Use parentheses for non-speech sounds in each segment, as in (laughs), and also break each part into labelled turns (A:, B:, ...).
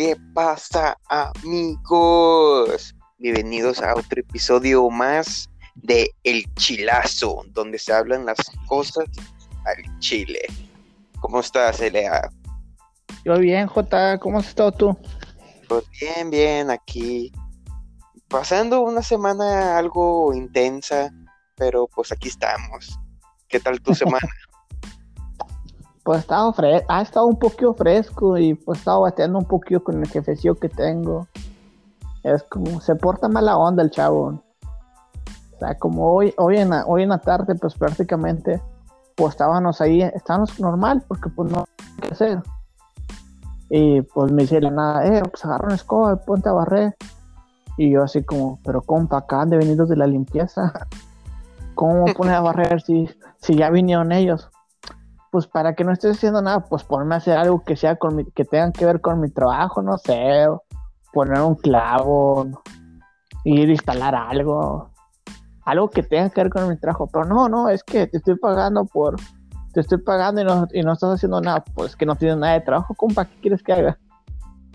A: ¿Qué pasa, amigos? Bienvenidos a otro episodio más de El Chilazo, donde se hablan las cosas al chile. ¿Cómo estás, Elea?
B: Yo bien, Jota, ¿cómo has estado tú?
A: Pues bien, bien, aquí. Pasando una semana algo intensa, pero pues aquí estamos. ¿Qué tal tu (laughs) semana?
B: Pues estado, ha estado un poquito fresco y pues he estado bateando un poquito con el jefecillo que tengo. Es como, se porta mala onda el chavo. O sea, como hoy, hoy, en, la, hoy en la tarde, pues prácticamente, pues estábamos ahí, estábamos normal, porque pues no hay que hacer. Y pues me la nada, eh, pues agarra una escoba, ponte a barrer. Y yo así como, pero compa, acaban de venir de la limpieza. (laughs) ¿Cómo pone a barrer si, si ya vinieron ellos? Pues para que no estés haciendo nada, pues ponerme a hacer algo que sea con mi, que tenga que ver con mi trabajo, no sé, poner un clavo, ir a instalar algo, algo que tenga que ver con mi trabajo, pero no, no, es que te estoy pagando por, te estoy pagando y no, y no estás haciendo nada, pues que no tienes nada de trabajo, compa, ¿qué quieres que haga?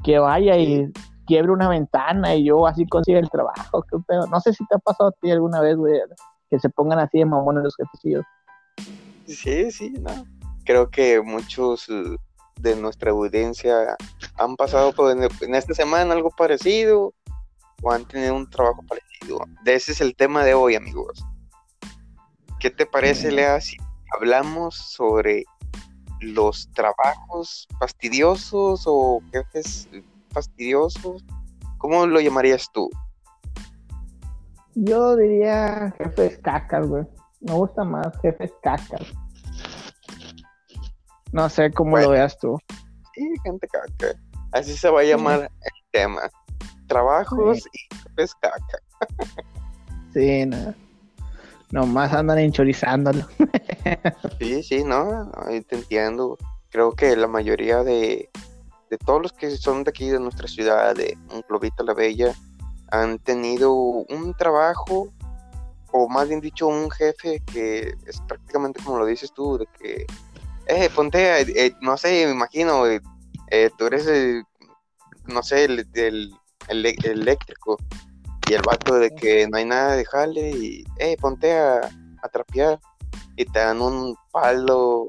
B: Que vaya y quiebre una ventana y yo así consiga el trabajo, qué pedo, no sé si te ha pasado a ti alguna vez, güey, que se pongan así de mamones los jefecillos.
A: Sí, sí, no creo que muchos eh, de nuestra audiencia han pasado por en, esta semana algo parecido o han tenido un trabajo parecido. De ese es el tema de hoy, amigos. ¿Qué te parece, Lea, si hablamos sobre los trabajos fastidiosos o jefes fastidiosos? ¿Cómo lo llamarías tú?
B: Yo diría jefes cacas, güey. Me gusta más jefes cacas. No sé cómo lo veas tú.
A: Sí, gente caca. Así se va a llamar el tema. Trabajos y jefes caca.
B: sí, no. Nomás andan enchorizándolo. (laughs)
A: sí, sí, no, te entiendo. Creo que la mayoría de, de todos los que son de aquí, de nuestra ciudad, de un globito la Bella, han tenido un trabajo, o más bien dicho, un jefe que es prácticamente como lo dices tú, de que eh, ponte, eh, no sé, me imagino, eh, eh tú eres, el, no sé, el, el, eléctrico. Y el vato de que no hay nada de jale y, eh, ponte a, a trapear. Y te dan un palo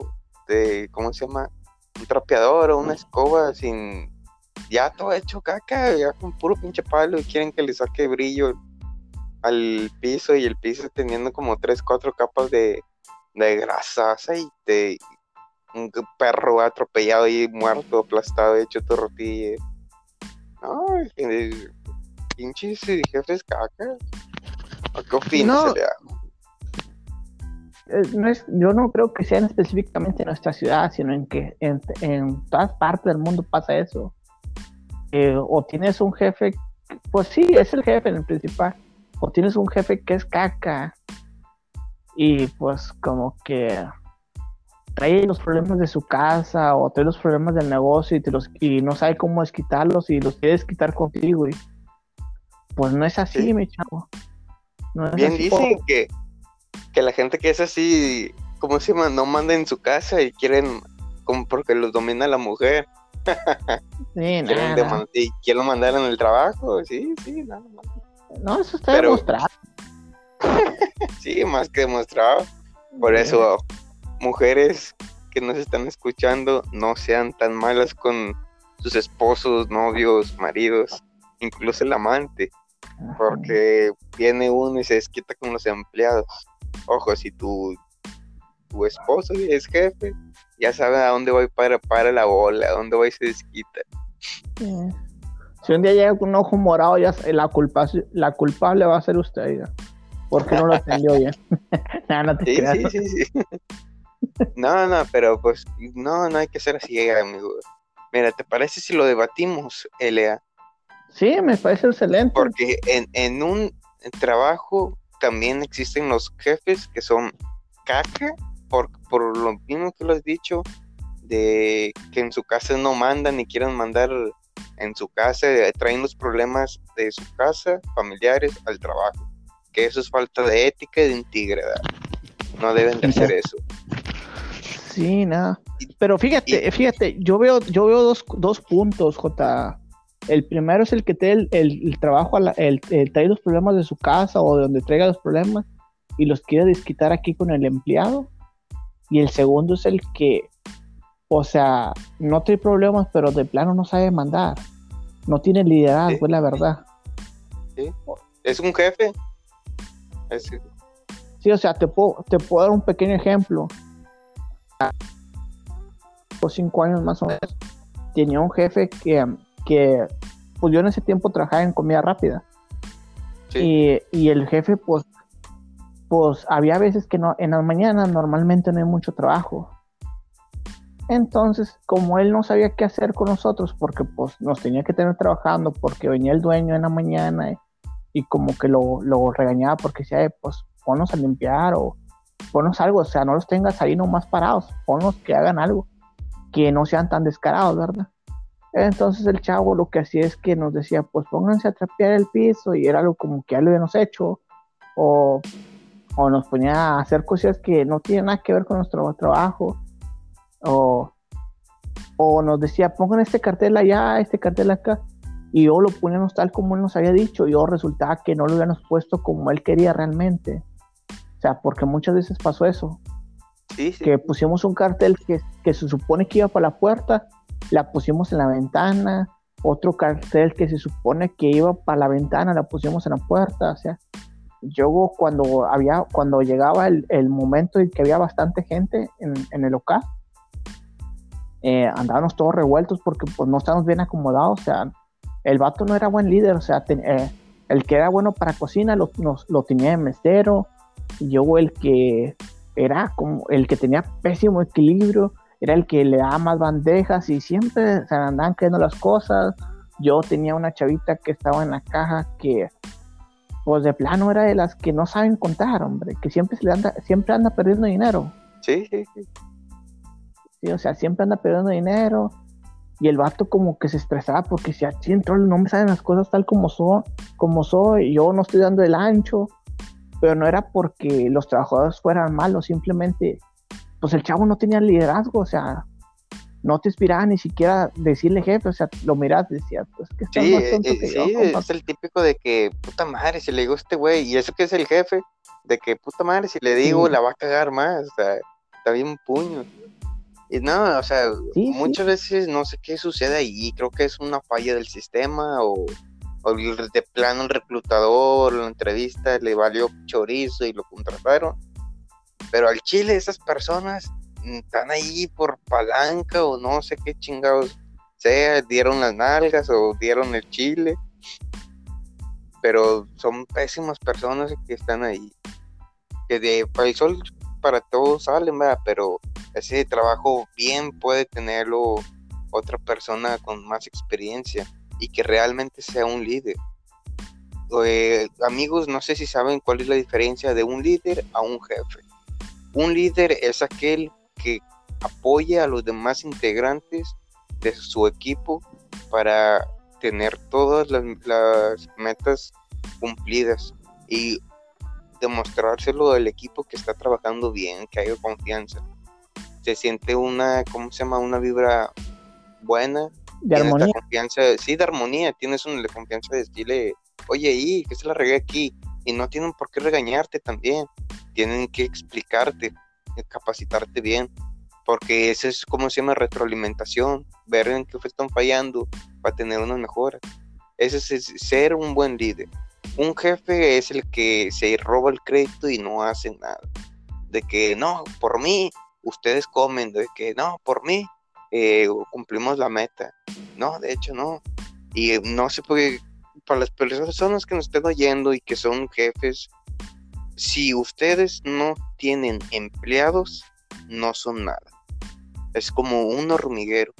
A: de, ¿cómo se llama? Un trapeador o una escoba sin, ya todo hecho caca, ya con puro pinche palo y quieren que le saque brillo al piso y el piso teniendo como tres, cuatro capas de, de grasa, aceite un perro atropellado y muerto, aplastado, hecho tortilla. No, pinches jefes caca. ¿Qué opinas,
B: no, es, yo no creo que sean específicamente en nuestra ciudad, sino en que en, en todas partes del mundo pasa eso. Eh, o tienes un jefe, pues sí, es el jefe en el principal, o tienes un jefe que es caca y pues como que trae los problemas de su casa o trae los problemas del negocio y, te los, y no sabe cómo quitarlos y los quieres quitar contigo. Y, pues no es así, mi chavo.
A: Bien dicen que, que la gente que es así, ¿cómo se llama? No manda en su casa y quieren, como porque los domina la mujer.
B: Sí, (laughs)
A: quieren, y quieren mandar en el trabajo, sí, sí, nada
B: No, eso está demostrado. (laughs)
A: sí, más que demostrado. Por eso mujeres que nos están escuchando no sean tan malas con sus esposos, novios, maridos, incluso el amante, porque viene uno y se desquita con los empleados. Ojo, si tu, tu esposo es jefe, ya sabe a dónde voy para, para la bola, a dónde voy y se desquita.
B: Si un día llega con un ojo morado, ya la, culpa, la culpable va a ser usted, ya. porque no lo (laughs) atendió bien. (laughs)
A: no, no te creas. Sí, sí, sí. No, no, pero pues no, no hay que ser así, amigo. Mira, ¿te parece si lo debatimos, Elea?
B: Sí, me parece excelente.
A: Porque en, en un trabajo también existen los jefes que son caca, por, por lo mismo que lo has dicho, de que en su casa no mandan ni quieren mandar en su casa, traen los problemas de su casa, familiares, al trabajo. Que eso es falta de ética y de integridad. No deben de hacer eso.
B: Sí, nada. Pero fíjate, fíjate, yo veo, yo veo dos, dos puntos, J. el primero es el que te el, el, trabajo, el, trae los problemas de su casa o de donde traiga los problemas y los quiere desquitar aquí con el empleado. Y el segundo es el que, o sea, no trae problemas, pero de plano no sabe mandar. No tiene liderazgo, es la verdad.
A: Sí. Es un jefe.
B: Sí, o sea, te puedo, te puedo dar un pequeño ejemplo. Por cinco años más o menos, tenía un jefe que que pues yo en ese tiempo trabajaba en comida rápida. Y, el jefe, pues, pues había veces que no, en las mañanas normalmente no hay mucho trabajo. Entonces, como él no sabía qué hacer con nosotros, porque pues nos tenía que tener trabajando, porque venía el dueño en la mañana y, como que lo, lo, regañaba porque decía, pues ponnos a limpiar o ponnos algo, o sea, no los tengas ahí nomás parados, ponlos que hagan algo, que no sean tan descarados, ¿verdad? Entonces el chavo lo que hacía es que nos decía, pues pónganse a trapear el piso y era algo como que ya lo habíamos hecho. O, nos ponía a hacer cosas que no tienen nada que ver con nuestro trabajo. O, nos decía, pongan este cartel allá, este cartel acá. Y yo lo poníamos tal como él nos había dicho. Y yo resultaba que no lo habíamos puesto como él quería realmente. Sea, porque muchas veces pasó eso. Que pusimos un cartel que, que se supone que iba para la puerta la pusimos en la ventana, otro cartel que se supone que iba para la ventana, la pusimos en la puerta, o sea, yo cuando había, cuando llegaba el, momento en que había bastante gente en, el local, eh, andábamos todos revueltos porque pues no estábamos bien acomodados, o sea, el vato no era buen líder, o sea, eh, el que era bueno para cocina lo, lo tenía de mesero, yo el que era como el que tenía pésimo equilibrio, era el que le daba más bandejas y siempre se andaban cayendo las cosas. Yo tenía una chavita que estaba en la caja que, pues de plano era de las que no saben contar, hombre, que siempre se le anda, siempre anda perdiendo dinero.
A: Sí, sí, sí.
B: Sí, o sea, siempre anda perdiendo dinero. Y el vato como que se estresaba porque si así entró, no me saben las cosas tal como son, como soy, yo no estoy dando el ancho. Pero no era porque los trabajadores fueran malos, simplemente pues el chavo no tenía liderazgo, o sea, no te inspiraba ni siquiera decirle jefe, o sea, lo miras, decía, pues que está
A: sí, más tonto eh, que sí, es el típico de que, puta madre, si le digo a este güey, y eso que es el jefe, de que, puta madre, si le digo, la va a cagar más, o sea, está bien puño. Y no, o sea, muchas veces no sé qué sucede ahí, creo que es una falla del sistema o de plano el reclutador, la entrevista le valió chorizo y lo contrataron pero al Chile esas personas están ahí por palanca o no sé qué chingados sea, dieron las nalgas o dieron el chile. Pero son pésimas personas que están ahí. Que de para el sol para todos salen, ¿verdad? pero ese trabajo bien puede tenerlo otra persona con más experiencia y que realmente sea un líder. Eh, amigos, no sé si saben cuál es la diferencia de un líder a un jefe. Un líder es aquel que apoya a los demás integrantes de su equipo para tener todas las, metas cumplidas y demostrárselo al equipo que está trabajando bien, que hay confianza. Se siente una, ¿cómo se llama? Una vibra buena.
B: De armonía.
A: Confianza, sí, de armonía. Tienes una confianza de decirle, oye, y que se la regué aquí. Y no tienen por qué regañarte también tienen que explicarte, eh, capacitarte bien, porque eso es como se llama retroalimentación, ver en qué están fallando para tener una mejora. Ese es ser un buen líder. Un jefe es el que se roba el crédito y no hace nada. De que no, por mí, ustedes comen, de que no, por mí, eh, cumplimos la meta. No, de hecho no. Y no se puede, para las personas que nos estén oyendo y que son jefes, si ustedes no tienen empleados, no son nada. Es como un hormiguero.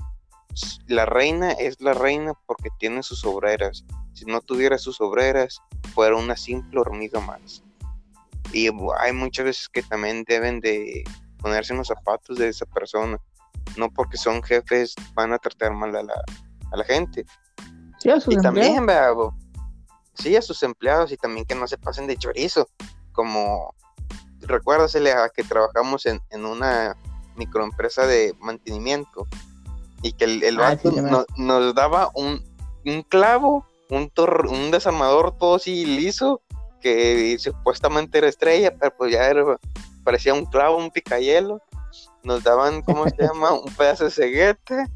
A: La reina es la reina porque tiene sus obreras. Si no tuviera sus obreras, fuera una simple hormiga más. Y hay muchas veces que también deben de ponerse en los zapatos de esa persona. No porque son jefes van a tratar mal a la, a la gente.
B: Sí, a sus
A: y también, sí, a sus empleados y también que no se pasen de chorizo como recuérdasele a que trabajamos en, una microempresa de mantenimiento y que el, el ah, nos daba un un clavo, un, un desarmador todo así liso, que supuestamente era estrella, pero pues ya parecía un clavo, un picayelo. Nos daban, ¿cómo se (laughs) llama? Un pedazo de ceguete,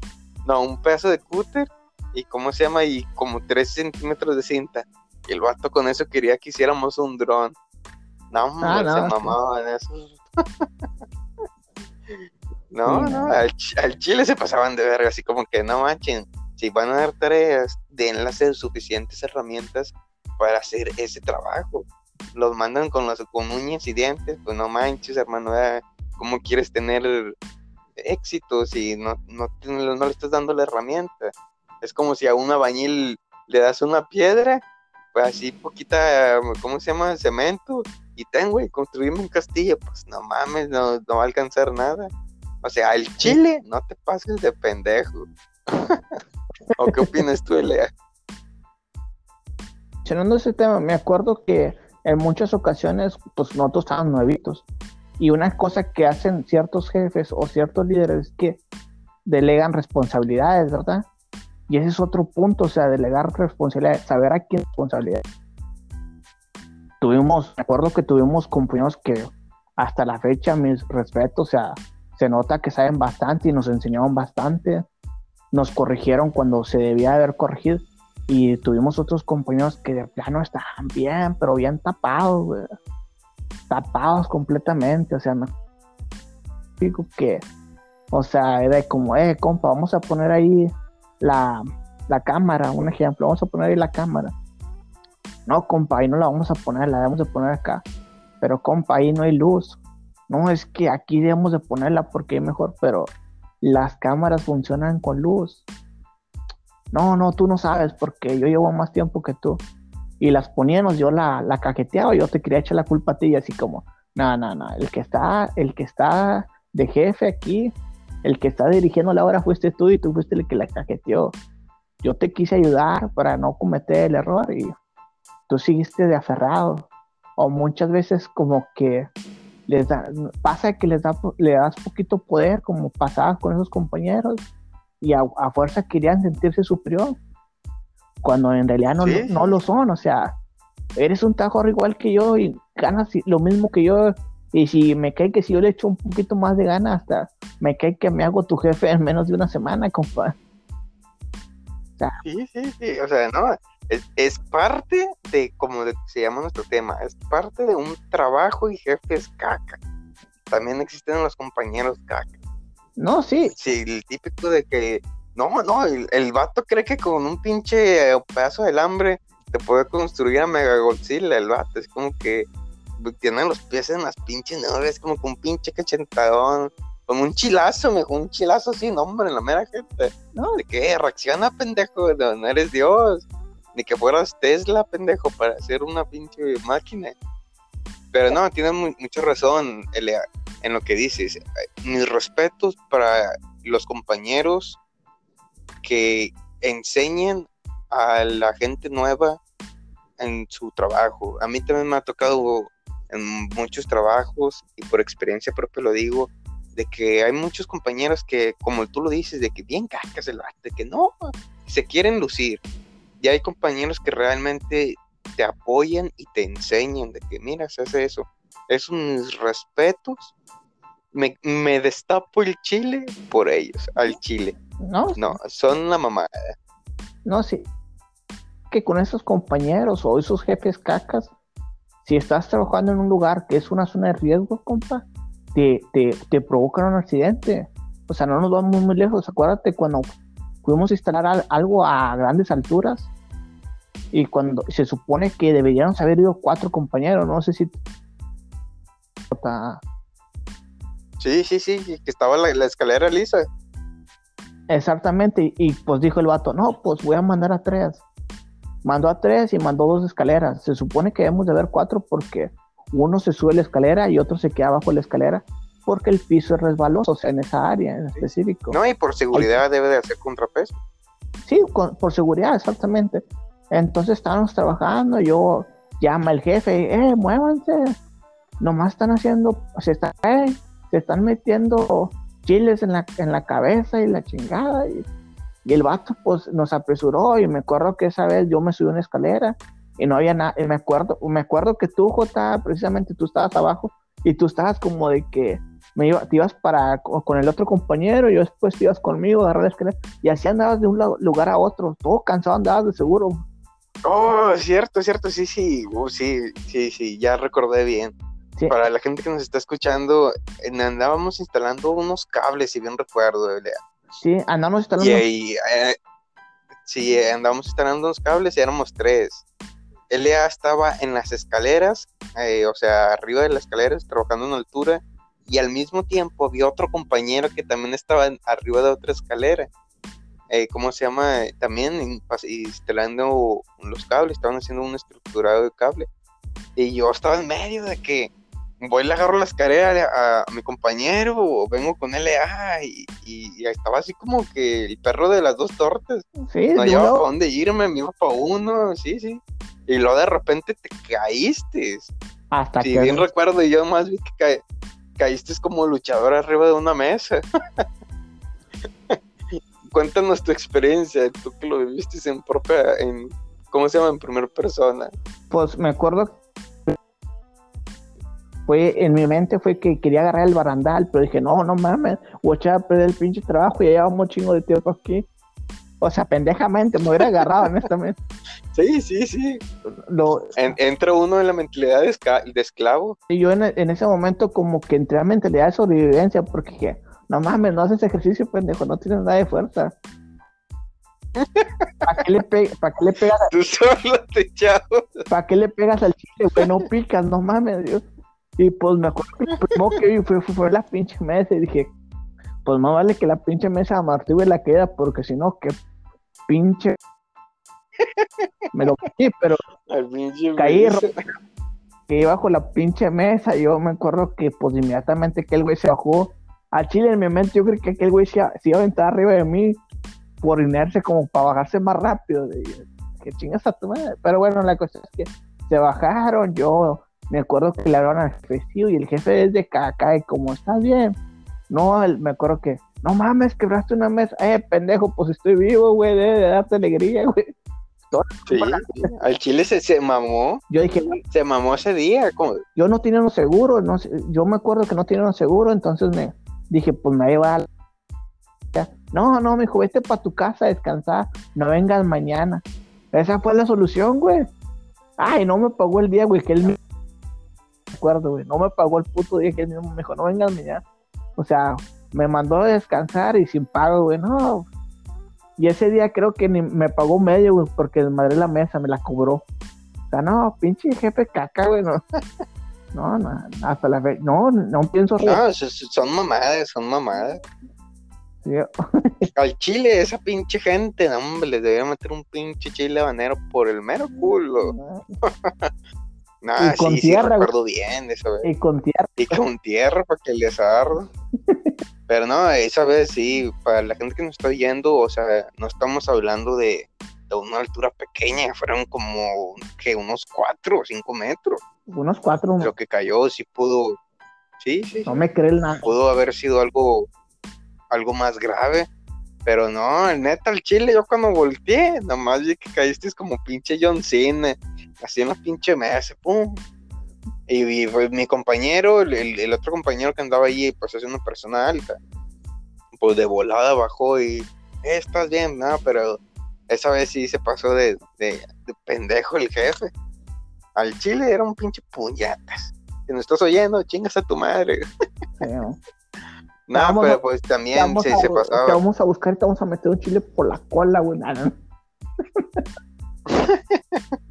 A: no, un pedazo de cúter, y ¿cómo se llama? Y como 3 centímetros de cinta. Y el vato con eso quería que hiciéramos un dron. No, ah, no, se mamaban eso. (laughs) no, no, al, chile se pasaban de verga, así como que no manchen, si van a dar tareas, denlas suficientes herramientas para hacer ese trabajo. Los mandan con los con uñas y dientes, pues no manches, hermano, ¿cómo quieres tener éxito si no, no, no, le estás dando la herramienta? Es como si a un albañil le das una piedra, pues así poquita, ¿cómo se llama? Cemento, y ten, güey, construirme un castillo, pues no mames, no, no va a alcanzar nada. O sea, el Chile, no te pases de pendejo. (laughs) ¿O qué opinas tú, Elea?
B: Mencionando ese tema, me acuerdo que en muchas ocasiones, pues nosotros estábamos nuevitos. Y una cosa que hacen ciertos jefes o ciertos líderes es que delegan responsabilidades, ¿verdad? Y ese es otro punto, o sea, delegar responsabilidades, saber a quién responsabilidad. Tuvimos, me acuerdo que tuvimos compañeros que hasta la fecha, mis respetos, o sea, se nota que saben bastante y nos enseñaron bastante. Nos corrigieron cuando se debía haber corregido. Y tuvimos otros compañeros que ya no estaban bien, pero bien tapados, Tapados completamente. O sea, me digo que, o sea, era como, eh, compa, vamos a poner ahí la, la cámara, un ejemplo, vamos a poner ahí la cámara. No, compa, ahí no la vamos a poner, la debemos de poner acá. Pero, compa, ahí no hay luz no, es que aquí debemos de ponerla porque es mejor, pero las cámaras funcionan con luz. No, no, tú no sabes porque yo llevo más tiempo que tú. Y las poníamos, yo la, la caqueteaba, yo te quería echar la culpa a ti, y así como, no, no, no, el que está, el que está de jefe aquí, el que está dirigiendo la hora fuiste tú y tú fuiste el que la caqueteó. Yo te quise ayudar para no cometer el error y tú seguiste de aferrado. O muchas veces como que les da, pasa que les da, le das poquito poder, como pasaba con esos compañeros, y a, fuerza querían sentirse superior, cuando en realidad no, no lo son, o sea, eres un tajor igual que yo y ganas lo mismo que yo, y si me cae que si yo le echo un poquito más de ganas, hasta me cae que me hago tu jefe en menos de una semana, compa.
A: sí, sí, sí, o sea, no, es, parte de, como se llama nuestro tema, es parte de un trabajo y jefes caca. También existen los compañeros caca.
B: No, sí.
A: Sí, el típico de que, no, no, el, vato cree que con un pinche pedazo de alambre te puede construir a Mega Godzilla, el vato, es como que tiene los pies en las pinches nubes, como con un pinche cachentadón, como un chilazo, mejor un chilazo así, no, hombre, en la mera gente. No, de que reacciona, pendejo, no eres Dios ni que fueras Tesla, pendejo, para hacer una pinche máquina. Pero no, tienes mucha razón, en lo que dices. Mis respetos para los compañeros que enseñen a la gente nueva en su trabajo. A mí también me ha tocado en muchos trabajos y por experiencia propia lo digo, de que hay muchos compañeros que, como tú lo dices, de que bien cacas el de que no, se quieren lucir, y hay compañeros que realmente te apoyan y te enseñan de que, mira, se hace eso. Es mis respetos. Me, destapo el chile por ellos, al chile. No, no, son la mamada.
B: No, sí. Que con esos compañeros o esos jefes cacas, si estás trabajando en un lugar que es una zona de riesgo, compa, te, te, te provocan un accidente. O sea, no nos vamos muy lejos. Acuérdate cuando pudimos instalar algo a grandes alturas y cuando se supone que deberían haber ido cuatro compañeros, no sé si...
A: Sí, sí, sí, que estaba la, la escalera lisa.
B: Exactamente, y, pues dijo el vato, no, pues voy a mandar a tres. Mandó a tres y mandó dos escaleras. Se supone que debemos de haber cuatro porque uno se sube la escalera y otro se queda bajo la escalera porque el piso es resbaloso, o sea, en esa área en específico.
A: No, y por seguridad debe de hacer contrapeso.
B: Sí, por seguridad, exactamente. Entonces estábamos trabajando, yo llama el jefe, eh, muévanse, nomás están haciendo, se están, eh, se están metiendo chiles en la, en la cabeza y la chingada. Y el vato, pues, nos apresuró y me acuerdo que esa vez yo me subí una escalera y no había nada. Y me acuerdo, me acuerdo que tú, Jota, precisamente tú estabas abajo y tú estabas como de que me iba, te ibas para con el otro compañero y después te ibas conmigo agarrar la escalera y así andabas de un lugar a otro, todo cansado andabas de seguro.
A: Oh, cierto, cierto, sí, sí, uh, sí, sí, sí, ya recordé bien. Para la gente que nos está escuchando, andábamos instalando unos cables, si bien recuerdo,
B: Sí, andamos instalando.
A: Y ahí, eh, sí, andábamos instalando unos cables y éramos tres. Lea estaba en las escaleras, eh, o sea, arriba de las escaleras, trabajando en altura, y al mismo tiempo había otro compañero que también estaba arriba de otra escalera. Eh, ¿Cómo se llama? También instalando los cables, estaban haciendo un estructurado de cable. Y yo estaba en medio de que voy le agarro la escalera a, mi compañero o vengo con LA y, y, estaba así como que el perro de las dos tortas.
B: Sí,
A: no había para dónde irme, me iba para uno, sí, sí. Y luego de repente te caíste.
B: Hasta
A: si bien recuerdo, yo más vi que caíste como luchador arriba de una mesa. (laughs) Cuéntanos tu experiencia, tú que lo viviste en propia, en, ¿cómo se llama? En primera persona.
B: Pues me acuerdo fue en mi mente fue que quería agarrar el barandal, pero dije, no, no mames, voy a echar a perder el pinche trabajo y ya llevamos un chingo de tiempo aquí. O sea, pendejamente, me hubiera agarrado, honestamente. (laughs)
A: Sí, sí, sí. Lo, entra uno en la mentalidad de, esclavo.
B: Y yo en, ese momento como que entré a mentalidad de sobrevivencia porque dije, no mames, no haces ejercicio, pendejo, no tienes nada de fuerza. (laughs) ¿Para qué, le ¿Para qué le pegas?
A: Tú solo te.
B: ¿Para qué le pegas al chile, güey? No picas, no mames, Dios. Y pues me acuerdo que el primo que vi fue, fue, la pinche mesa y dije, pues más vale que la pinche mesa amortigue la queda, porque si no, que pinche. (laughs) Me lo caí, pero caí que bajo la pinche mesa. Yo me acuerdo que, pues inmediatamente que el güey se bajó. Al chile en mi mente, yo creo que aquel güey se, iba a aventar arriba de mí por inercia, como para bajarse más rápido. que chingas a tu madre. Pero bueno, la cosa es que se bajaron. Yo me acuerdo que le hablaron al jefe y el jefe es de caca y como estás bien. No, me acuerdo que, no mames, quebraste una mesa. Eh, pendejo, pues estoy vivo, güey, debe de darte alegría, güey.
A: Sí, al chile se, se, mamó.
B: Yo dije,
A: se mamó ese día.
B: Yo no tenía un seguro, no, yo me acuerdo que no tenía un seguro, entonces me dije, pues me iba a... No, no, me dijo, vete para tu casa a descansar, no vengas mañana. Esa fue la solución, güey. Ay, no me pagó el día, güey, que él me acuerdo, güey. No me pagó el puto día que él mismo me dijo, no vengas ya. O sea, me mandó a descansar y sin pago, güey. No. Y ese día creo que ni me pagó medio, güey, porque madre la mesa me la cobró. O sea, no, pinche jefe caca, güey, no. (laughs) No, no, hasta la vez, no, no pienso.
A: No, son mamadas, son mamadas. (laughs) Al chile, esa pinche gente, no, hombre, les debería meter un pinche chile habanero por el mero culo. (laughs) y con tierra, recuerdo bien eso,
B: Y con tierra.
A: Y con tierra para que les arda. (laughs) Pero no, esa vez sí, para la gente que nos está oyendo, o sea, no estamos hablando de, una altura pequeña, fueron como que unos cuatro o cinco metros.
B: Unos cuatro.
A: Lo que cayó sí pudo, sí, sí.
B: No me creen nada.
A: Pudo haber sido algo, algo más grave. Pero no, el neta, el chile, yo cuando volteé, nomás vi que caíste como pinche John Cena así en la pinche mesa, pum. Y, mi compañero, el, otro compañero que andaba allí, pues es una persona alta, pues de volada bajó y, eh, estás bien, no, pero esa vez sí se pasó de, de, pendejo el jefe. Al chile era un pinche puñatas. Si no estás oyendo, chingas a tu madre. no, pero pues también se, se pasaba.
B: Te vamos a buscar y te vamos a meter un chile por la cola, güey. (laughs) (laughs)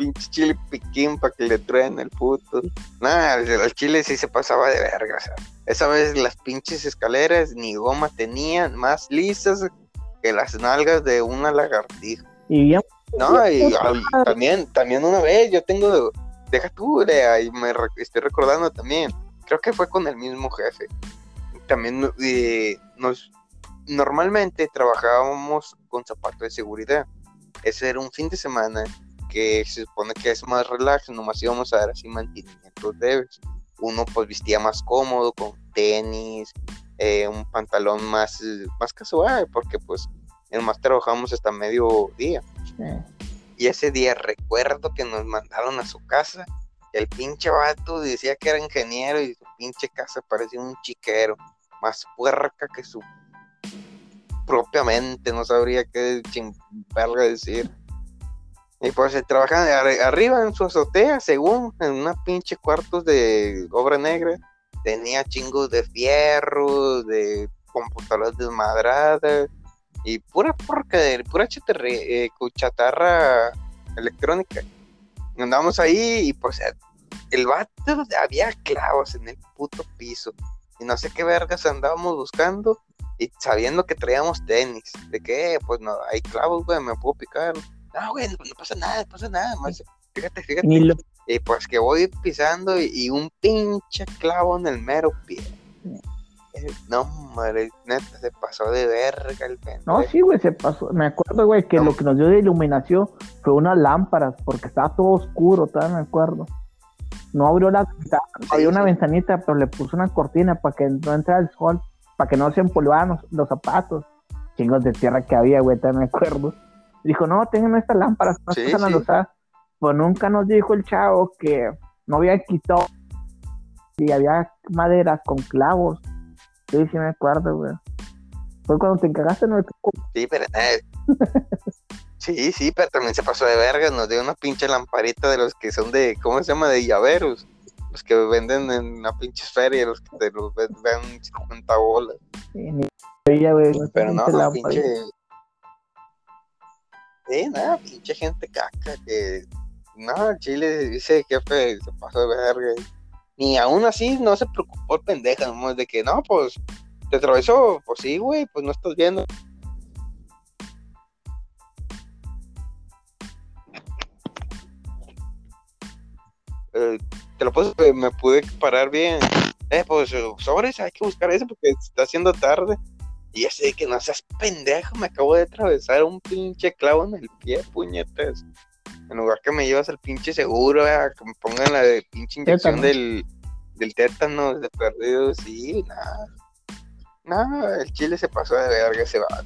A: pinche chile piquín para que le truen el puto. Nada, el chile sí se pasaba de verga. esa vez las pinches escaleras ni goma tenían, más lisas que las nalgas de una lagartija.
B: Y ya.
A: No, y, también, también una vez yo tengo, deja tú, ahí me estoy recordando también, creo que fue con el mismo jefe. También eh, nos, normalmente trabajábamos con zapatos de seguridad. Ese era un fin de semana que se supone que es más relax, nomás íbamos a dar así mantenimientos leves. Uno pues vestía más cómodo, con tenis, eh, un pantalón más, más casual, porque pues nomás trabajamos hasta mediodía.
B: Sí.
A: Y ese día recuerdo que nos mandaron a su casa. El pinche vato decía que era ingeniero y su pinche casa parecía un chiquero. Más puerca que su propiamente, no sabría qué verga decir. Y pues se trabajan ar- arriba en su azotea, según, en una pinche cuartos de obra negra. Tenía chingos de fierros, de computadoras desmadradas y pura porca, pura eh, chatarra electrónica. Andamos ahí y pues el vato había clavos en el puto piso. Y no sé qué vergas andábamos buscando y sabiendo que traíamos tenis. De que, pues no, hay clavos, güey, me puedo picar. No, güey, no, no pasa nada, no pasa nada. Más, fíjate, fíjate.
B: Lo-
A: Y pues que voy pisando y, y un pinche clavo en el mero pie. No, madre, neta, se pasó de verga el pendejo.
B: No, sí, güey, se pasó. Me acuerdo, güey, que
A: No.
B: lo que nos dio de iluminación fue unas lámparas, porque estaba todo oscuro, todavía me acuerdo. No abrió la ventana,
A: Sí,
B: había una
A: sí.
B: ventanita, pero le puso una cortina para que no entrara el sol, para que no se empolvaran los, los zapatos. Chingos de tierra que había, güey, todavía me acuerdo. Dijo, no, tengan estas lámparas, no
A: Sí,
B: a
A: sí.
B: usar. Pues nunca nos dijo el chavo que no había quitado y había madera con clavos. Sí, sí me acuerdo, güey. Fue cuando te encagaste en el
A: Sí, pero eh, (laughs) Sí, sí, pero también se pasó de verga, nos dio una pinche lamparita de los que son de, ¿cómo se llama? De llaveros. Los que venden en una pinche feria, los que te los ven 50 bolas.
B: Sí, ni.
A: Pero no, no, pinche. Nada, pinche gente caca que. No, Chile dice jefe, se pasó de verga. Ni aún así no se preocupó el pendeja, de que no, pues te atravesó, pues sí, güey, pues no estás viendo. Eh, te lo puedo, me pude parar bien. Eh, pues sobres, hay que buscar eso porque está haciendo tarde. Y ese de que no seas pendejo, me acabo de atravesar un pinche clavo en el pie, puñetas. En lugar que me llevas al pinche seguro, que me pongan la de pinche inyección del, del tétano de perdido, sí, nada. Nada, el chile se pasó de verga ese vato.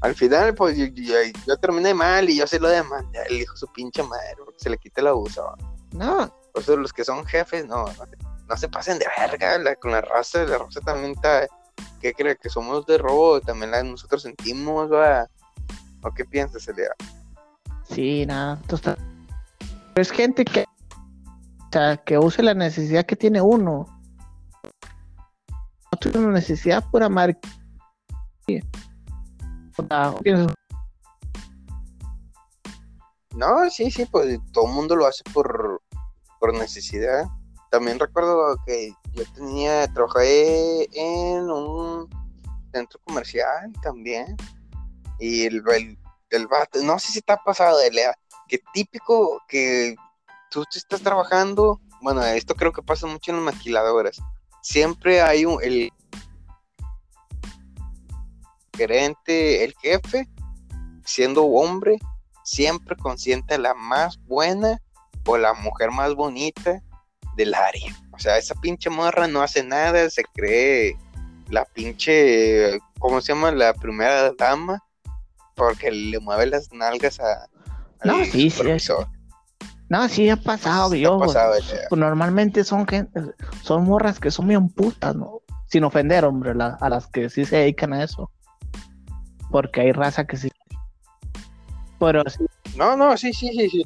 A: Al final, pues yo, yo- yo terminé mal y yo se lo demandé al hijo su pinche madre, porque se le quita el abuso.
B: No,
A: Por eso los que son jefes, no, no, no se pasen de verga la- con la raza, la raza también está, ¿qué cree? Que somos de robo, también la nosotros sentimos, va. ¿O qué piensas, Elia?
B: sí, nada. estás- Es gente que. O sea, que use la necesidad que tiene uno. No tiene una necesidad sea, pienso,
A: No, sí, sí, pues todo el mundo lo hace por, por necesidad. También recuerdo que yo tenía, trabajé en un centro comercial también. Y el, el, el vato, no sé si te ha pasado, Elia, que típico que tú te estás trabajando, bueno, esto creo que pasa mucho en las maquiladoras. Siempre hay un, el gerente, el jefe, siendo hombre, siempre consiente a la más buena o la mujer más bonita del área. O sea, esa pinche morra no hace nada, se cree la pinche, ¿cómo se llama? La primera dama, porque le mueve las nalgas a, al
B: No, sí, sí,
A: supervisor.
B: No, sí ha pasado,
A: Sí,
B: yo.
A: ha pasado.
B: Pues normalmente son gente, son morras que son bien putas, ¿no? Sin ofender, hombre, la- a las que sí se dedican a eso. Porque hay raza que sí. Pero sí,
A: No, no, sí, sí, sí, sí.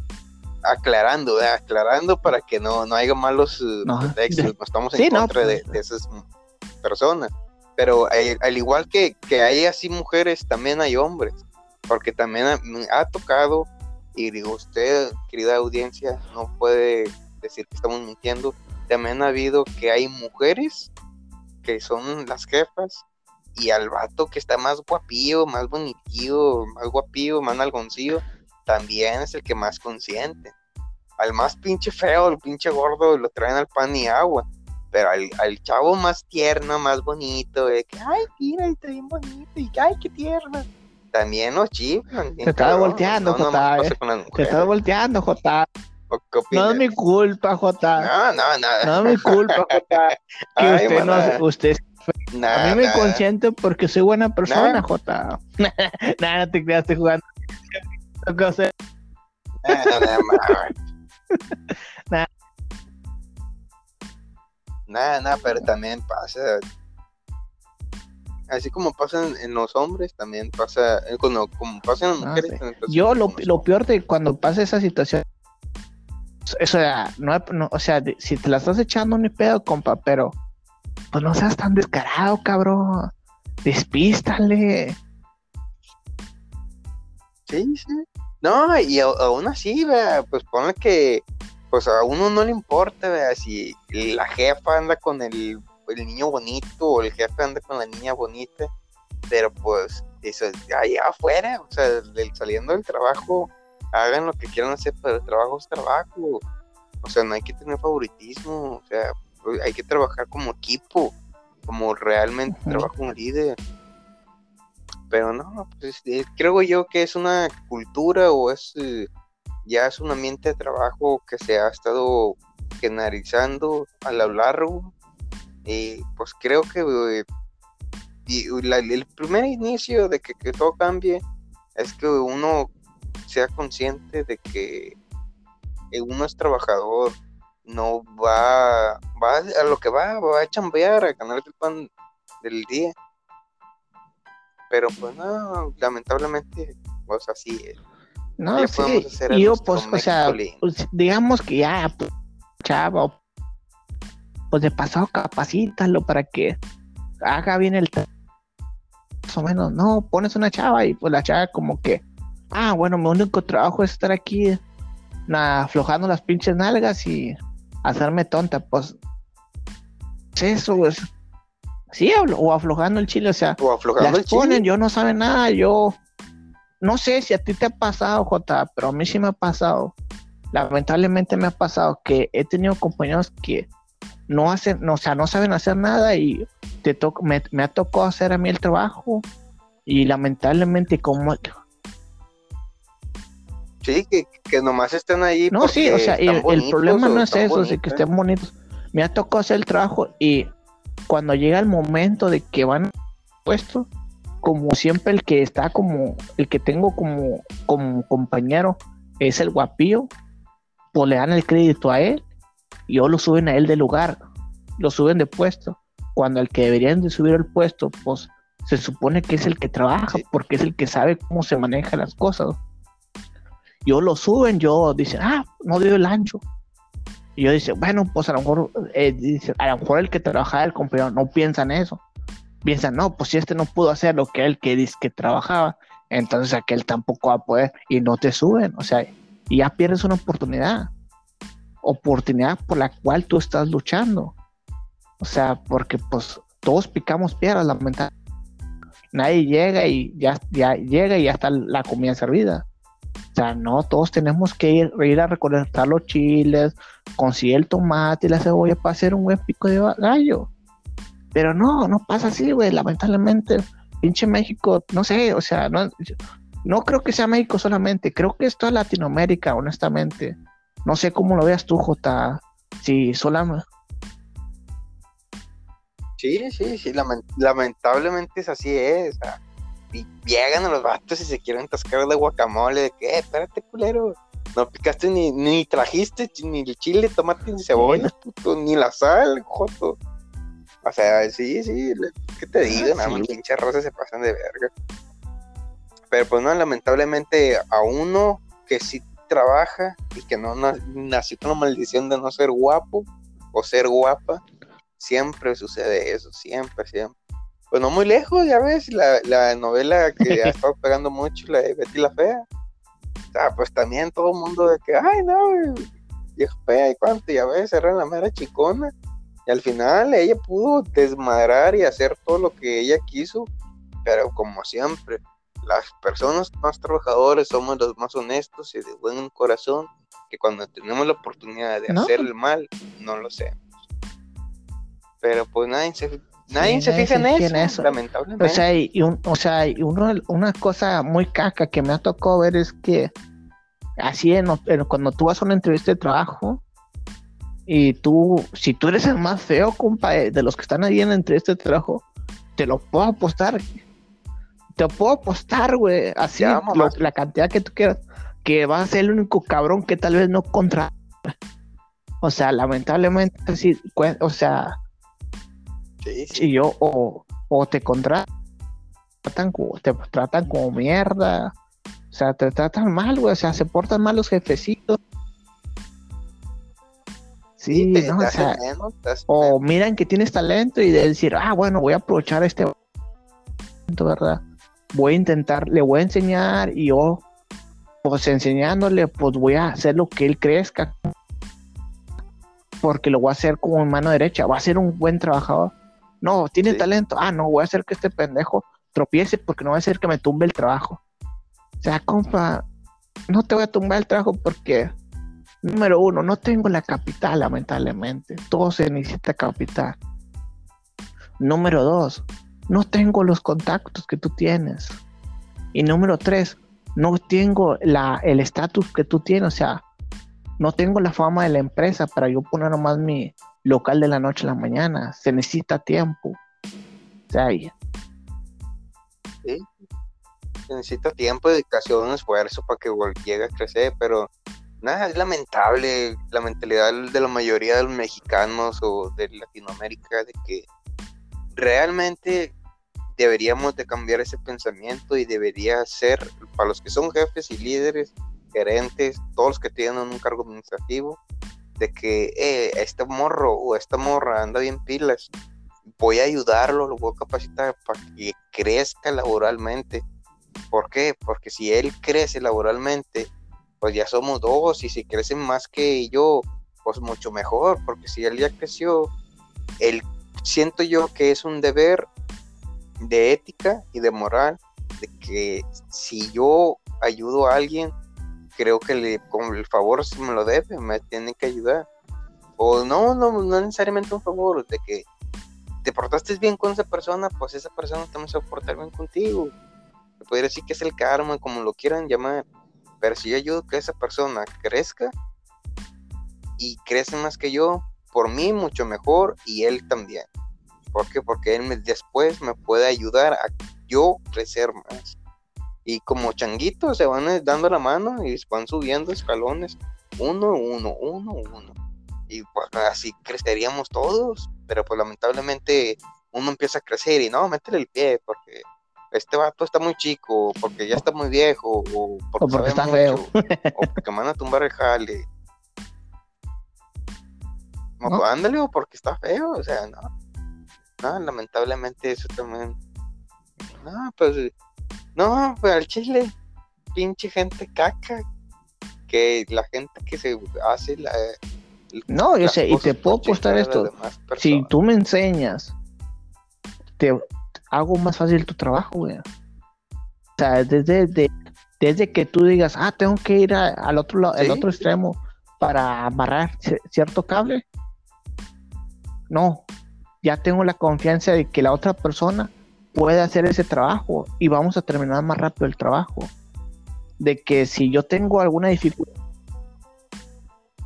A: Aclarando, ¿verdad? aclarando para que no, no haya malos eh,
B: No.
A: pretextos, no estamos en
B: Sí, no,
A: contra de,
B: pues.
A: de esas mm, personas. Pero al igual que, que hay así mujeres, también hay hombres, porque también ha, ha tocado, y digo, usted, querida audiencia, no puede decir que estamos mintiendo, también ha habido que hay mujeres que son las jefas y al vato que está más guapillo, más bonitillo, más guapillo, más nalgoncillo, también es el que más consiente. Al más pinche feo, el pinche gordo, lo traen al pan y agua. Pero al, al chavo más tierno, más bonito, de que, ay, mira, está bien bonito, y ay, qué tierno. También los chiflan.
B: Se estaba volteando,
A: no,
B: Jota, eh. te
A: mujeres.
B: estás volteando, Jota.
A: ¿O ¿Qué
B: No es mi culpa, Jota.
A: No, no, no.
B: No es mi culpa, Jota. (laughs) Que
A: Ay,
B: usted, no, usted a mí me consiente porque soy buena persona, Jota. (laughs) nada, no te creas, estoy jugando. (laughs)
A: nada, nada, pero también pasa. Así como pasa en, los hombres, también pasa, eh, cuando, como pasa en las ah, mujeres.
B: Yo lo, lo peor de cuando pasa esa situación o sea, no, o sea, si te la estás echando ni pedo, compa, pero pues no seas tan descarado, cabrón. Despístale.
A: Sí, sí. No, y aún así, vea, pues ponle que pues a uno no le importa, vea, si la jefa anda con el, el niño bonito o el jefe anda con la niña bonita, pero pues eso allá afuera, o sea, saliendo del trabajo, hagan lo que quieran hacer, pero el trabajo es trabajo. O sea, no hay que tener favoritismo, o sea, hay que trabajar como equipo, como realmente trabajo un líder. Pero no, pues eh, creo yo que es una cultura o es eh, ya es un ambiente de trabajo que se ha estado generalizando a lo largo. Y pues creo que eh, el primer inicio de que, que todo cambie es que uno sea consciente de que uno es trabajador, no va, va a lo que va, va a chambear, a ganar el pan del día. Pero pues no, lamentablemente, pues así es.
B: No, sí, yo pues, o sea, pues, digamos que ya, pues, chavo, pues de pasado capacítalo para que haga bien el más o menos, no, pones una chava y pues la chava como que, ah, bueno, mi único trabajo es estar aquí aflojando las pinches nalgas y hacerme tonta, pues eso, pues sí, o aflojando el chile, o sea, o aflojando ponen, yo no sabe nada, yo no sé si a ti te ha pasado, Jota, pero a mí sí me ha pasado. Lamentablemente me ha pasado que he tenido compañeros que no hacen, o sea, no saben hacer nada y te me, me ha tocado hacer a mí el trabajo y lamentablemente como
A: Sí, que, que nomás estén ahí.
B: No, sí, o sea, el, problema no es eso, de que estén bonitos. Me ha tocado hacer el trabajo y cuando llega el momento de que van puesto, como siempre el que está como, el que tengo como, como compañero es el guapío, pues le dan el crédito a él y o lo suben a él de lugar, lo suben de puesto. Cuando el que deberían de subir el puesto, pues se supone que es el que trabaja, porque es el que sabe cómo se manejan las cosas yo lo suben, yo dicen, ah, no dio el ancho. Y yo dice, bueno, pues a lo mejor, eh, dice, a lo mejor el que trabajaba, el compañero, no piensa en eso. Piensan, no, pues si este no pudo hacer lo que él que dice que trabajaba, entonces aquel tampoco va a poder y no te suben. O sea, y ya pierdes una oportunidad. Oportunidad por la cual tú estás luchando. O sea, porque pues todos picamos piedras, lamentablemente. Nadie llega y ya, ya llega y ya está la comida servida. O sea, no, todos tenemos que ir, a recolectar los chiles, conseguir el tomate y la cebolla para hacer un buen pico de gallo. Pero no, no pasa así, güey. Lamentablemente, pinche México, no sé, o sea, no, no creo que sea México solamente, creo que es toda Latinoamérica, honestamente. No sé cómo lo veas tú, Jota. Si solamente.
A: Sí, sí, sí, lamentablemente es así, es. O sea, y llegan a los vatos y se quieren tascar de guacamole, de que, eh, espérate, culero, no picaste ni, ni trajiste ni el chile, tomate, ni cebolla, (laughs) puto, ni la sal, joto. O sea, sí, sí, ¿qué te digo? Ah, Nada más pinche rosas se pasan de verga. Pero pues no, lamentablemente a uno que sí trabaja y que no nació con la maldición de no ser guapo o ser guapa, siempre sucede eso, siempre, siempre pues no muy lejos, ya ves, la, la novela que ha estado (laughs) pegando mucho, la de Betty la Fea. O sea, pues también todo el mundo de que, ay, no, vieja fea y cuánto, ya ves, era la mera chicona. Y al final ella pudo desmadrar y hacer todo lo que ella quiso, pero como siempre, las personas más trabajadoras somos los más honestos y de buen corazón, que cuando tenemos la oportunidad de hacer el mal, no lo hacemos. Pero pues nadie se Nadie se fija en eso, lamentablemente.
B: O sea, y, o sea, uno, una cosa muy caca que me ha tocado ver es que así en, cuando tú vas a una entrevista de trabajo Y tú, si tú eres el más feo, compa, eh, de los que están ahí en entre este trabajo, te lo puedo apostar. Te puedo apostar, güey, así la cantidad que tú quieras, que vas a ser el único cabrón que tal vez no contra. O sea, lamentablemente, sí, o sea, si yo o, o te contratan, te tratan como mierda, o sea, te tratan mal, güey, o sea, se portan mal los jefecitos Sí, no, o, sea, o miran que tienes talento y de decir, ah, bueno, voy a aprovechar este talento, ¿verdad? Voy a intentar, le voy a enseñar y yo, pues enseñándole, pues voy a hacer lo que él crezca. Porque lo voy a hacer como en mano derecha, va a ser un buen trabajador. No, tiene talento, ah, no, voy a hacer que este pendejo tropiece porque no va a hacer que me tumbe el trabajo. O sea, compa, no te voy a tumbar el trabajo porque Número uno, no tengo la capital, lamentablemente. Todo se necesita capital. Número dos, no tengo los contactos que tú tienes. Y número tres, no tengo la, el estatus que tú tienes. O sea, no tengo la fama de la empresa para yo poner nomás mi local de la noche a la mañana. Se necesita tiempo. O sea,
A: sí. Se necesita tiempo, dedicación, esfuerzo para que llegue a crecer, pero nada, es lamentable la mentalidad de la mayoría de los mexicanos o de Latinoamérica de que realmente deberíamos de cambiar ese pensamiento y debería ser para los que son jefes y líderes, gerentes, todos los que tienen un cargo administrativo, de que eh, este morro o esta morra anda bien pilas, voy a ayudarlo, lo voy a capacitar para que crezca laboralmente. ¿Por qué? Porque si él crece laboralmente, pues ya somos dos y si crecen más que yo, pues mucho mejor, porque si él ya creció, él siento yo que es un deber de ética y de moral, de que si yo ayudo a alguien, creo que le, con el favor si me lo debe, me tiene que ayudar. O no, no, no necesariamente un favor, de que te portaste bien con esa persona, pues esa persona también se va a portar bien contigo. Se podría decir que es el karma, como lo quieran llamar. Pero si yo ayudo que esa persona crezca y crece más que yo, por mí mucho mejor y él también. ¿Por qué? Porque él después me puede ayudar a yo crecer más. Y como changuitos se van dando la mano y van subiendo escalones, uno, uno, uno, uno. Y pues así creceríamos todos, pero pues lamentablemente uno empieza a crecer y no, métele el pie porque este vato está muy chico, porque ya está muy viejo, o porque, está feo, o porque me van a tumbar el jale. (laughs) No, ándale, o porque está feo, o sea, no. No, lamentablemente eso también. No, pues, no, pues al chile, pinche gente caca, que la gente que se hace la...
B: no, yo sé, y te puedo apostar esto. Si tú me enseñas, te, hago más fácil tu trabajo, güey. O sea, desde, desde que tú digas, ah, tengo que ir al otro lado, el otro extremo para amarrar cierto cable. No, ya tengo la confianza de que la otra persona puede hacer ese trabajo y vamos a terminar más rápido el trabajo. De que si yo tengo alguna dificultad.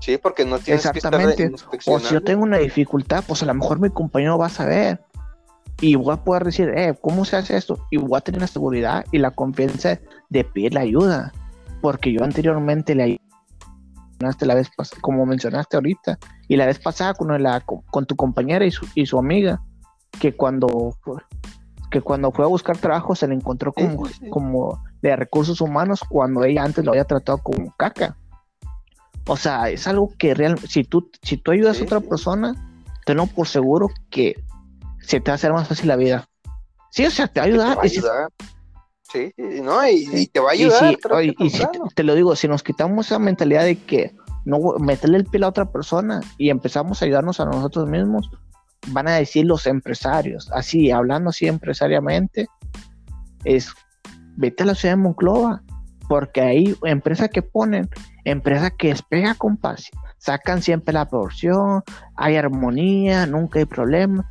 A: Sí, porque no tienes
B: Exactamente. o si yo tengo una dificultad, pues a lo mejor mi compañero va a saber y voy a poder decir, eh, ¿cómo se hace esto? Y voy a tener la seguridad y la confianza de pedir la ayuda, porque yo anteriormente le mencionaste la vez como mencionaste ahorita, y la vez pasada con, la, con tu compañera y su, y su amiga, que cuando, que cuando fue a buscar trabajo se le encontró como, como de recursos humanos cuando ella antes lo había tratado como caca. O sea, es algo que realmente, si tú, si tú ayudas a otra persona, tengo por seguro que se te va a hacer más fácil la vida. Sí, o sea, te va a ayudar.
A: Sí, no, y, te va a ayudar.
B: Y, si, te, lo digo, si nos quitamos esa mentalidad de que no meterle el pie a otra persona y empezamos a ayudarnos a nosotros mismos, van a decir los empresarios, así, hablando así empresariamente, es vete a la ciudad de Monclova, porque hay empresas que ponen, empresas que despega con paz, sacan siempre la porción, hay armonía, nunca hay problema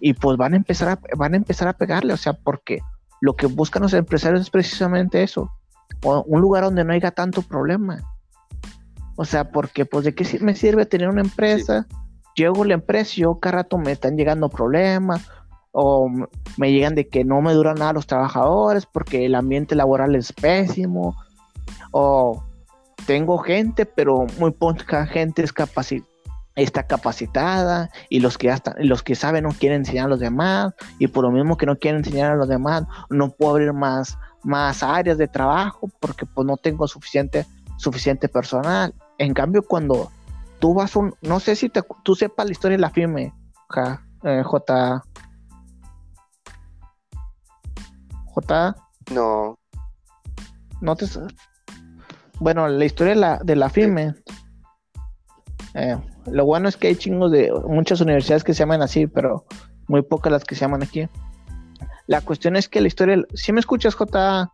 B: y pues van a empezar a, van a empezar a pegarle, o sea, porque lo que buscan los empresarios es precisamente eso, un lugar donde no haya tanto problema. O sea, porque pues de qué me sirve tener una empresa, llego a la empresa yo cada rato me están llegando problemas o me llegan de que no me duran nada los trabajadores porque el ambiente laboral es pésimo o tengo gente, pero muy poca gente es está capacitada y los que ya los que saben no quieren enseñar a los demás y por lo mismo que no quieren enseñar a los demás no puedo abrir más más áreas de trabajo porque pues no tengo suficiente suficiente personal. En cambio cuando tú vas un no sé si te, tú sepas la historia de la FIME, ja, eh, J J
A: No,
B: no te bueno la historia de la, de la FIME eh, lo bueno es que hay chingos de muchas universidades que se llaman así pero muy pocas las que se llaman aquí. La cuestión es que la historia si me escuchas J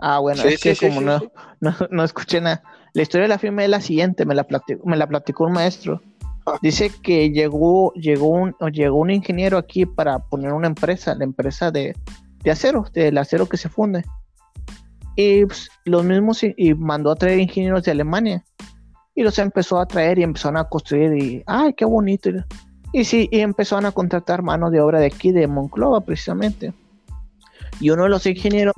B: ah bueno
A: Sí,
B: es que
A: sí,
B: como no, (laughs) no no escuché nada la historia de la FIME es la siguiente me la platicó, me la platicó un maestro
A: Ah.
B: dice que llegó llegó un llegó un ingeniero aquí para poner una empresa la empresa de de acero, del acero que se funde. Y pues, los mismos y, mandó a traer ingenieros de Alemania. Y los empezó a traer y empezaron a construir y, ay, qué bonito. Y, y sí, y empezaron a contratar mano de obra de aquí, de Monclova precisamente. Y uno de los ingenieros,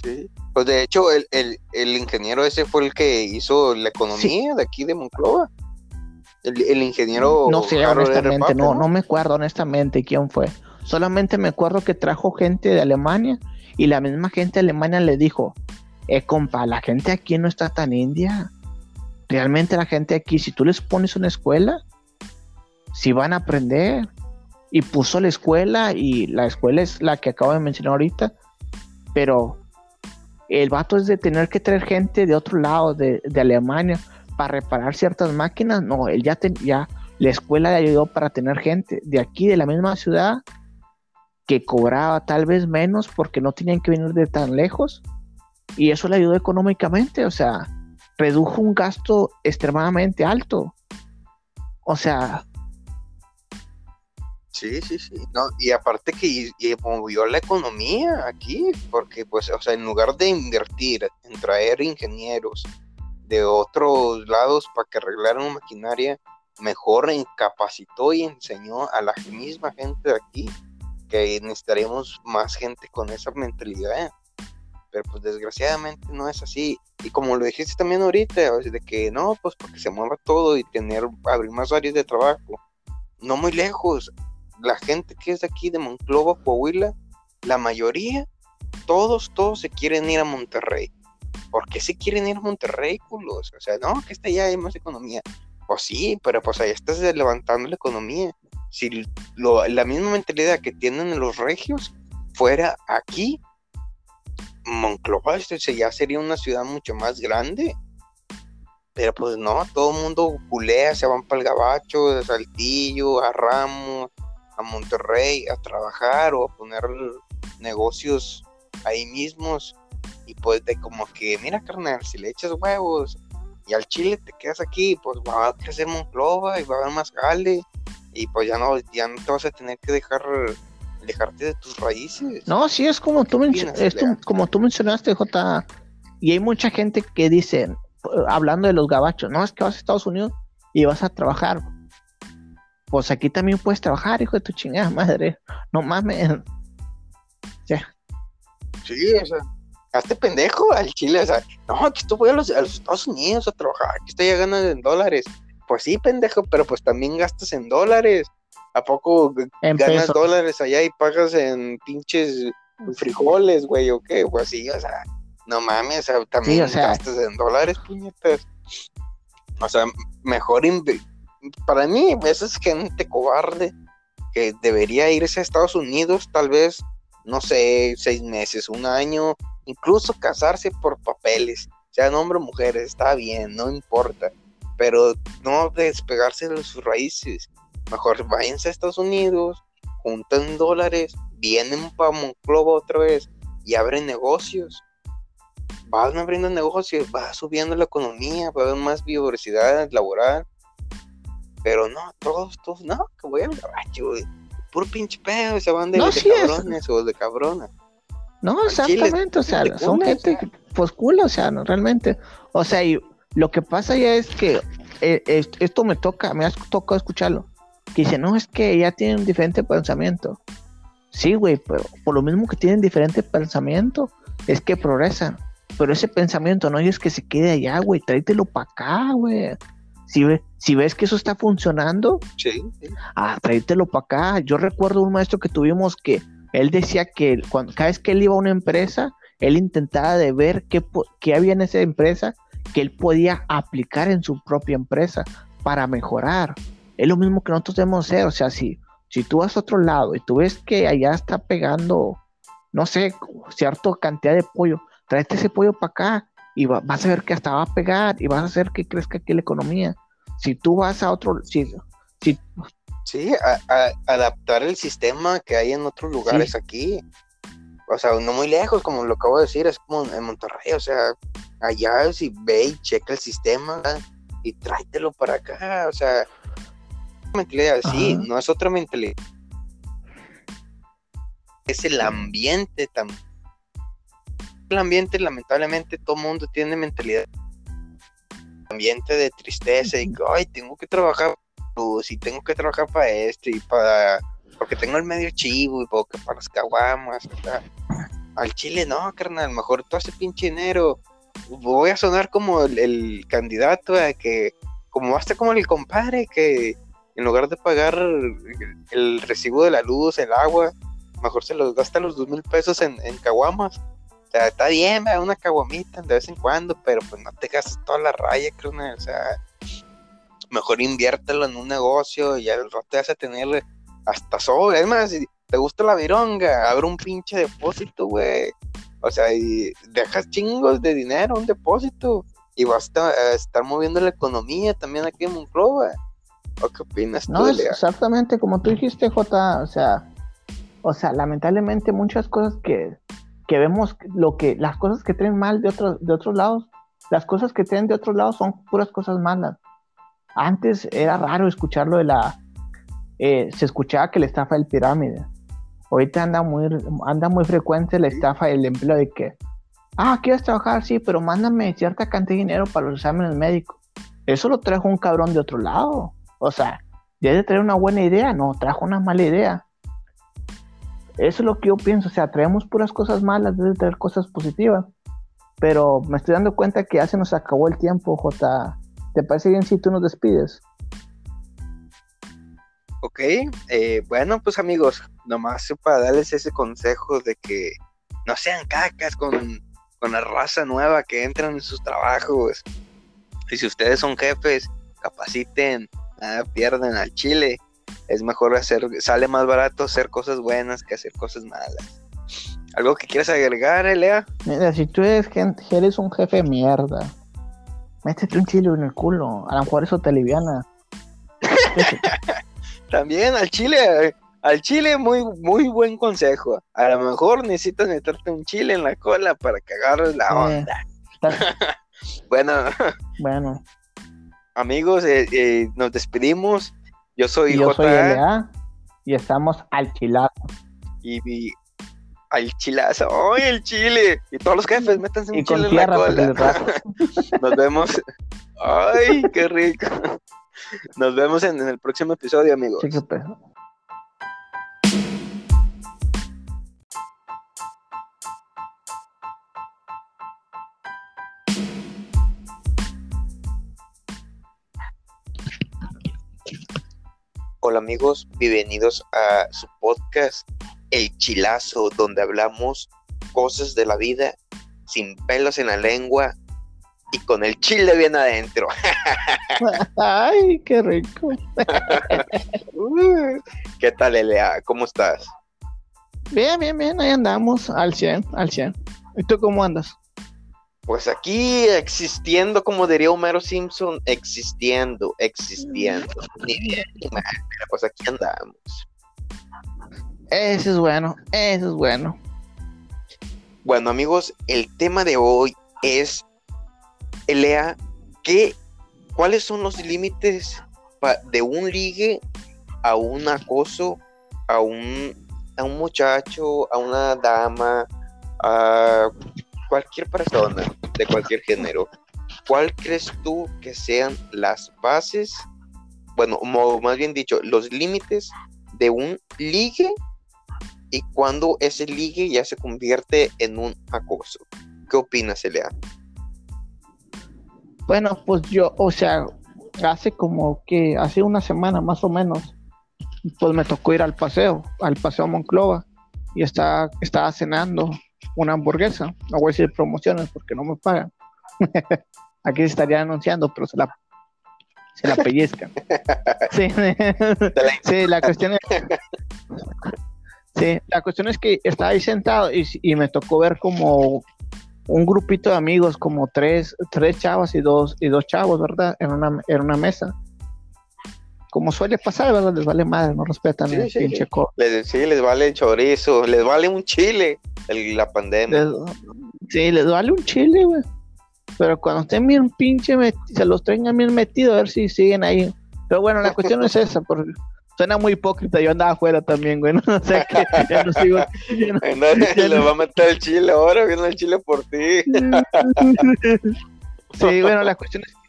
A: sí. Pues de hecho, el, el, el ingeniero ese fue el que hizo la economía de aquí de Monclova. El, el ingeniero.
B: no sé
A: Harold
B: honestamente,
A: Pape,
B: no, no me acuerdo honestamente quién fue. Solamente me acuerdo que trajo gente de Alemania y la misma gente de Alemania le dijo, eh, compa, la gente aquí no está tan india. Realmente la gente aquí, si tú les pones una escuela, si van a aprender. Y puso la escuela y la escuela es la que acabo de mencionar ahorita. Pero el vato es de tener que traer gente de otro lado, de, de Alemania, para reparar ciertas máquinas. No, él ya, ten- ya la escuela le ayudó para tener gente de aquí, de la misma ciudad, que cobraba tal vez menos porque no tenían que venir de tan lejos. Y eso le ayudó económicamente, o sea, redujo un gasto extremadamente alto. O sea,
A: Sí, sí, sí. No, y aparte que y- movió la economía aquí, porque pues, o sea, en lugar de invertir en traer ingenieros de otros lados para que arreglaran maquinaria, mejor capacitó y enseñó a la misma gente de aquí que necesitaremos más gente con esa mentalidad. Pero pues desgraciadamente no es así. Y como lo dijiste también ahorita, de que no, pues porque se mueva todo y tener, abrir más áreas de trabajo. No muy lejos. La gente que es de aquí de Monclova, Coahuila, la mayoría, todos, todos se quieren ir a Monterrey. ¿Por qué se quieren ir a Monterrey, culos? O sea, no, que está allá hay más economía. Pues sí, pero pues ahí estás levantando la economía. Si lo- la misma mentalidad que tienen los regios fuera aquí, Monclova este, ya sería una ciudad mucho más grande. Pero pues no, todo el mundo culea, se van para el Gabacho, Saltillo, a Ramos, a Monterrey, a trabajar o a poner negocios ahí mismos. Y pues de como que, mira carnal, si le echas huevos y al chile te quedas aquí, pues va a crecer Monclova y va a haber más jale. Y pues ya no, ya no te vas a tener que dejar alejarte de tus raíces.
B: no, sí es como tú,
A: ¿Qué
B: mencio-
A: opinas,
B: es
A: Lea?
B: como tú mencionaste, J. Y hay mucha gente que dice, eh, hablando de los gabachos, no, es que vas a Estados Unidos y vas a trabajar. Pues aquí también puedes trabajar, hijo de tu chingada madre. No mames.
A: Sí, o sea, hazte pendejo al Chile, o sea, no, que esto voy a los, a los Estados Unidos a trabajar, que estoy ya ganando en dólares. Pues sí, pendejo, pero pues también gastas en dólares. ¿A poco
B: En
A: ganas dólares allá y pagas en pinches frijoles, güey, o qué? Pues sí, o sea, no mames, o sea, también
B: Sí, o sea-
A: gastas en dólares, puñetas. O sea, mejor inve- para mí, esa es gente cobarde que debería irse a Estados Unidos, tal vez, no sé, seis meses, un año, incluso casarse por papeles, sean hombre o mujer, está bien, no importa, pero no despegarse de sus raíces. Mejor váyanse a Estados Unidos, juntan dólares, vienen para Monclova otra vez y abren negocios. Van abriendo negocios, va subiendo la economía, va a haber más diversidad laboral. Pero no, todos, todos, no, que voy al gabacho, güey. Puro pinche pedo, se van de,
B: No,
A: de
B: sí es.
A: cabrones o de cabrona.
B: No,
A: chile,
B: exactamente, o sea, son gente
A: o sea,
B: que pues cool, o sea, no, realmente. O sea, y lo que pasa ya es que eh, es- esto me toca, me ha tocado escucharlo. Que dice, no, es que ya tienen un diferente pensamiento. Sí, güey, pero por lo mismo que tienen diferente pensamiento, es que progresan. Pero ese pensamiento no es que se quede allá, güey, tráetelo para acá, güey. Si, ve- si ves que eso está funcionando,
A: Sí, sí.
B: ah, tráetelo para acá. Yo recuerdo un maestro que tuvimos que él decía que cuando, cada vez que él iba a una empresa, él intentaba de ver qué, qué había en esa empresa que él podía aplicar en su propia empresa para mejorar. Es lo mismo que nosotros debemos hacer. O sea, si, si tú vas a otro lado y tú ves que allá está pegando, no sé, cierta cantidad de pollo, tráete ese pollo para acá y va- vas a ver que hasta va a pegar y vas a hacer que crezca aquí la economía. Si tú vas a otro, si, si
A: Sí, a- a- adaptar el sistema que hay en otros lugares aquí. O sea, no muy lejos, como lo acabo de decir, es como en Monterrey, o sea, allá si ve y checa el sistema y tráetelo para acá, o sea, mentalidad, sí,
B: Ajá.
A: no es otra mentalidad. Es el ambiente también. El ambiente, lamentablemente, todo mundo tiene mentalidad. Ambiente de tristeza y que, ay, tengo que trabajar luz y tengo que trabajar para esto y para porque tengo el medio chivo y porque para las caguamas o sea, al chile no carnal mejor todo ese pinche dinero voy a sonar como el, el candidato a que como basta como el compadre que en lugar de pagar el, el recibo de la luz el agua mejor se los gasta los dos mil pesos en, en caguamas sea, está bien, ¿verdad? una caguamita de vez en cuando, pero pues no te gastes toda la raya, carnal. O sea, mejor inviértelo en un negocio y al rato te vas a tener hasta sobra. Es más, si te gusta la vironga, abre un pinche depósito, güey. O sea, y dejas chingos de dinero, un depósito. Y vas a estar moviendo la economía también aquí en Monclova. ¿O qué opinas
B: No,
A: tú,
B: es exactamente como tú dijiste, Jota, o sea, o sea, lamentablemente muchas cosas que, que vemos, lo que, las cosas que traen mal de otros, de otros lados, las cosas que traen de otros lados son puras cosas malas. Antes era raro escucharlo de la, eh, se escuchaba que la estafa del pirámide. Ahorita anda muy, anda muy frecuente la estafa del empleo de que, ah, ¿quieres trabajar? Sí, pero mándame cierta cantidad de dinero para los exámenes médicos. Eso lo trajo un cabrón de otro lado. O sea, debe traer una buena idea, no, trajo una mala idea. Eso es lo que yo pienso, o sea, traemos puras cosas malas, debe traer cosas positivas. Pero me estoy dando cuenta que ya se nos acabó el tiempo, J. ¿Te parece bien si tú nos despides?
A: Ok, eh, bueno, pues amigos, nomás para darles ese consejo de que no sean cacas con, con la raza nueva que entran en sus trabajos. Y si ustedes son jefes, capaciten, nada pierden al chile. Es mejor hacer, sale más barato hacer cosas buenas que hacer cosas malas. ¿Algo que quieras agregar, Elea?
B: Mira, si tú eres, gente, eres un jefe de mierda, métete un chile en el culo, a lo mejor eso te aliviana. (laughs)
A: También al chile, al chile muy, muy buen consejo. A lo mejor necesitas meterte un chile en la cola para que agarres la
B: Eh,
A: onda. (laughs) Bueno,
B: bueno,
A: amigos, eh, eh, nos despedimos. Yo soy
B: yo soy
A: JA
B: LA y estamos al chilazo.
A: y, y al chilazo. ¡Ay, el chile! Y todos los jefes, métanse un
B: Y
A: chile en la cola.
B: raspe. (laughs)
A: Nos vemos. ¡Ay, qué rico! Nos vemos en, en el próximo episodio, amigos.
B: Sí,
A: Hola amigos, bienvenidos a su podcast El Chilazo, donde hablamos cosas de la vida sin pelos en la lengua y con el chile bien adentro. (laughs)
B: Ay, qué rico. (laughs)
A: ¿Qué tal, Elea? ¿Cómo estás?
B: Bien, bien, bien, ahí andamos al 100, al 100. ¿Y tú cómo andas?
A: Pues aquí existiendo, como diría Homero Simpson, existiendo, existiendo. (laughs) Ni bien ni mal, pero pues aquí andamos.
B: Eso es bueno, eso es bueno.
A: Bueno, amigos, el tema de hoy es, Elea, ¿qué, ¿cuáles son los límites de un ligue a un acoso, a un, a un muchacho, a una dama, a cualquier persona de cualquier género, ¿cuál crees tú que sean las bases, bueno, más bien dicho, los límites de un ligue y cuando ese ligue ya se convierte en un acoso? ¿Qué opinas, Elea?
B: Bueno, pues yo, o sea, hace como que, hace una semana más o menos, pues me tocó ir al paseo, al paseo Monclova, y estaba, estaba cenando una hamburguesa. No voy a decir promociones porque no me pagan. (laughs) Aquí se estaría anunciando, pero se la, se la pellizcan. (laughs) Sí, sí, la cuestión es. Sí, la cuestión es que estaba ahí sentado y, y me tocó ver como un grupito de amigos, como tres, tres chavas y dos, y dos chavos, ¿verdad? En una, en una mesa. Como suele pasar, ¿verdad? Les vale madre, no respetan el pinche
A: les, Sí, les vale el chorizo, les vale un chile la pandemia.
B: sí, les vale un chile, güey. Pero cuando estén bien pinche, se los tengan bien metidos, a ver si siguen ahí. Pero bueno, la cuestión no es esa, porque (laughs) Suena muy hipócrita, yo andaba afuera también, güey. (laughs) No sé qué, ya no sigo. (laughs)
A: le va a meter el chile ahora, viene el chile por ti.
B: sí, bueno, la cuestión es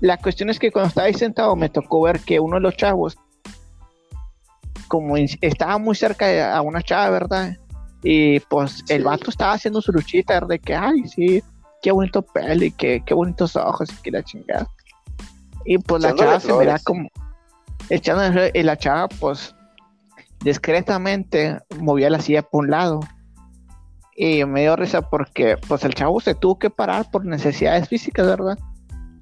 B: la cuestión es que cuando estaba ahí sentado me tocó ver que uno de los chavos, como estaba muy cerca a una chava, ¿verdad? Y pues el vato estaba haciendo su luchita de que, ay, sí, qué bonito pelo y qué, qué bonitos ojos y que la chingada. Y pues la chava se da como echando y la chava pues discretamente movía la silla por un lado y me dio risa porque pues el chavo se tuvo que parar por necesidades físicas, ¿verdad?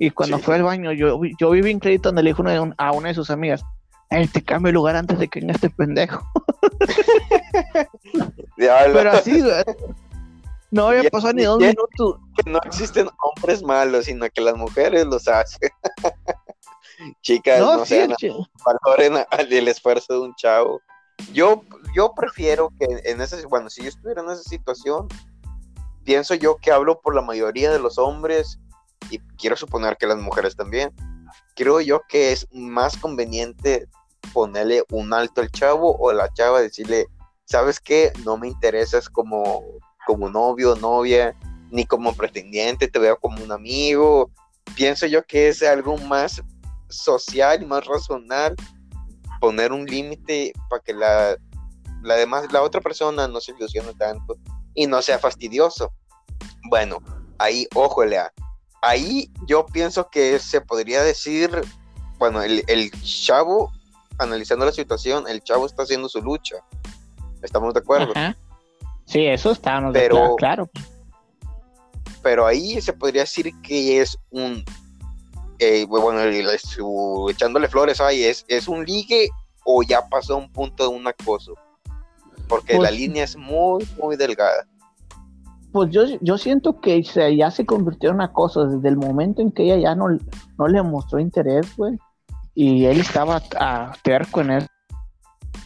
B: Y cuando fue al baño, yo, yo vi bien crédito donde le dijo a una de sus amigas, Ay, te cambio el lugar antes de que venga este pendejo. (laughs) Pero así, No había pasado ni dos minutos.
A: Que no existen hombres malos, sino que las mujeres los hacen. (laughs) Chicas, no, no sean, valoren el esfuerzo de un chavo. Yo, yo prefiero que en ese, bueno, si yo estuviera en esa situación, pienso yo que hablo por la mayoría de los hombres y quiero suponer que las mujeres también. Creo yo que es más conveniente ponerle un alto al chavo o a la chava, decirle, ¿sabes qué? No me interesas como, como novio novia, ni como pretendiente, te veo como un amigo. Pienso yo que es algo más social y más razonal poner un límite para que la, la demás, la otra persona no se ilusione tanto y no sea fastidioso. Bueno, ahí, ojo, Lea, ahí yo pienso que se podría decir, bueno, el, el chavo, analizando la situación, el chavo está haciendo su lucha. ¿Estamos de acuerdo?
B: Sí, eso está, pero, claro.
A: Pero ahí se podría decir que es un bueno, echándole flores ahí, ¿es, ¿es un ligue o ya pasó un punto de un acoso? Porque la pues línea es muy, muy delgada.
B: Pues yo, yo siento que se, ya se convirtió en acoso desde el momento en que ella ya no, no le mostró interés, güey. Y él estaba a terco en él.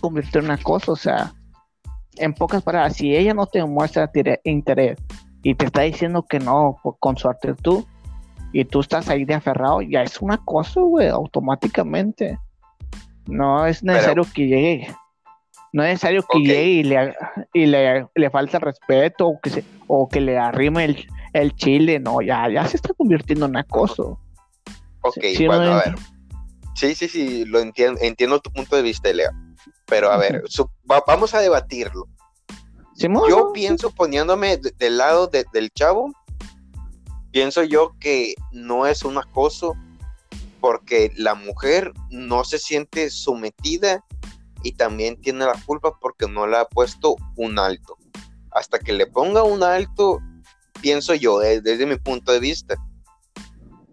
B: Convirtió en acoso, o sea, en pocas palabras, si ella no te muestra interés y te está diciendo que no con su actitud, y tú estás ahí de aferrado, ya es un acoso, güey, automáticamente. No es necesario que llegue. No es necesario que llegue y le, y le, le falta respeto o que, se, o que le arrime el, el chile. No, ya, ya se está convirtiendo en acoso.
A: Ok, bueno, a ver. Sí, sí, sí, lo entiendo, entiendo tu punto de vista, Lea. Pero a ver, vamos a debatirlo. Yo pienso poniéndome del lado del chavo, pienso yo que no es un acoso porque la mujer no se siente sometida y también tiene la culpa porque no le ha puesto un alto. Hasta que le ponga un alto, pienso yo, desde, mi punto de vista,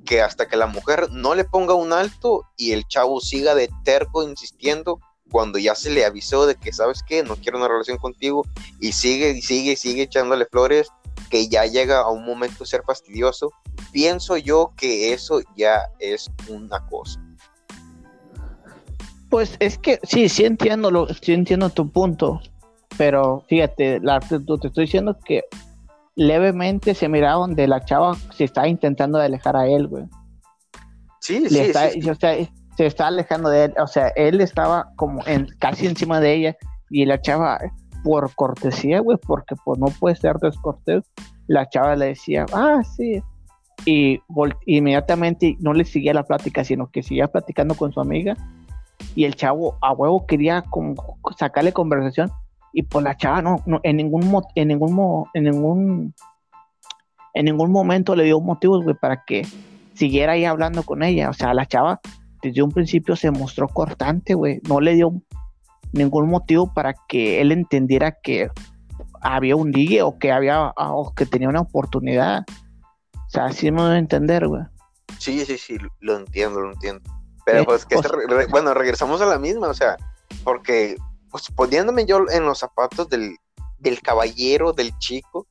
A: que hasta que la mujer no le ponga un alto y el chavo siga de terco insistiendo, cuando ya se le avisó de que, ¿sabes qué? No quiero una relación contigo y sigue y sigue y sigue echándole flores, que ya llega a un momento ser fastidioso, pienso yo que eso ya es una cosa.
B: Pues es que sí, sí entiendo, lo, sí entiendo tu punto, pero fíjate, la, te, te estoy diciendo que levemente se mira donde la chava se está intentando alejar a él, güey.
A: Sí, sí,
B: se está alejando de él, o sea, él estaba como en, casi encima de ella y la chava por cortesía, güey, porque pues no puede ser descortés, la chava le decía, ah, sí. Y inmediatamente no le seguía la plática, sino que seguía platicando con su amiga. Y el chavo a huevo quería como sacarle conversación. Y pues la chava no, en ningún en ningún en ningún en ningún momento le dio motivos, güey, para que siguiera ahí hablando con ella. O sea, la chava desde un principio se mostró cortante, güey. No le dio ningún motivo para que él entendiera que había un ligue o que había o que tenía una oportunidad. O sea, así me a entender, güey.
A: Sí, sí, sí, lo entiendo, lo entiendo. Pero pues que, bueno, regresamos a la misma, o sea, porque pues poniéndome yo en los zapatos del, del caballero, del chico,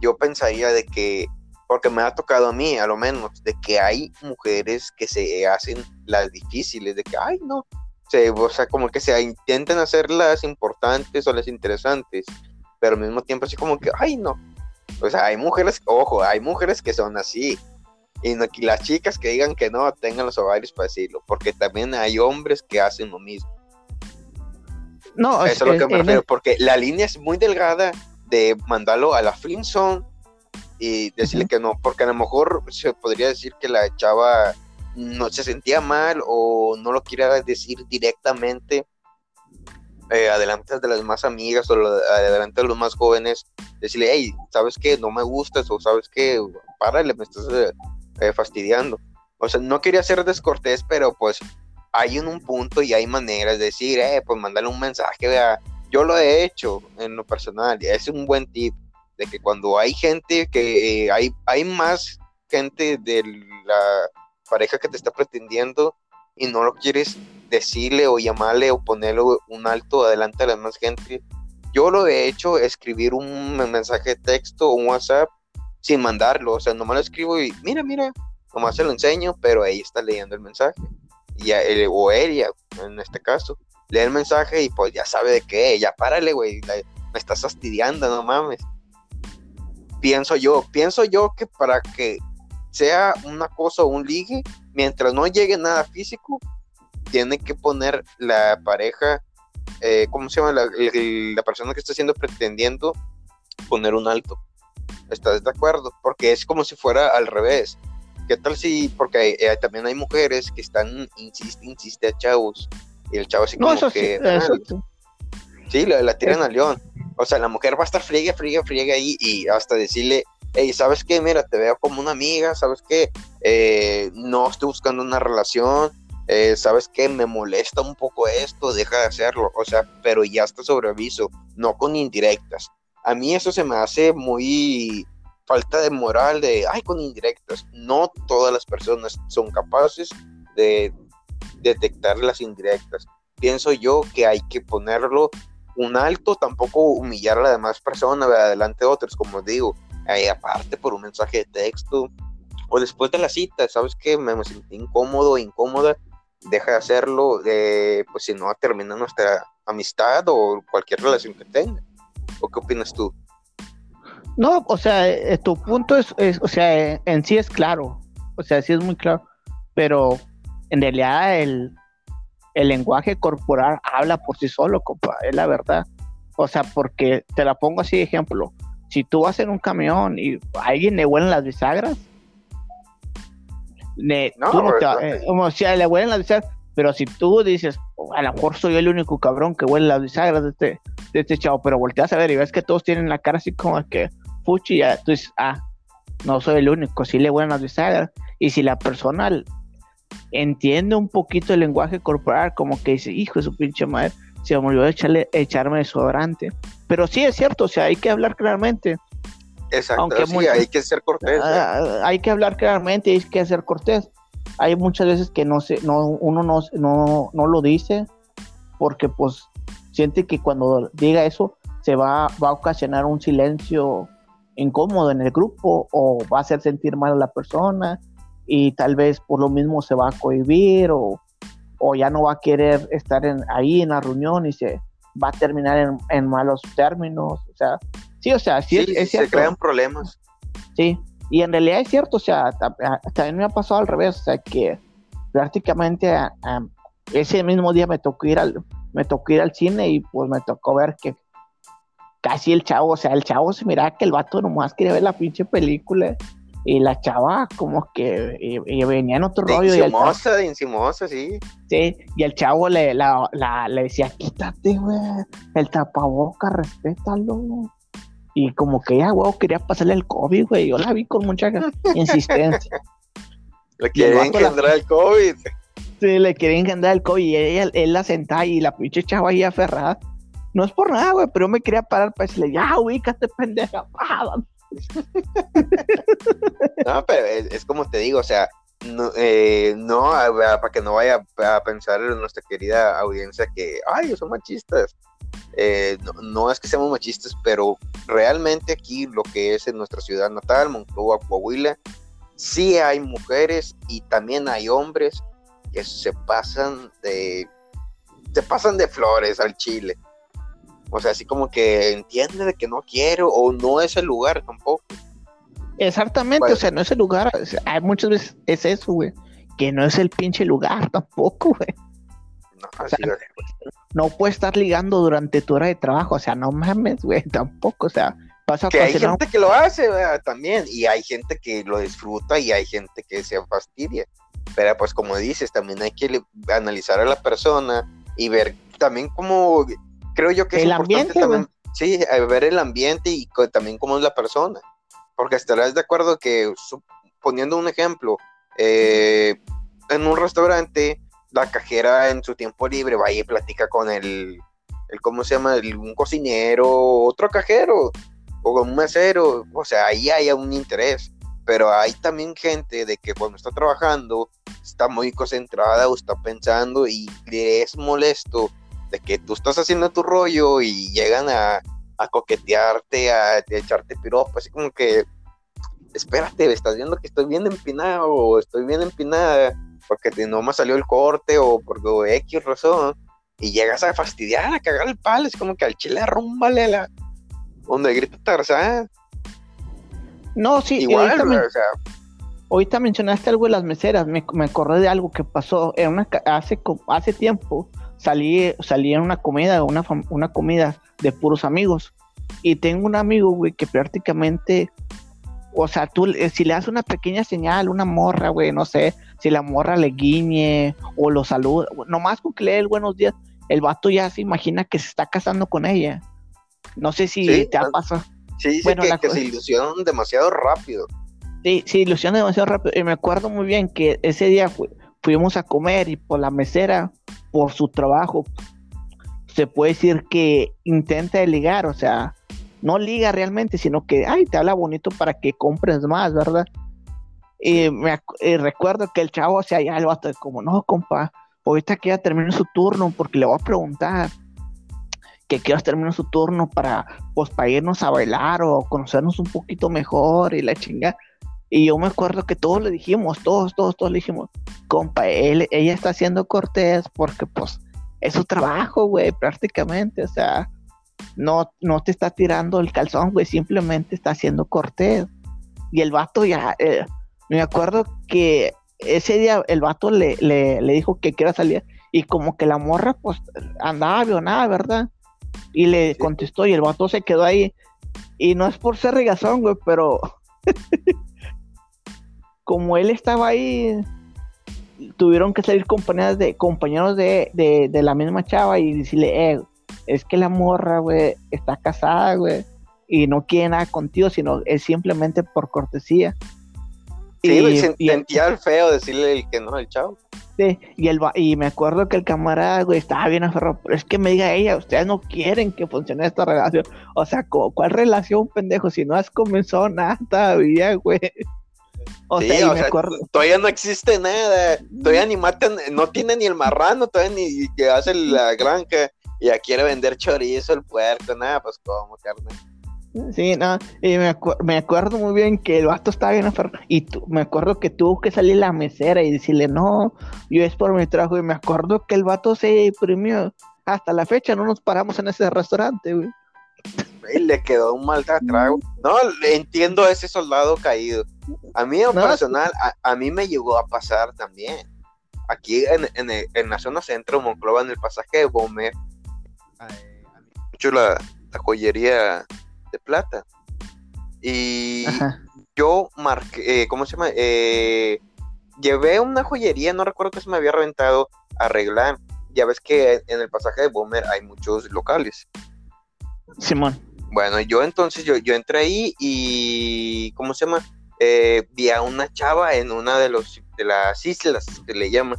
A: yo pensaría de que, porque me ha tocado a mí, a lo menos, de que hay mujeres que se hacen las difíciles, de que, ay, no, se, o sea, como que se intentan hacer las importantes o las interesantes, pero al mismo tiempo así como que, ay, no. O sea, hay mujeres, ojo, hay mujeres que son así. Y, no, las chicas que digan que no tengan los ovarios para decirlo, porque también hay hombres que hacen lo mismo. No, eso es, lo que me refiero, porque la línea es muy delgada de mandarlo a la Flintstone y decirle que no, porque a lo mejor se podría decir que la chava no se sentía mal o no lo quiera decir directamente eh, adelante de las más amigas o adelante de los más jóvenes, decirle, hey, ¿sabes qué? No me gustas o ¿sabes qué? Párale, me estás eh, fastidiando. O sea, no quería ser descortés, pero pues hay en un punto y hay maneras de decir, eh, pues mandarle un mensaje, vea, yo lo he hecho en lo personal, es un buen tip de que cuando hay gente que eh, hay, hay más gente de la pareja que te está pretendiendo y no lo quieres decirle o llamarle o ponerle un alto adelante a la más gente, yo lo he hecho, escribir un mensaje de texto un WhatsApp sin mandarlo, o sea, nomás lo escribo y mira, mira, nomás se lo enseño, pero ahí está leyendo el mensaje, y o ella, en este caso, lee el mensaje y pues ya sabe de qué, ya párale, güey, me estás fastidiando, no mames. Pienso yo, pienso yo que para que sea una cosa o un ligue, mientras no llegue nada físico, tiene que poner la pareja, eh, ¿cómo se llama? La, persona que está siendo pretendiendo poner un alto. ¿Estás de acuerdo? Porque es como si fuera al revés. ¿Qué tal si, porque eh, también hay mujeres que están, insiste, insiste a chavos, y el chavo así como que. Sí, la, tiran al león. O sea, la mujer va a estar friegue, friegue, friegue ahí y hasta decirle, hey, ¿sabes qué? Mira, te veo como una amiga, ¿sabes qué? Eh, no estoy buscando una relación, eh, ¿sabes qué? Me molesta un poco esto, deja de hacerlo. O sea, pero ya está sobre aviso, no con indirectas. A mí eso se me hace muy falta de moral de, ay, con indirectas. No todas las personas son capaces de detectar las indirectas. Pienso yo que hay que ponerlo un alto, tampoco humillar a la demás persona adelante de otros, como digo, ahí aparte por un mensaje de texto o después de la cita, sabes que me, sentí incómodo, incómoda, deja de hacerlo, eh, pues si no termina nuestra amistad o cualquier relación que tenga. ¿O qué opinas tú?
B: No, o sea, eh, tu punto es, es, o sea, en sí es claro, o sea, sí es muy claro, pero en realidad el, lenguaje corporal habla por sí solo, compa, es la verdad. O sea, porque te la pongo así de ejemplo. Si tú vas en un camión y a alguien le huelen las bisagras, no, tú no te, eh, como si le huelen las bisagras, pero si tú dices, oh, a lo mejor soy el único cabrón que huele las bisagras de este, de este chavo, pero volteas a ver y ves que todos tienen la cara así como que fuchi, ya tú dices, ah, no soy el único, sí le huelen las bisagras. Y si la persona entiende un poquito el lenguaje corporal, como que dice, hijo de su pinche madre, se me olvidó echarle, echarme desodorante. Pero sí es cierto, o sea, hay que hablar claramente.
A: Exacto, sí, hay que ser cortés.
B: Ah, ¿eh? hay que hablar claramente, hay que ser cortés. Hay muchas veces que no se, no, uno no, no, no lo dice porque pues siente que cuando diga eso se va, va a ocasionar un silencio incómodo en el grupo o va a hacer sentir mal a la persona y tal vez por lo mismo se va a cohibir o, ya no va a querer estar en, ahí en la reunión y se va a terminar en, malos términos. O sea, sí, o sea, sí, es,
A: Se crean problemas.
B: Sí, y en realidad es cierto, o sea, también me ha pasado al revés, o sea, que prácticamente ese mismo día me tocó ir al me tocó ir al cine y pues me tocó ver que casi el chavo, o sea, el chavo se miraba que el vato nomás quería ver la pinche película y la chava como que y, venía en otro rollo.
A: Incimosa, de incimosa, sí.
B: Sí, y el chavo le, la, le decía, quítate, güey, el tapaboca, respétalo. Y como que ella, güey, quería pasarle el COVID, güey. Yo la vi con mucha (laughs) insistencia.
A: le quería engendrar el COVID.
B: Sí, le quería engendrar el COVID y ella, él la sentaba y la pinche chava ahí aferrada. No es por nada, güey, pero me quería parar para decirle, ya, ubícate, pendeja. (laughs)
A: no, pero es, como te digo, o sea, no, eh, no para que no vaya a pensar en nuestra querida audiencia que, ay, son machistas. Eh, no, es que seamos machistas, pero realmente aquí lo que es en nuestra ciudad natal, Monclova, Coahuila, sí hay mujeres y también hay hombres que se pasan de se pasan de flores al chile. O sea, así como que entiende de que no quiero o no es el lugar tampoco.
B: Exactamente, o pues sea, no es el lugar. hay muchas veces es eso, güey. Que no es el pinche lugar tampoco, güey. No, puedes estar ligando durante tu hora de trabajo, o sea, no mames, güey, tampoco, o sea,
A: pasa que hay gente que lo hace, también, y hay gente que lo disfruta y hay gente que se fastidia. Pero pues como dices, también hay que analizar a la persona y ver también cómo creo yo que es
B: el ambiente,
A: también, sí, ver el ambiente y también cómo es la persona. Porque estarás de acuerdo que, poniendo un ejemplo, eh, en un restaurante, la cajera en su tiempo libre va y platica con el, el ¿cómo se llama? un cocinero, otro cajero, o un mesero, o sea, ahí hay un interés. Pero hay también gente de que cuando está trabajando está muy concentrada o está pensando y le es molesto de que tú estás haciendo tu rollo y llegan a, coquetearte, a, echarte piropo, así como que, espérate, estás viendo que estoy bien empinado o estoy bien empinada porque no me salió el corte o por X razón y llegas a fastidiar, a cagar el palo, es como que al chile arrúmbale la donde grita Tarzán.
B: No, sí, igual, ahorita, o sea, ahorita mencionaste algo de las meseras, me, me acordé de algo que pasó en una, hace, hace tiempo salí, salí en una comida, una, una comida de puros amigos. Y tengo un amigo, güey, que prácticamente, o sea, tú, eh, si le das una pequeña señal, una morra, güey, no sé, si la morra le guiñe o lo saluda, nomás con que le dé el buenos días, el vato ya se imagina que se está casando con ella. No sé si te ha pasado.
A: Sí, bueno, que, se ilusionan demasiado rápido.
B: Sí, se ilusionan demasiado rápido. Y me acuerdo muy bien que ese día fuimos a comer y por la mesera por su trabajo, se puede decir que intenta ligar, o sea, no liga realmente, sino que, ay, te habla bonito para que compres más, ¿verdad? Y me recuerdo que el chavo, o sea, ya el vato, como, no, compa, ahorita que ya termine su turno, porque le voy a preguntar que quieras terminar su turno para, pues, para irnos a bailar o conocernos un poquito mejor y la chinga. Y yo me acuerdo que todos le dijimos, todos, todos, todos le dijimos, compa, él, ella está haciendo cortés porque pues es su trabajo, güey, prácticamente, o sea, no, no te está tirando el calzón, güey, simplemente está haciendo cortés. Y el vato ya, eh, me acuerdo que ese día el vato le, le, dijo que quiera salir y como que la morra pues andaba avionada, ¿verdad? Y le contestó y el vato se quedó ahí. Y no es por ser regazón, güey, pero (laughs) como él estaba ahí, tuvieron que salir compañeros de, compañeros de, de, la misma chava y decirle, eh, es que la morra, güey, está casada, güey, y no quiere nada contigo, sino es simplemente por cortesía.
A: Sí, y, sentía el feo decirle el que no, el chavo.
B: Sí, y, el, y me acuerdo que el camarada, güey, estaba bien aferrado, pero es que me diga ella, ustedes no quieren que funcione esta relación. O sea, ¿cuál relación, pendejo? Si no has comenzado nada todavía, güey.
A: O sea, todavía no existe nada, todavía ni matan, no tiene ni el marrano, todavía ni que hace la granja, y ya quiere vender chorizo, el puerco, nada, pues como carne.
B: Sí, no, y me, me acuerdo muy bien que el vato estaba bien aferrado, y me acuerdo que tuvo que salir la mesera y decirle, no, yo es por mi trabajo, y me acuerdo que el vato se deprimió, hasta la fecha no nos paramos en ese restaurante, güey.
A: le quedó un mal trago. No, entiendo a ese soldado caído. A mí en personal, a, mí me llegó a pasar también. Aquí en, en, la zona centro, Monclova, en el pasaje de Bomer, mucho la, a joyería de plata. Y yo marqué, eh, ¿cómo se llama? Eh, llevé una joyería, no recuerdo que se me había reventado, a arreglar. Ya ves que en el pasaje de Boomer hay muchos locales.
B: Simón.
A: Bueno, yo entonces, yo, yo entré ahí y, ¿cómo se llama? Eh, vi a una chava en una de, los, de las islas, que le llaman.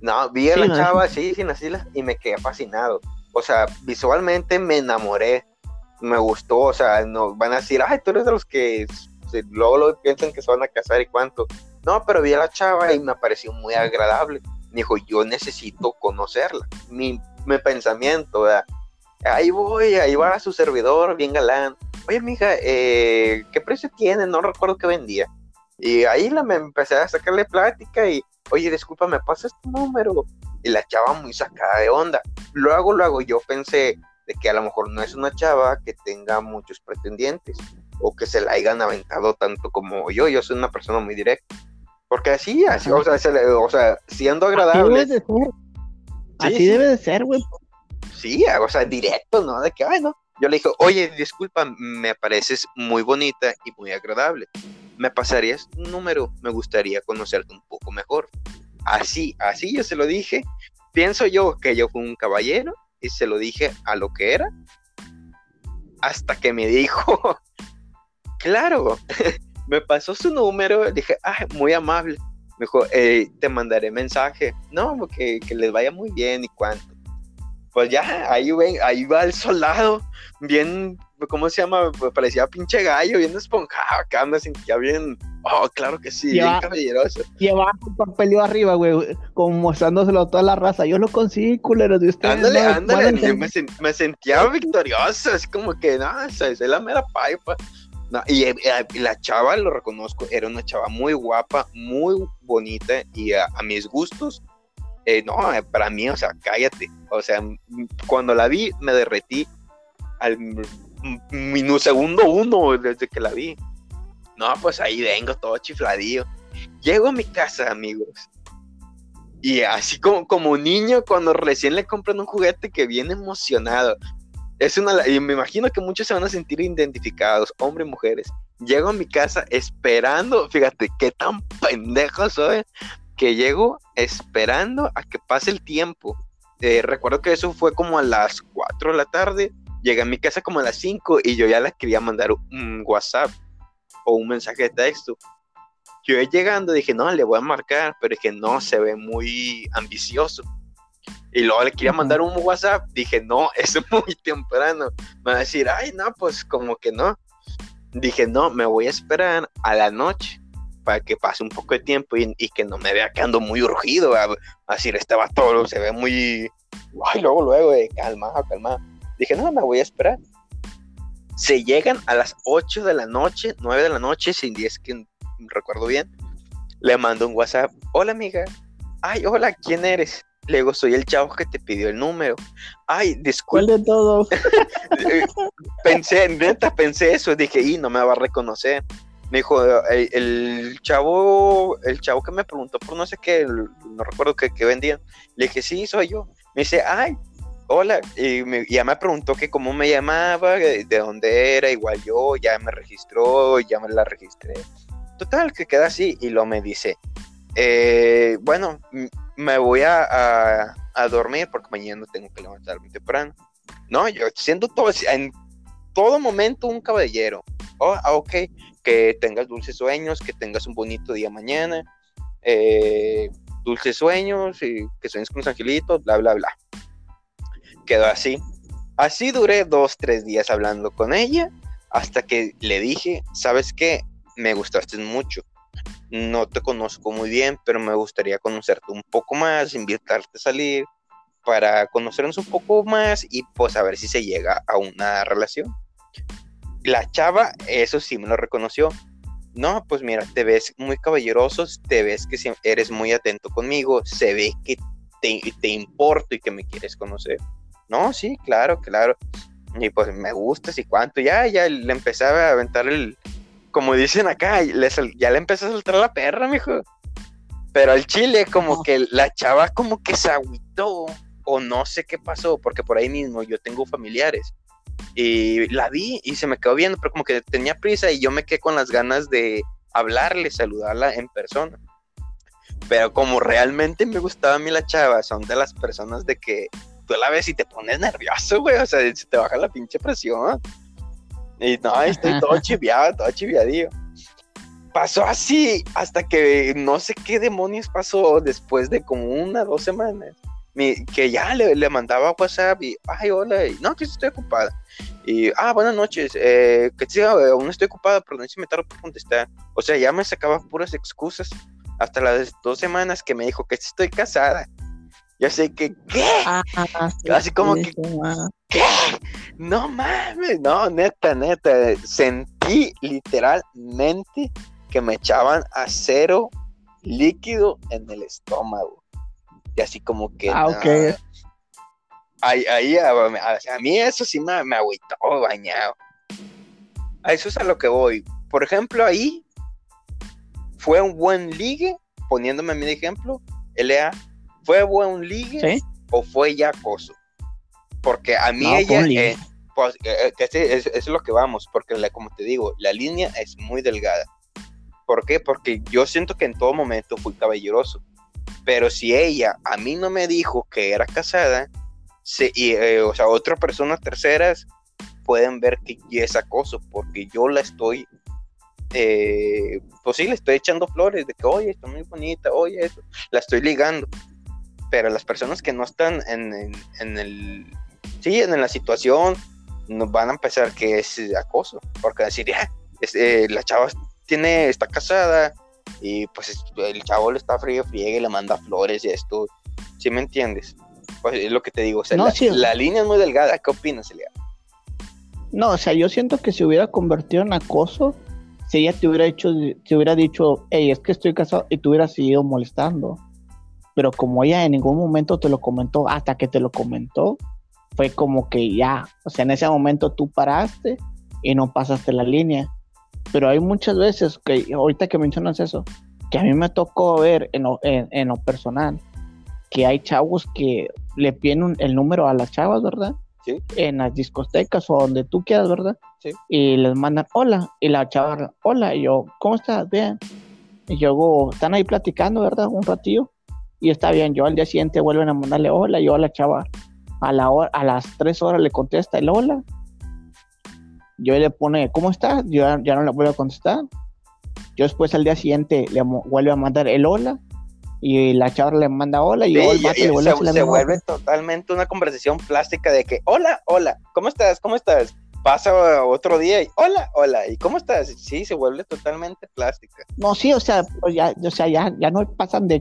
A: No, vi a la chava, sí, en las islas, y me quedé fascinado. O sea, visualmente me enamoré, me gustó, o sea, no van a decir, ay, tú eres de los que luego, lo piensan que se van a casar y cuánto. No, pero vi a la chava y me pareció muy agradable. Me dijo, yo necesito conocerla. Mi, mi pensamiento, ¿verdad? ahí voy, ahí va su servidor, bien galán. Oye, mija, eh, ¿qué precio tiene? No recuerdo qué vendía. Y ahí la, me empecé a sacarle plática y, oye, disculpa, ¿me pasas tu número? Y la chava muy sacada de onda. Luego, luego yo pensé de que a lo mejor no es una chava que tenga muchos pretendientes o que se la hayan aventado tanto como yo. Yo soy una persona muy directa. Porque así, así, o sea, o sea, siendo agradable.
B: Así debe de ser. así debe de ser, güey
A: sí, o sea, directo, ¿no? De que, ay, no. Yo le dije, oye, disculpa, me pareces muy bonita y muy agradable. ¿Me pasarías un número? Me gustaría conocerte un poco mejor. Así, así yo se lo dije. Pienso yo que yo fui un caballero y se lo dije a lo que era. Hasta que me dijo, (laughs) claro, (laughs) me pasó su número. Dije, ah, muy amable. Me dijo, eh, te mandaré mensaje. No, que, que les vaya muy bien y cuánto pues ya, ahí, ven, ahí va el soldado, bien, ¿cómo se llama? Pues parecía pinche gallo, bien esponjado acá, me sentía bien, oh, claro que sí, bien caballeroso.
B: Llevaba un papelio arriba, güey, como mostrándoselo a toda la raza, yo lo conseguí, culero, de ustedes.
A: Ándale, ándale, me, sentía victorioso, así como que, no, es la mera paipa. y, eh, la chava, lo reconozco, era una chava muy guapa, muy bonita y a mis gustos eh, no, eh, para mí, o sea, cállate. O sea, cuando la vi, me derretí al segundo uno desde que la vi. No, pues ahí vengo todo chifladillo. Llego a mi casa, amigos. Y así como, como niño, cuando recién le compran un juguete que viene emocionado. Es una, y me imagino que muchos se van a sentir identificados, hombres y mujeres. Llego a mi casa esperando, fíjate qué tan pendejo soy, que llego esperando a que pase el tiempo. Eh, recuerdo que eso fue como a las 4 de la tarde. Llegué a mi casa como a las 5 y yo ya les quería mandar un WhatsApp o un mensaje de texto. Yo llegando dije, no, le voy a marcar, pero dije, no, se ve muy ambicioso. Y luego le quería mandar un WhatsApp, dije, no, (laughs) es muy temprano. Me va a decir, ay, no, pues como que no. Dije, no, me voy a esperar a la noche para que pase un poco de tiempo y, que no me vea quedando muy urgido, a, así este todo se ve muy, ay, luego, luego, eh, calma, calma. Dije, no, me voy a esperar. Se llegan a las 8 de la noche, 9 de la noche, sin 10 que recuerdo bien. Le mando un WhatsApp, hola amiga, ay, hola, ¿quién eres? Le digo, soy el chavo que te pidió el número. Ay, disculpe.
B: ¿Cuál de todo? (laughs)
A: pensé, neta, pensé eso. Dije, y no me va a reconocer me dijo, el, chavo, el chavo que me preguntó por no sé qué, no recuerdo qué, vendían, le dije, sí, soy yo. Me dice, ay, hola, y ya me preguntó que cómo me llamaba, de dónde era, igual yo, ya me registró, ya me la registré. Total, que queda así, y lo me dice, eh, bueno, me voy a, a, dormir porque mañana tengo que levantarme temprano. No, yo siendo todo, en todo momento un caballero. Oh, ah, ok, que tengas dulces sueños, que tengas un bonito día mañana, eh, dulces sueños y que sueñes con los angelitos, bla, bla, bla. Quedó así. Así duré dos, tres días hablando con ella hasta que le dije, ¿sabes qué? Me gustaste mucho. No te conozco muy bien, pero me gustaría conocerte un poco más, invitarte a salir para conocernos un poco más y pues a ver si se llega a una relación la chava, eso sí me lo reconoció. No, pues mira, te ves muy caballeroso, te ves que eres muy atento conmigo, se ve que te, te importo y que me quieres conocer. No, sí, claro, claro. Y pues me gustas y cuánto. Ya, ya le empezaba a aventar el, como dicen acá, ya le empezó a soltar la perra, mijo. Pero al chile, como que la chava como que se agüitó, o no sé qué pasó, porque por ahí mismo yo tengo familiares y la vi y se me quedó viendo, pero como que tenía prisa y yo me quedé con las ganas de hablarle, saludarla en persona. Pero como realmente me gustaba a mí la chava, son de las personas de que tú la ves y te pones nervioso, güey, o sea, se te baja la pinche presión. Y no, estoy todo chiviado, todo chiviadillo. Pasó así hasta que no sé qué demonios pasó después de como una, dos semanas. que ya le, le, mandaba WhatsApp y, ay, hola, y, no, que estoy ocupada. Y, ah, buenas noches, eh, que sí, aún estoy ocupada, pero no me tardo por contestar. O sea, ya me sacaba puras excusas hasta las dos semanas que me dijo que estoy casada. Ya sé que, ¿qué? Ah, Así como que, ¿qué? No mames, no, neta, neta. Sentí literalmente que me echaban acero líquido en el estómago. Y así como que. Ah, ok. Ahí, ahí a, mí eso sí me, me agüitó bañado. A eso es a lo que voy. Por ejemplo, ahí fue un buen ligue, poniéndome a mi ejemplo, LA, ¿fue buen ligue o fue ya acoso? Porque a mí ella, eh, pues, eh, eh, es, lo que vamos, porque como te digo, la línea es muy delgada. ¿Por qué? Porque yo siento que en todo momento fui caballeroso. Pero si ella a mí no me dijo que era casada, y, o sea, otras personas terceras pueden ver que es acoso, porque yo la estoy eh, pues sí, le estoy echando flores de que, oye, está muy bonita, oye, eso, la estoy ligando. Pero las personas que no están en, el, sí, en la situación, nos van a empezar que es acoso, porque decir, ya, eh, la chava tiene, está casada, y pues el chavo le está frío, friegue, le manda flores y esto, ¿sí me entiendes? Pues es lo que te digo, la, línea es muy delgada, ¿qué opinas, Elia?
B: No, o sea, yo siento que se hubiera convertido en acoso si ella te hubiera dicho, te hubiera dicho, hey, es que estoy casado, y te hubiera seguido molestando. Pero como ella en ningún momento te lo comentó, hasta que te lo comentó, fue como que ya, o sea, en ese momento tú paraste y no pasaste la línea. Pero hay muchas veces que, ahorita que mencionas eso, que a mí me tocó ver en lo, en, lo personal, que hay chavos que le piden el número a las chavas, ¿verdad? en las discotecas o donde tú quieras, ¿verdad? Sí. Y les mandan hola, y la chava, hola, y yo, ¿cómo estás? Bien. Y luego están ahí platicando, ¿verdad? Un ratillo, y está bien. Yo al día siguiente vuelven a mandarle hola, y hola, chava. A, la hora, a las tres horas le contesta el hola. Yo le pone, ¿cómo estás? Yo ya no le vuelvo a contestar. Yo después al día siguiente le vuelve a mandar el hola y la chava le manda hola y, el
A: le vuelve se, se vuelve totalmente una conversación plástica de que hola, hola, ¿cómo estás? ¿Cómo estás? Pasa otro día y hola, hola, ¿y cómo estás? Sí, se vuelve totalmente plástica.
B: No, sí, o sea, pues ya, o sea, ya, ya no pasan de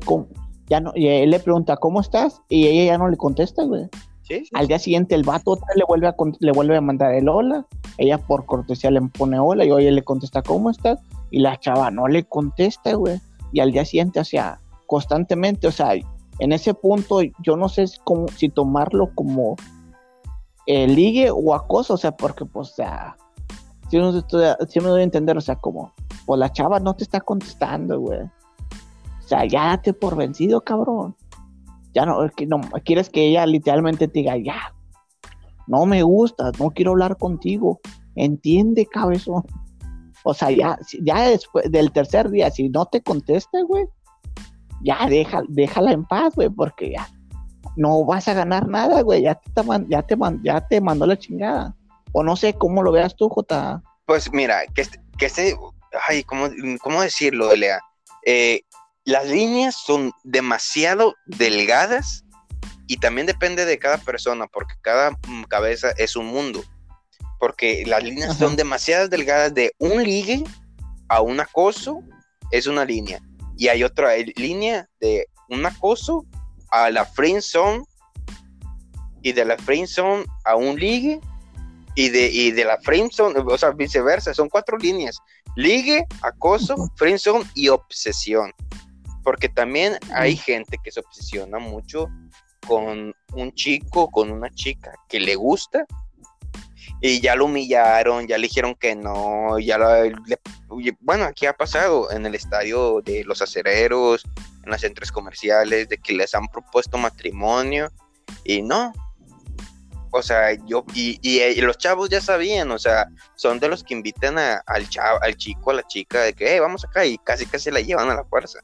B: ya no, y él le pregunta ¿cómo estás? y ella ya no le contesta, güey. Sí, Al día siguiente el vato le vuelve a le vuelve a mandar el hola, ella por cortesía le pone hola y oye le contesta ¿cómo estás? Y la chava no le contesta, güey. Y al día siguiente, o sea, constantemente, o sea, en ese punto yo no sé cómo, si tomarlo como eh, ligue o acoso, o sea, porque pues, o sea, si, me doy a entender, o sea, como, pues la chava no te está contestando, güey. Sea, ya date por vencido, cabrón. Ya no, no, quieres que ella literalmente te diga, ya, no me gusta, no quiero hablar contigo. Entiende, cabezón. O sea, ya, ya después del tercer día, si no te contesta, güey, ya deja, déjala en paz, güey, porque ya no vas a ganar nada, güey, ya te, ya, te, ya te mandó la chingada. O no sé cómo lo veas tú, Jota.
A: Pues mira, que este, que este ay, ¿cómo, cómo decirlo, Lea? Eh, las líneas son demasiado delgadas y también depende de cada persona, porque cada mm, cabeza es un mundo. Porque las líneas son demasiado delgadas de un ligue a un acoso, es una línea y hay otra línea de un acoso a la friend zone y de la friend zone a un ligue y de, de la friend zone, o sea, viceversa, son cuatro líneas. Ligue, acoso, friend zone y obsesión. Porque también hay gente que se obsesiona mucho con un chico, con una chica que le gusta y ya lo humillaron, ya le dijeron que no, ya bueno, aquí ha pasado en el estadio de los acereros, en los centros comerciales, de que les han propuesto matrimonio y no. o sea, yo, y, y, los chavos ya sabían, o sea, son de los que invitan al chavo, al chico, a la chica, de que, hey, vamos acá, y casi casi la llevan a la fuerza.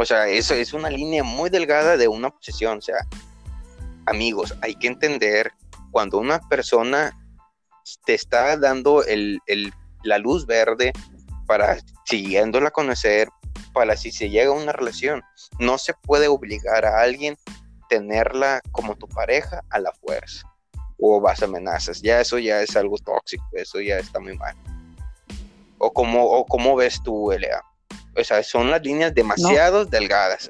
A: O sea, eso es una línea muy delgada de una obsesión, o sea, amigos, hay que entender cuando una persona te está dando el, el, la luz verde para siguiéndola a conocer, para si se llega a una relación, no se puede obligar a alguien tenerla como tu pareja a la fuerza o vas amenazas. Ya eso ya es algo tóxico, eso ya está muy mal. O como, o como ves tú, Elea. O sea, son las líneas demasiado delgadas.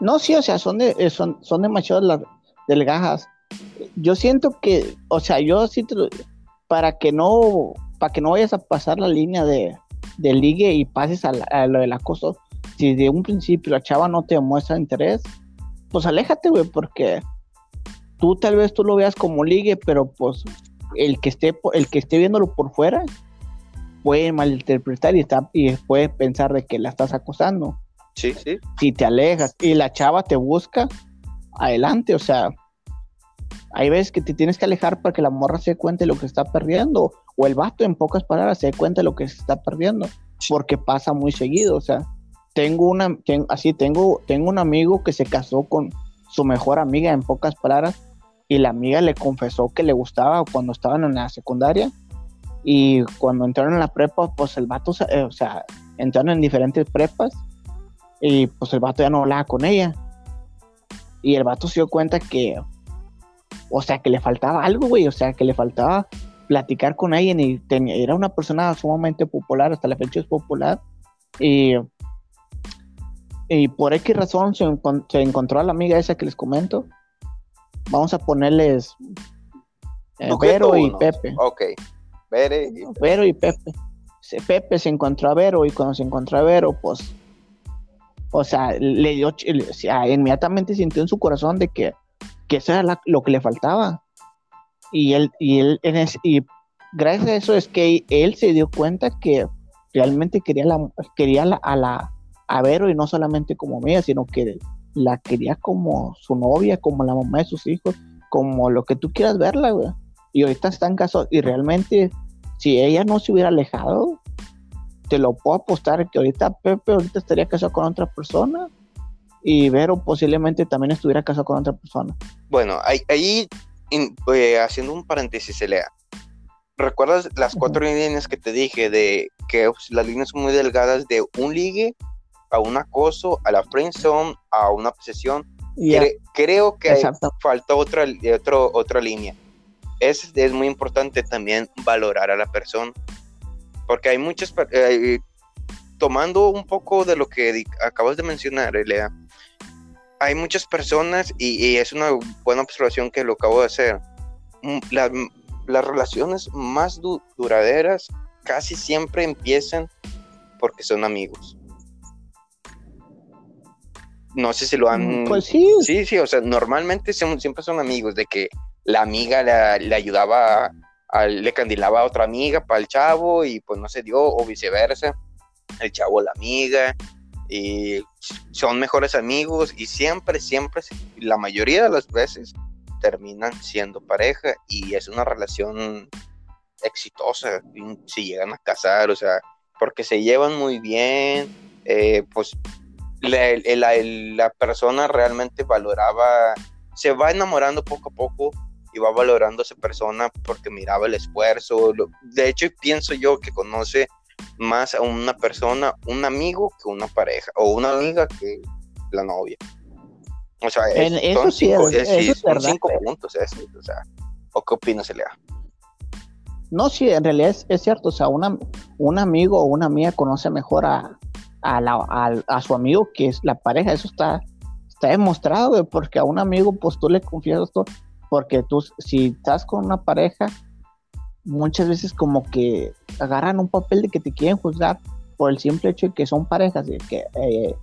B: No, sí, o sea, son, de, eh, son, son demasiado delgadas. Yo siento que, o sea, yo sí, para que no, para que no vayas a pasar la línea de, de ligue y pases a, a lo del acoso, si de un principio la chava no te muestra interés, pues aléjate, güey, porque tú tal vez tú lo veas como ligue, pero pues el que esté, el que esté viéndolo por fuera puede malinterpretar y, está, y puede pensar de que la estás acosando.
A: Sí, sí.
B: Si te alejas y la chava te busca, adelante, o sea, hay veces que te tienes que alejar para que la morra se dé cuenta de lo que está perdiendo, o el vato en pocas palabras se dé cuenta de lo que se está perdiendo, porque pasa muy seguido, o sea, tengo una, así tengo, tengo un amigo que se casó con su mejor amiga en pocas palabras, y la amiga le confesó que le gustaba cuando estaban en la secundaria, y cuando entraron en la prepa, pues el vato, eh, o sea, entraron en diferentes prepas, y pues el vato ya no hablaba con ella. Y el vato se dio cuenta que, o sea, que le faltaba algo, güey, o sea, que le faltaba platicar con alguien y era una persona sumamente popular, hasta la fecha es popular. Y, y por X razón se, encontró a la amiga esa que les comento. Vamos a ponerles eh, Vero y Pepe.
A: Ok.
B: Vero y Pepe. Pepe se encontró a Vero y cuando se encontró a Vero, pues, o sea, le dio, o sea, inmediatamente sintió en su corazón de que que eso era lo que le faltaba. Y él, y él, y gracias a eso es que él se dio cuenta que realmente quería la, quería a la a Vero y no solamente como mía, sino que la quería como su novia, como la mamá de sus hijos, como lo que tú quieras verla, güey. Y ahorita está en caso, y realmente, si ella no se hubiera alejado, te lo puedo apostar que ahorita Pepe ahorita estaría casado con otra persona y Vero posiblemente también estuviera casado con otra persona.
A: Bueno, ahí, eh, haciendo un paréntesis, se lea. ¿Recuerdas las cuatro líneas que te dije de que pues, las líneas son muy delgadas de un ligue a un acoso, a la friendzone, a una obsesión? creo que falta otra, otro, otra línea. Es, es muy importante también valorar a la persona. Porque hay muchas, eh, tomando un poco de lo que acabas de mencionar, Elea, hay muchas personas, y, es una buena observación que lo acabo de hacer, mm, las relaciones más duraderas casi siempre empiezan porque son amigos. No sé si lo han...
B: Mm, pues sí.
A: Sí, sí, o sea, normalmente siempre son amigos, de que la amiga le, ayudaba, le candilaba a otra amiga para el chavo y pues no se dio, o viceversa, el chavo a la amiga, y son mejores amigos y siempre, siempre, la mayoría de las veces terminan siendo pareja y es una relación exitosa si llegan a casar, o sea, porque se llevan muy bien, eh, pues la, persona realmente valoraba, se va enamorando poco a poco va valorando a esa persona porque miraba el esfuerzo. de hecho, pienso yo que conoce más a una persona, un amigo que una pareja, o una amiga que la novia. O sea, son, cinco, cinco puntos o sea, ¿o qué opinas, Elea?
B: No, sí, en realidad es, cierto, o sea, una, un amigo o una amiga conoce mejor a, a, su amigo que es la pareja, eso está, está demostrado, porque a un amigo pues tú le confías esto, porque tú si estás con una pareja, muchas veces como que agarran un papel de que te quieren juzgar por el simple hecho de que son parejas, de que eh,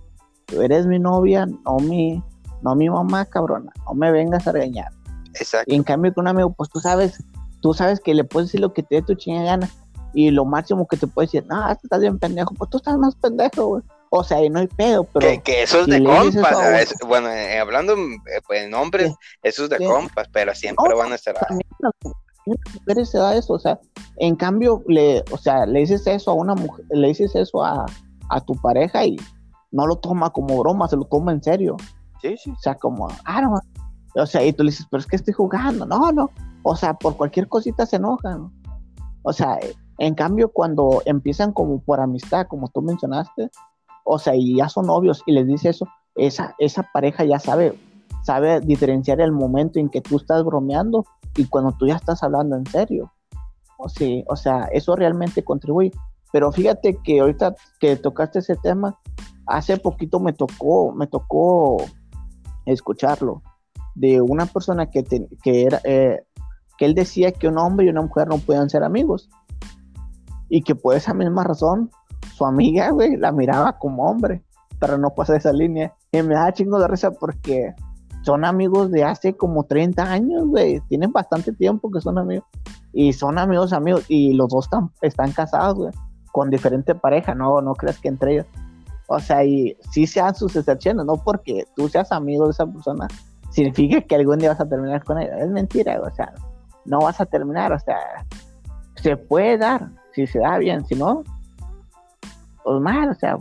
B: tú eres mi novia, no mi, no mi mamá, cabrona, no me vengas a regañar.
A: Exacto.
B: Y en cambio con un amigo, pues tú sabes, tú sabes que le puedes decir lo que te dé tu chingada gana. Y lo máximo que te puede decir, no, estás bien pendejo, pues tú estás más pendejo, güey. O sea, ahí no hay pedo, pero...
A: Que, que eso es
B: si
A: de compas,
B: eso a
A: es- bueno, eh, hablando eh, pues, en hombres, eso es de compas, pero siempre
B: No,
A: van a estar
B: también mujeres se da eso, o sea, en cambio, le, o sea, le dices eso a una mujer, le dices eso a, a tu pareja y no lo toma como broma, se lo toma en serio.
A: Sí, sí.
B: O sea, como, ah, no. O sea, y tú le dices, pero es que estoy jugando. No, no. O sea, por cualquier cosita se enojan. O sea, en cambio, cuando empiezan como por amistad, como tú mencionaste, o sea, y ya son novios y les dices eso, esa, esa pareja ya sabe, sabe diferenciar el momento en que tú estás bromeando y cuando tú ya estás hablando en serio. O, sí, o sea, eso realmente contribuye. Pero fíjate que ahorita que tocaste ese tema, hace poquito me tocó, me tocó escucharlo de una persona que, te- que era eh, que él decía que un hombre y una mujer no pueden ser amigos y que por esa misma razón su amiga güey la miraba como hombre para no pasar esa línea. Y me da chingo de risa porque son amigos de hace como 30 años güey. Tienen bastante tiempo que son amigos. Y son amigos amigos. Y los dos están, están casados güey con diferente pareja. No no creas que entre ellos. O sea, y sí sean sus excepciones, no porque tú seas amigo de esa persona, significa que algún día vas a terminar con ella. Es mentira, o sea, no vas a terminar, o sea, se puede dar, si se da bien, si no, mal, o sea,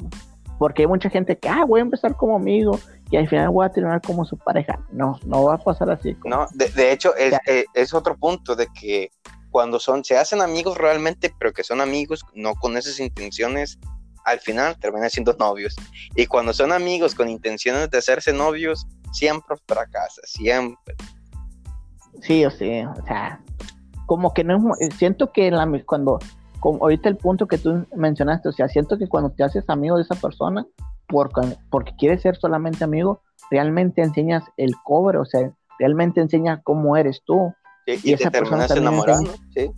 B: porque hay mucha gente que, ah, voy a empezar como amigo y al final voy a terminar como su pareja. No, no va a pasar así. como-
A: No, de, de hecho, es, eh, es otro punto de que cuando son, se hacen amigos realmente, pero que son amigos no con esas intenciones, al final terminan siendo (laughs) novios. Y cuando son amigos con intenciones de hacerse novios, siempre fracasa, siempre.
B: Sí, o sí, o sea, como que no es, siento que en la, mi- cuando, como ahorita el punto que tú mencionaste, o sea, siento que cuando te haces amigo de esa persona, por, porque quieres ser solamente amigo, realmente enseñas el cobre, o sea, realmente enseñas cómo eres tú,
A: ¿sí?
B: Y
A: Y,
B: esa
A: te
B: persona también
A: enamorando, ¿sí?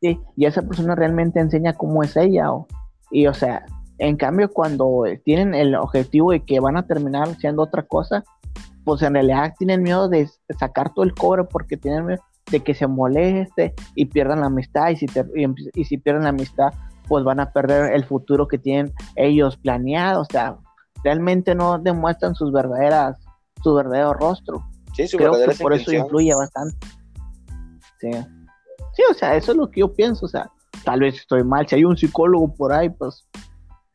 B: ¿sí? y esa persona realmente enseña cómo es ella, o- y o sea, en cambio cuando tienen el objetivo de que van a terminar siendo otra cosa, pues en realidad tienen miedo de sacar todo el cobre porque tienen miedo de que se moleste y pierdan la amistad y si, te- y, empi- y si pierden la amistad pues van a perder el futuro que tienen ellos planeado, o sea, realmente no demuestran sus verdaderas, su verdadero rostro.
A: Sí, su
B: Creo que por eso influye bastante. Sí. Sí, o sea, eso es lo que yo pienso, o sea, tal vez estoy mal, si hay un psicólogo por ahí, pues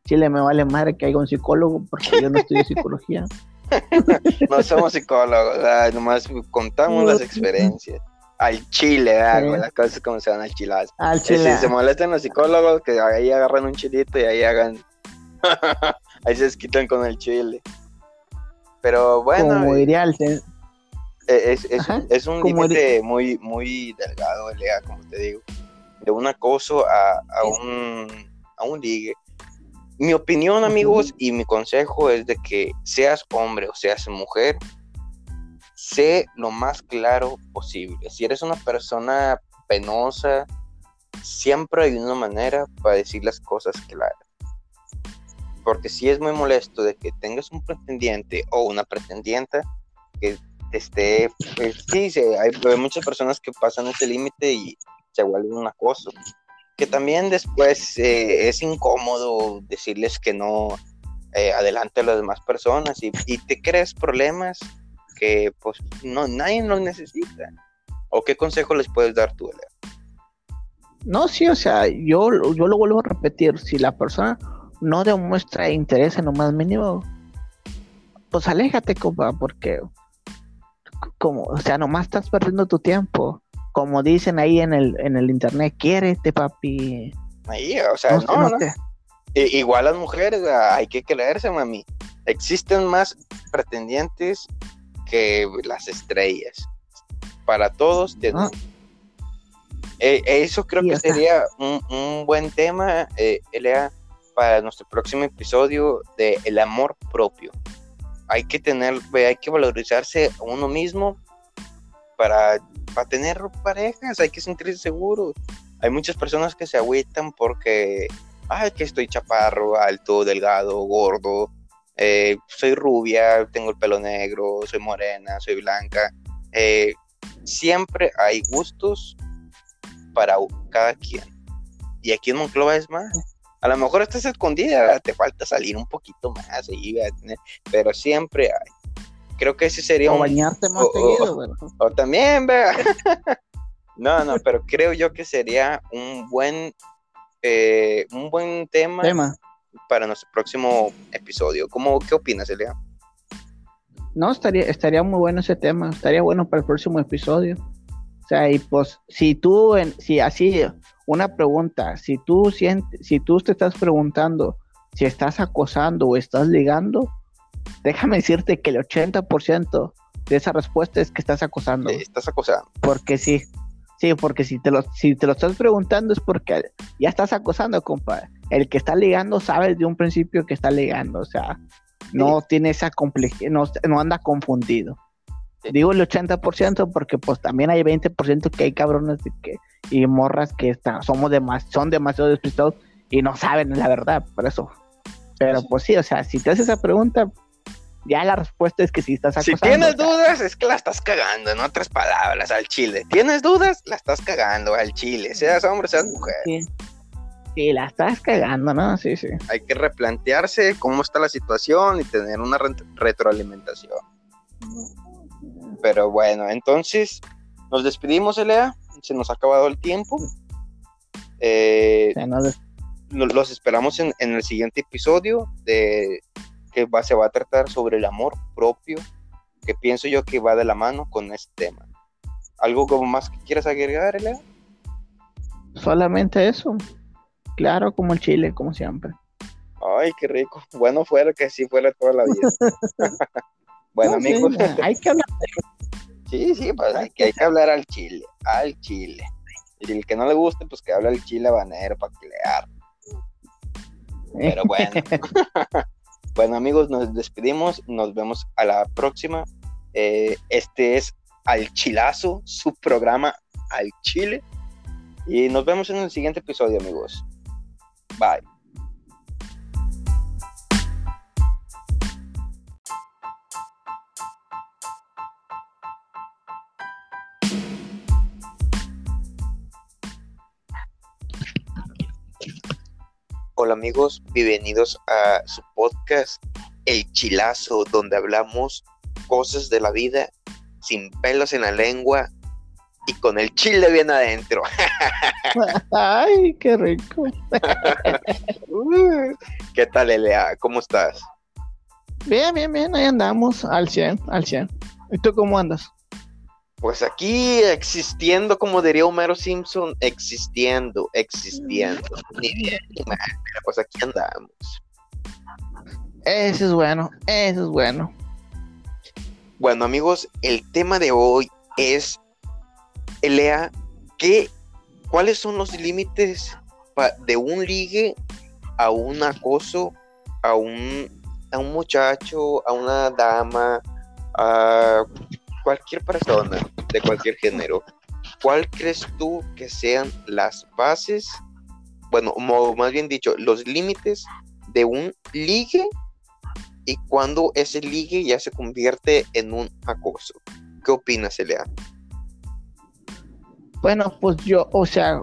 B: Chile me vale madre que haya un psicólogo porque yo no estudio psicología. (laughs)
A: No somos psicólogos, nomás contamos (laughs) las experiencias. Al chile,
B: Sí.
A: las cosas como se van al chilazo.
B: Al
A: Eh,
B: chile.
A: Si se molestan los psicólogos, que ahí agarran un chilito y ahí hagan. (laughs) ahí se desquitan con el chile. Pero bueno,
B: como
A: eh,
B: diría el sen-
A: es, es,
B: Ajá,
A: es un límite muy, muy delgado, Lea, como te digo. De un acoso a, a, un, a un ligue. Mi opinión, amigos, y mi consejo es de que seas hombre o seas mujer, sé lo más claro posible. Si eres una persona penosa, siempre hay una manera para decir las cosas claras. Porque si es muy molesto de que tengas un pretendiente o una pretendienta que esté, pues, sí, sí, hay, hay muchas personas que pasan ese límite y se vuelve un acoso. Que también después eh, es incómodo decirles que no eh, adelante a las demás personas y, y te crees problemas que pues no, nadie los necesita. ¿O qué consejo les puedes dar tú, Lea?
B: No, sí, o sea, yo, yo lo vuelvo a repetir, si la persona no demuestra interés en lo más mínimo, pues aléjate, compa, porque como, o sea, nomás estás perdiendo tu tiempo. Como dicen ahí en el, en el internet, quiérete, papi.
A: Ahí, o sea,
B: No,
A: no,
B: te-
A: Igual las mujeres, ah, hay que creerse, mami. Existen más pretendientes que las estrellas. Para todos tienen.
B: Ah.
A: Eh, eso creo
B: Sí,
A: que sería un, un buen tema, eh, Elea, para nuestro próximo episodio de el amor propio. Hay que tener, hay que valorizarse a uno mismo para, para tener parejas, hay que sentirse seguros. Hay muchas personas que se agüitan porque, ay, que estoy chaparro, alto, delgado, gordo, eh, soy rubia, tengo el pelo negro, soy morena, soy blanca. Eh, siempre hay gustos para cada quien. Y aquí en Monclova es más. A lo mejor estás escondida, te falta salir un poquito más, pero siempre hay. Creo que ese sería
B: o bañarte más seguido,
A: o, también, vea. (laughs) no, no, pero creo yo que sería un buen, eh, un buen tema,
B: tema,
A: para nuestro próximo episodio. ¿Cómo, ¿Qué opinas, Elia?
B: No, estaría, estaría muy bueno ese tema, estaría bueno para el próximo episodio. O sea, y pues, si tú, en, si así, una pregunta, si tú sientes, si tú te estás preguntando si estás acosando o estás ligando, déjame decirte que el 80% de esa respuesta es que estás acosando.
A: estás acosando.
B: Porque sí, sí, porque si te, lo, si te lo estás preguntando es porque ya estás acosando, compadre. El que está ligando sabe desde un principio que está ligando, o sea, no tiene esa complejidad, no, no anda confundido. Digo el 80% porque pues también hay 20% que hay cabrones que, y morras que están, somos son demasiado despistados y no saben la verdad, por eso. Pero pues sí, o sea, si te haces esa pregunta, ya la respuesta es que si estás
A: acosando. Si tienes dudas, es que la estás cagando, en otras palabras, al chile. ¿Tienes dudas? La estás cagando al chile, seas hombre, seas mujer.
B: Sí. la estás cagando, ¿no? Sí, sí.
A: Hay que replantearse cómo está la situación y tener una retroalimentación. Pero bueno, entonces nos despedimos, Elea. Se nos ha acabado el tiempo. Eh, los esperamos en, el siguiente episodio de que va, se va a tratar sobre el amor propio, que pienso yo que va de la mano con este tema. ¿Algo como más que quieras agregar, Elea?
B: Solamente eso. Claro, como el chile, como siempre.
A: Ay, qué rico. Bueno fuera que así fuera toda la vida. (laughs) Bueno, amigos.
B: hay que hablar.
A: Sí, sí, pues hay que, hay que hablar al chile, al chile. Y el que no le guste, pues que hable al chile banero para pelear. Pero bueno. (laughs) bueno, amigos, nos despedimos. Nos vemos a la próxima. Eh, este es Al Chilazo, su programa Al Chile. Y nos vemos en el siguiente episodio, amigos. Bye. Hola amigos, bienvenidos a su podcast El Chilazo, donde hablamos cosas de la vida sin pelos en la lengua y con el chile bien adentro. (laughs)
B: Ay, qué rico. (laughs)
A: ¿Qué tal, Elea? ¿Cómo estás?
B: Bien, bien, bien, ahí andamos al 100, al 100. ¿Y tú cómo andas?
A: Pues aquí existiendo, como diría Homero Simpson, existiendo, existiendo. Ni bien ni mal, pero pues aquí andamos.
B: Eso es bueno, eso es bueno.
A: Bueno, amigos, el tema de hoy es, Lea, ¿qué, ¿cuáles son los límites de un ligue a un acoso, a un, a un muchacho, a una dama, a cualquier persona de cualquier género, ¿cuál crees tú que sean las bases, bueno, más bien dicho, los límites de un ligue y cuando ese ligue ya se convierte en un acoso? ¿Qué opinas, Elea?
B: Bueno, pues yo, o sea,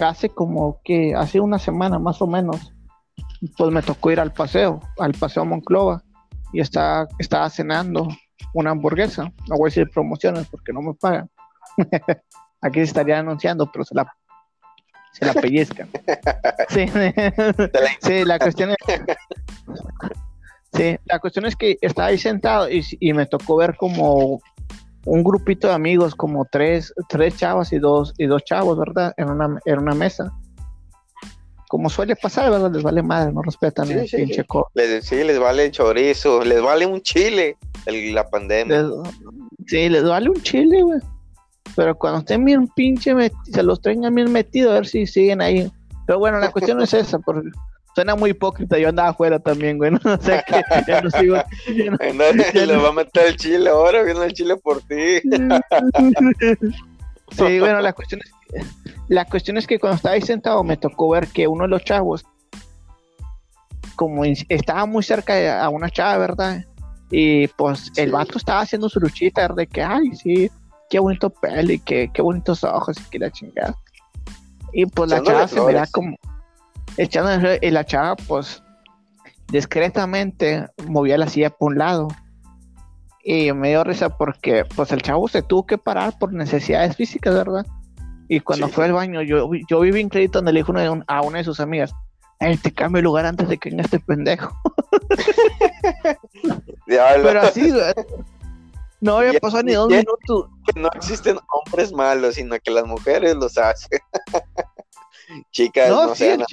B: hace como que, hace una semana más o menos, pues me tocó ir al paseo, al paseo Monclova, y estaba, estaba cenando una hamburguesa. No voy a decir promociones porque no me pagan. (laughs) Aquí estaría anunciando, pero se la, se la pellizcan. (laughs) Sí, sí, la cuestión es. Sí, la cuestión es que estaba ahí sentado y, me tocó ver como un grupito de amigos, como tres, tres chavas y dos, y dos chavos, ¿verdad? En una, en una mesa como suele pasar, ¿verdad? Les vale madre, no respetan el pinche
A: les, Sí, les vale chorizo, les vale un chile la pandemia.
B: sí, les vale un chile, güey. Pero cuando estén bien pinche, se los tengan bien metidos, a ver si siguen ahí. Pero bueno, la cuestión no es esa, porque (laughs) suena muy hipócrita. Yo andaba afuera también, güey. (laughs) No sé qué, ya no sigo. (laughs)
A: le va a meter el chile ahora, viene el chile por ti.
B: sí, bueno, la cuestión es la cuestión es que cuando estaba ahí sentado me tocó ver que uno de los chavos, como estaba muy cerca a una chava, ¿verdad? Y pues el vato estaba haciendo su luchita de que, ay, sí, qué bonito pelo y qué, qué bonitos ojos y que la chingada. Y pues la chava se mira como, echándole y la chava, pues, discretamente movía la silla por un lado. Y me dio risa porque, pues, el chavo se tuvo que parar por necesidades físicas, ¿verdad? Y cuando fue al baño, yo, yo vi bien clarito donde le dijo a una de sus amigas, Ay, te cambio el lugar antes de que venga este pendejo. (laughs) Pero así, no había pasado ni dos minutos.
A: Que no existen hombres malos, sino que las mujeres los hacen. (laughs) Chicas, no, sean,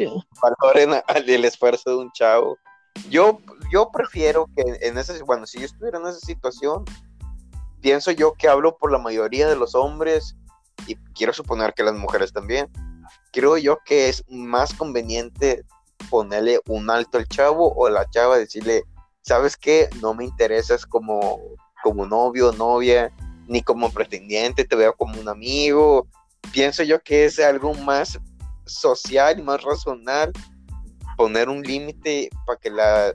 A: valoren el esfuerzo de un chavo. Yo, yo prefiero que en ese, bueno, si yo estuviera en esa situación, pienso yo que hablo por la mayoría de los hombres y quiero suponer que las mujeres también. Creo yo que es más conveniente ponerle un alto al chavo o la chava decirle, ¿sabes qué? No me interesas como, como novio, novia, ni como pretendiente, te veo como un amigo. Pienso yo que es algo más social y más razonal poner un límite para que la,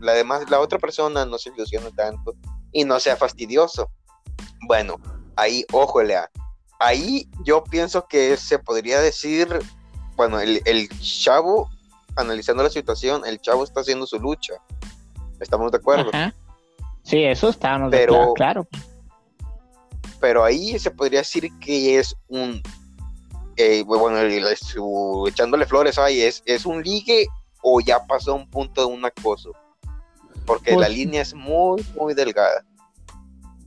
A: la la otra persona no se ilusione tanto y no sea fastidioso. Bueno, ahí, ojo, Lea, ahí yo pienso que se podría decir, bueno, el, el chavo analizando la situación, el chavo está haciendo su lucha. ¿Estamos de acuerdo?
B: Sí, eso está pero, claro.
A: Pero ahí se podría decir que es un. Eh, bueno, echándole flores ahí, es, es un ligue o ya pasó un punto de un acoso. Porque la pues línea es muy, muy delgada.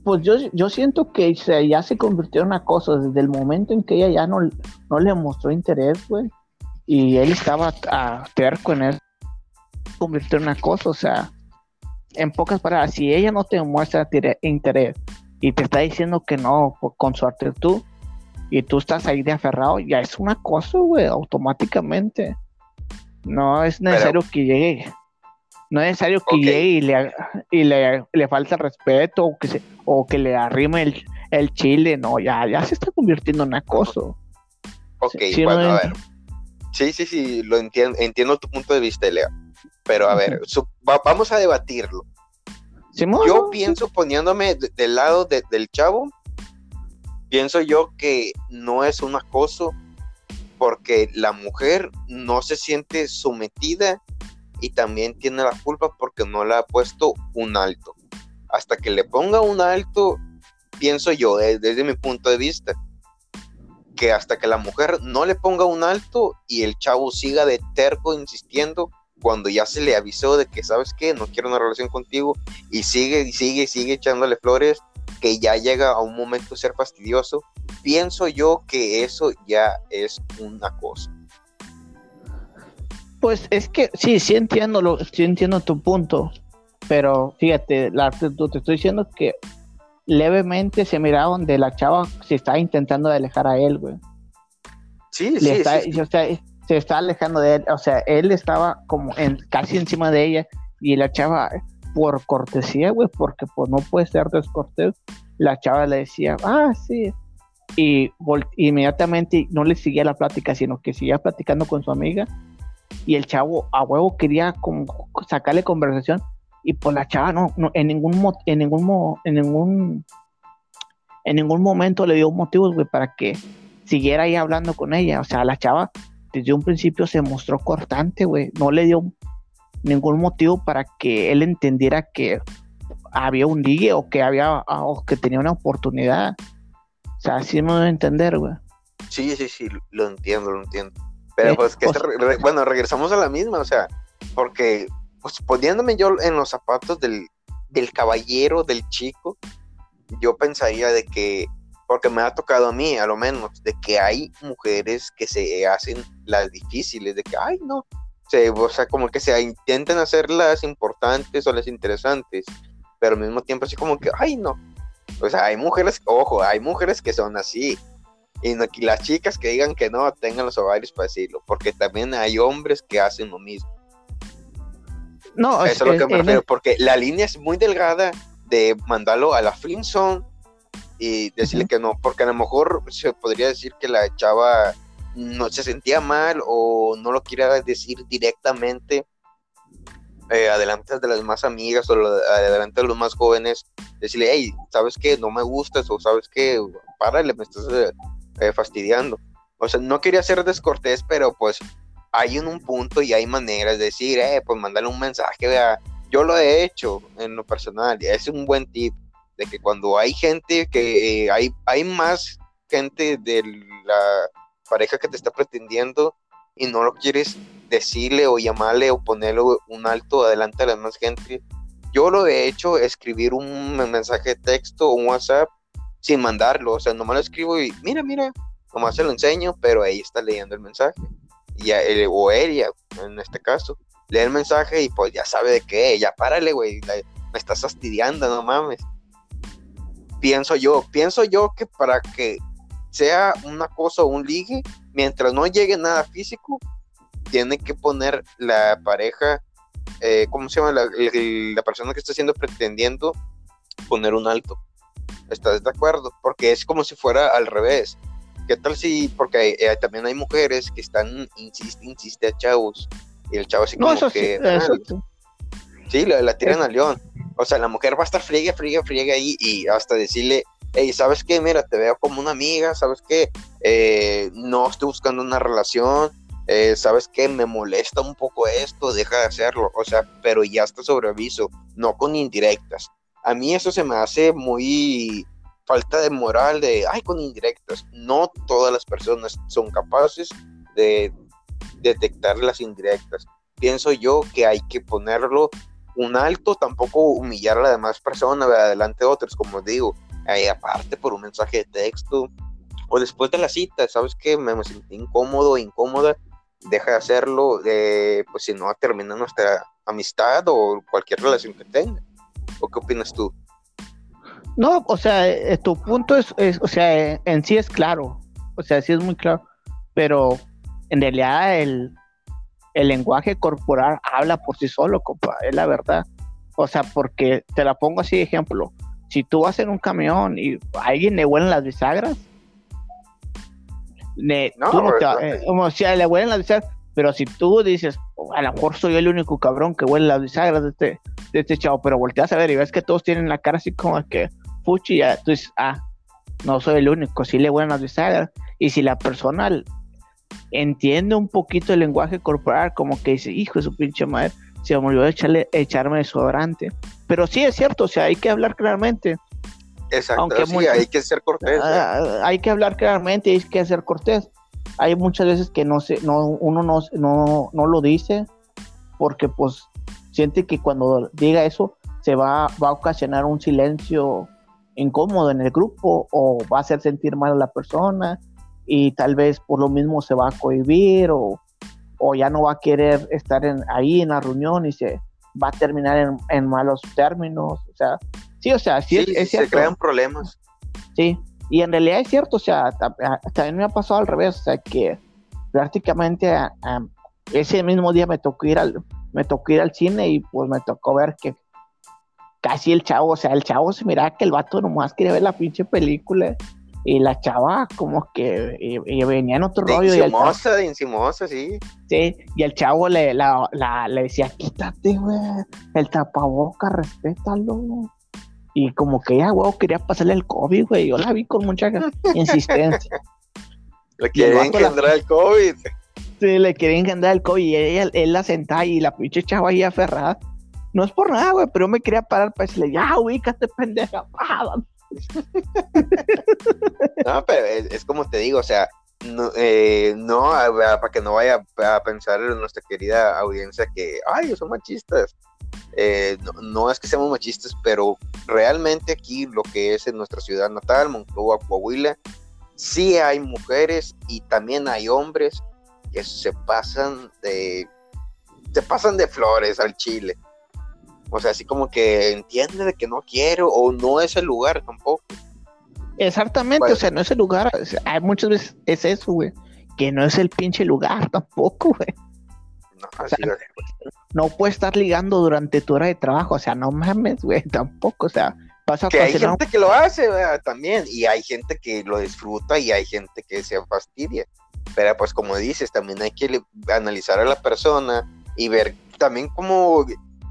B: Pues yo, yo siento que ya se convirtió en acoso desde el momento en que ella ya no, no le mostró interés, güey y él estaba a terco en él, convirtió en una cosa, o sea, en pocas palabras, si ella no te muestra interés y te está diciendo que no con su actitud y tú estás ahí de aferrado, ya es una cosa, güey, automáticamente. No es necesario que llegue. No es necesario que llegue y le, y le, le falta respeto o que, se, o que le arrime el, el chile. No, ya, ya se está convirtiendo en acoso.
A: Ok, bueno, a ver. Sí, sí, sí, lo entiendo, entiendo tu punto de vista, Lea. Pero a ver, vamos a debatirlo. yo pienso poniéndome del lado del chavo, pienso yo que no es un acoso porque la mujer no se siente sometida y también tiene la culpa porque no le ha puesto un alto. Hasta que le ponga un alto, pienso yo, desde mi punto de vista, que hasta que la mujer no le ponga un alto y el chavo siga de terco insistiendo cuando ya se le avisó de que sabes qué, no quiero una relación contigo y sigue y sigue y sigue echándole flores que ya llega a un momento ser fastidioso, pienso yo que eso ya es una cosa.
B: Pues es que sí, sí entiendo lo, sí entiendo tu punto, pero fíjate, la, te estoy diciendo que levemente se miraba donde la chava se está intentando alejar a él, güey.
A: Sí, sí,
B: está, O sea, se está alejando de él, o sea, él estaba como en, casi encima de ella y la chava, por cortesía, güey, porque pues no puede ser descortés, la chava le decía, ah, sí, y inmediatamente no le seguía la plática, sino que seguía platicando con su amiga y el chavo a huevo quería como sacarle conversación y pues la chava no, en ningún en ningún en ningún en ningún momento le dio motivos güey para que siguiera ahí hablando con ella. O sea la chava desde un principio se mostró cortante güey. No le dio ningún motivo para que él entendiera que había un ligue o que había o que tenía una oportunidad. O sea así me a entender güey.
A: Sí sí sí lo entiendo lo entiendo pero pues que bueno regresamos a la misma o sea porque pues poniéndome yo en los zapatos del, caballero, del chico, yo pensaría de que, porque me ha tocado a mí, a lo menos, de que hay mujeres que se hacen las difíciles, de que, ay, no, se, o sea, como que se intenten hacer las importantes o las interesantes, pero al mismo tiempo así como que, ay, no. O sea, hay mujeres, ojo, hay mujeres que son así. Y, no, las chicas que digan que no tengan los ovarios para decirlo, porque también hay hombres que hacen lo mismo. No, eso es, lo que me refiero, porque la línea es muy delgada de mandarlo a la Flinson y decirle que no, porque a lo mejor se podría decir que la chava no se sentía mal o no lo quiera decir directamente eh, adelante de las más amigas o adelante de los más jóvenes, decirle, hey, ¿sabes qué? No me gustas o ¿sabes qué? Párale, me estás eh, fastidiando. O sea, no quería ser descortés, pero pues hay en un punto y hay maneras de decir, eh, pues mándale un mensaje, vea. Yo lo he hecho en lo personal, y es un buen tip, de que cuando hay gente que eh, hay, hay más gente de la pareja que te está pretendiendo y no lo quieres decirle o llamarle o ponerle un alto adelante a la demás gente. Yo lo he hecho, escribir un mensaje de texto un WhatsApp sin mandarlo, o sea, nomás lo escribo y mira, mira, nomás se lo enseño, pero ahí está leyendo el mensaje. Y eh, o ella, en este caso, lee el mensaje y pues ya sabe de qué, ya párale, güey, me estás fastidiando, no mames. Pienso yo, pienso yo que para que sea una cosa o un ligue, mientras no llegue nada físico, tiene que poner la pareja, eh, ¿cómo se llama? La, persona que está siendo pretendiendo poner un alto. ¿Estás de acuerdo? Porque es como si fuera al revés. ¿Qué tal si, porque eh, también hay mujeres que están, insiste, insiste a chavos, y el chavo así como que... Sí, ah, la, tiran al león. O sea, la mujer va a estar friegue, friegue, friegue ahí y hasta decirle, hey, ¿sabes qué? Mira, te veo como una amiga, ¿sabes qué? Eh, no estoy buscando una relación, eh, ¿sabes qué? Me molesta un poco esto, deja de hacerlo, o sea, pero ya está sobre aviso, no con indirectas. A mí eso se me hace muy falta de moral de, ay, con indirectas. No todas las personas son capaces de detectar las indirectas. Pienso yo que hay que ponerlo un alto, tampoco humillar a la demás persona adelante de otros, como digo, ahí aparte por un mensaje de texto o después de la cita, sabes que me, sentí incómodo, incómoda, deja de hacerlo, eh, pues si no termina nuestra amistad o cualquier relación que tenga. ¿O qué opinas tú?
B: No, o sea, eh, tu punto es, o sea, en sí es claro, o sea, sí es muy claro, pero en realidad el, el lenguaje corporal habla por sí solo, compa, es la verdad. O sea, porque te la pongo así de ejemplo. Si tú vas en un camión y a alguien le huelen las bisagras, no, eh, como si le huelen las bisagras, pero si tú dices, oh, a lo mejor soy el único cabrón que huele las bisagras de este, de este chavo, pero volteas a ver y ves que todos tienen la cara así como que fuchi, ya tú dices, ah, no soy el único, sí le huelen las bisagras. Y si la persona entiende un poquito el lenguaje corporal, como que dice, hijo de su pinche madre, se me olvidó echarle, echarme desodorante. Pero sí es cierto, o sea, hay que hablar claramente.
A: Exacto, Aunque sí, hay que ser cortés.
B: Ah, hay que hablar claramente, hay que ser cortés. Hay muchas veces que no se, no, uno no, no, no lo dice porque pues siente que cuando diga eso se va, va a ocasionar un silencio incómodo en el grupo o va a hacer sentir mal a la persona y tal vez por lo mismo se va a cohibir o, o ya no va a querer estar en, ahí en la reunión y se va a terminar en, en malos términos. O sea, sí, o sea, sí, es, cierto.
A: Se crean problemas.
B: Sí, y en realidad es cierto, o sea, también me ha pasado al revés, o sea, que prácticamente ese mismo día me tocó ir al me tocó ir al cine y pues me tocó ver que casi el chavo, o sea, el chavo se miraba que el vato nomás quería ver la pinche película y la chava como que y, venía en otro rollo.
A: Incimosa, de encimosa, sí.
B: Sí, y el chavo le, la, le decía, quítate, güey, el tapaboca, respétalo. Y como que ella, güey, quería pasarle el COVID, güey. Yo la vi con mucha (laughs) insistencia.
A: le quería engendrar el COVID.
B: Sí, le quería engendrar el COVID y ella, él la sentaba y la pinche chava ahí aferrada. No es por nada, güey, pero me quería parar para decirle, ya, ubícate, pendeja. (laughs)
A: no, pero es, como te digo, o sea, no, eh, no para que no vaya a pensar en nuestra querida audiencia que, ay, son machistas. Eh, no, es que seamos machistas, pero realmente aquí lo que es en nuestra ciudad natal, Monclova, Coahuila, sí hay mujeres y también hay hombres que se pasan de se pasan de flores al chile. O sea, así como que entiende de que no quiero o no es el lugar tampoco.
B: Exactamente, o sea, no es el lugar. hay muchas veces es eso, güey. Que no es el pinche lugar tampoco, güey. No, así no puedes estar ligando durante tu hora de trabajo, o sea, no mames, güey, tampoco, o sea,
A: pasa que hay gente que lo hace, güey, también, y hay gente que lo disfruta y hay gente que se fastidia. Pero pues como dices, también hay que analizar a la persona y ver también cómo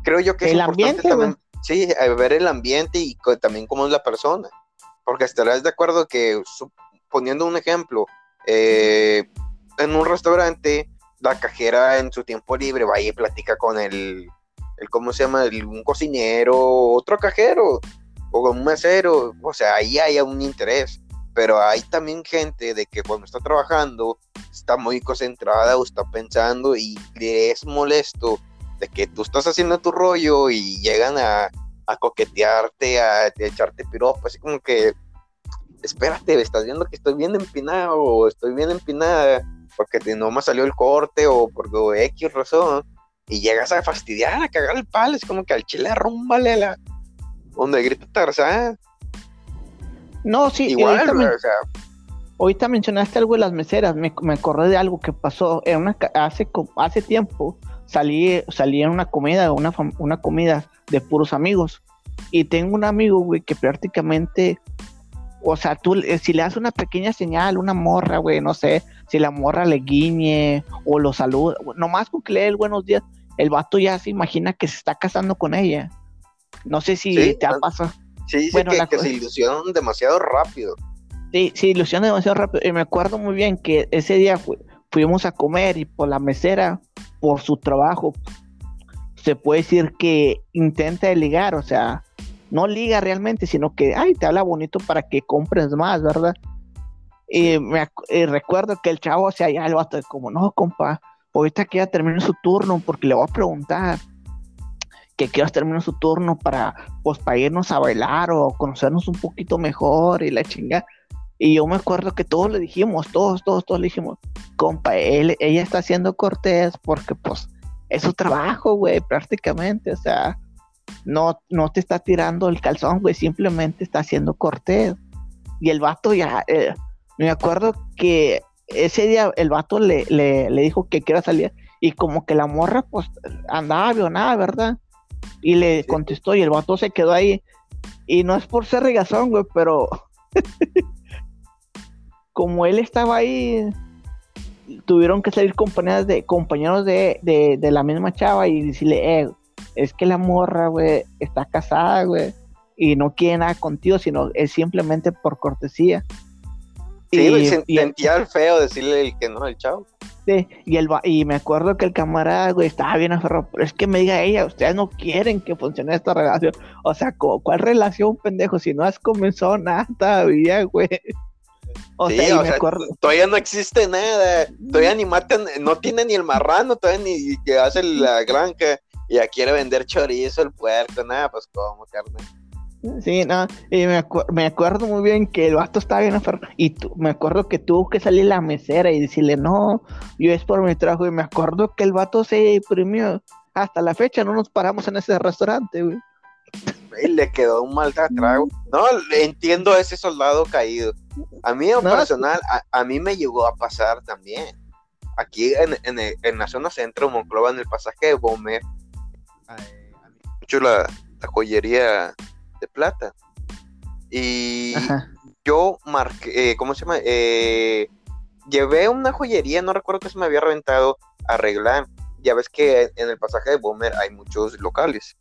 A: creo yo que es el ambiente también, sí, ver el ambiente y también cómo es la persona. Porque estarás de acuerdo que, poniendo un ejemplo, eh, en un restaurante la cajera en su tiempo libre va y platica con el, el ¿cómo se llama? un cocinero, otro cajero, o un mesero, o sea, ahí hay un interés. Pero hay también gente de que cuando está trabajando está muy concentrada o está pensando y le es molesto de que tú estás haciendo tu rollo y llegan a, a coquetearte, a, echarte piropo, así como que, espérate, estás viendo que estoy bien empinado o estoy bien empinada porque no me salió el corte o por X razón y llegas a fastidiar, a cagar el palo, es como que al chile arrúmbale la donde grita Tarzán.
B: No, sí,
A: igual,
B: o sea, ahorita mencionaste algo de las meseras, me, me acordé de algo que pasó en una, hace, hace tiempo, salí, salí en una comida, una, una comida de puros amigos, y tengo un amigo, güey, que prácticamente, o sea, tú, eh, si le das una pequeña señal, una morra, güey, no sé, si la morra le guiñe o lo saluda, nomás con que le dé el buenos días, el vato ya se imagina que se está casando con ella. No sé si te ha pasado.
A: Sí, bueno, que, se ilusionan demasiado rápido.
B: Sí, se ilusionan demasiado rápido. Y me acuerdo muy bien que ese día fuimos a comer y por la mesera, por su trabajo, se puede decir que intenta ligar, o sea, no liga realmente, sino que, ay, te habla bonito para que compres más, ¿verdad? Y me recuerdo que el chavo hacía ya el vato como, no, compa, ahorita que ya termine su turno porque le voy a preguntar que quieras terminar su turno para, pues, para irnos a bailar o conocernos un poquito mejor y la chinga. Y yo me acuerdo que todos le dijimos, todos, todos, todos le dijimos, compa, él, ella está haciendo cortés porque, pues, es su trabajo, güey, prácticamente, o sea, no, no te está tirando el calzón, güey, simplemente está haciendo cortés. Y el vato ya, eh, me acuerdo que ese día el vato le, le, dijo que quiera salir y como que la morra pues andaba avionada, ¿verdad? Y le contestó y el vato se quedó ahí. Y no es por ser regazón, güey, pero (laughs) como él estaba ahí, tuvieron que salir compañeros de, compañeros de, de, la misma chava y decirle, eh, es que la morra, güey, está casada, güey, y no quiere nada contigo, sino es simplemente por cortesía.
A: Sí, y, sentía el feo decirle el que no, el chavo.
B: Sí, y, el, y me acuerdo que el camarada, güey, estaba bien aferrado, pero es que me diga ella, ustedes no quieren que funcione esta relación. O sea, ¿cuál relación, pendejo? Si no has comenzado nada todavía, güey.
A: O sea, o sea todavía no existe nada, todavía ni matan, no tiene ni el marrano, todavía ni que hace la granja, y ya quiere vender chorizo, el puerco, nada, pues como carne.
B: Sí, no, y me, me, acuerdo muy bien que el vato estaba bien aferrado. Y me acuerdo que tuvo que salir la mesera y decirle, no, yo es por mi trabajo. Y me acuerdo que el vato se deprimió. Hasta la fecha no nos paramos en ese restaurante, güey.
A: Le quedó un mal trago. No, entiendo a ese soldado caído. A mí, en personal, a, mí me llegó a pasar también. Aquí en, en, en la zona centro, Monclova, en el pasaje de Bomer, mucho la, la joyería de plata. Y yo marqué, eh, ¿cómo se llama? Eh, llevé una joyería, no recuerdo que se me había reventado, a arreglar. Ya ves que en el pasaje de Boomer hay muchos locales.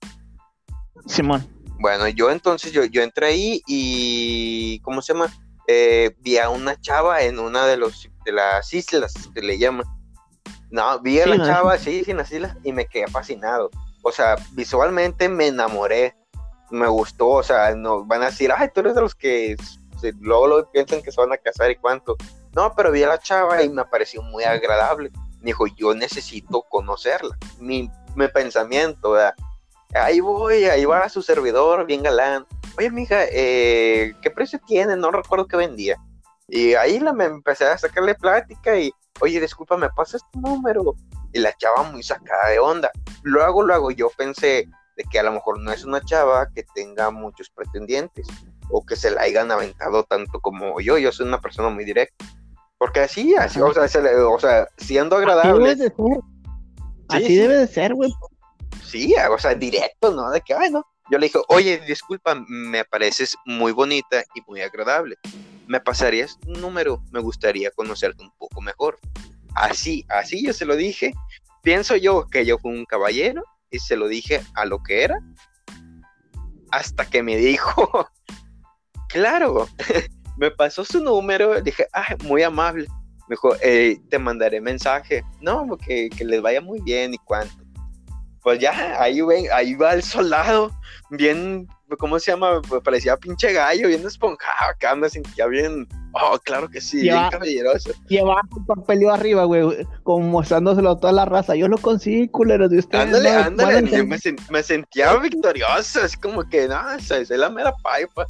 B: Simón.
A: Bueno, yo entonces, yo, yo entré ahí y, ¿cómo se llama? Eh, vi a una chava en una de, los, de las islas, que le llaman. No, vi a la chava, sí, en las islas, y me quedé fascinado. O sea, visualmente me enamoré me gustó, o sea, no van a decir, ay, tú eres de los que luego, lo piensan que se van a casar y cuánto. No, pero vi a la chava y me pareció muy agradable. Me dijo, yo necesito conocerla. Mi, mi pensamiento, ¿verdad? Ahí voy, ahí va su servidor, bien galán. Oye, mija, eh, ¿qué precio tiene? No recuerdo qué vendía. Y ahí la, me empecé a sacarle plática y, oye, disculpa, ¿me pasas tu número? Y la chava muy sacada de onda. Luego, luego yo pensé, que a lo mejor no es una chava que tenga muchos pretendientes o que se la hayan aventado tanto como yo. Yo soy una persona muy directa. Porque así, así, o sea, siendo agradable.
B: Así debe de ser. güey.
A: Sí, o sea, directo, ¿no? De que, ay, no. Yo le dije, oye, disculpa, me pareces muy bonita y muy agradable. ¿Me pasarías un número? Me gustaría conocerte un poco mejor. Así, así yo se lo dije. Pienso yo que yo fui un caballero y se lo dije a lo que era, hasta que me dijo, (laughs) claro, (laughs) me pasó su número, dije, ah, muy amable, Me dijo, eh, te mandaré mensaje. No, que, que les vaya muy bien y cuánto. Pues ya, ahí, ven, ahí va el soldado, bien, ¿cómo se llama? Pues parecía pinche gallo, bien esponjado, acá me sentía bien, oh, claro que sí, bien caballeroso.
B: Llevaba un papelio arriba, güey, como mostrándoselo a toda la raza. Yo lo conseguí, culero, de ustedes.
A: Ándale, ándale, yo me, sentía victorioso, así como que, no, es la mera paipa.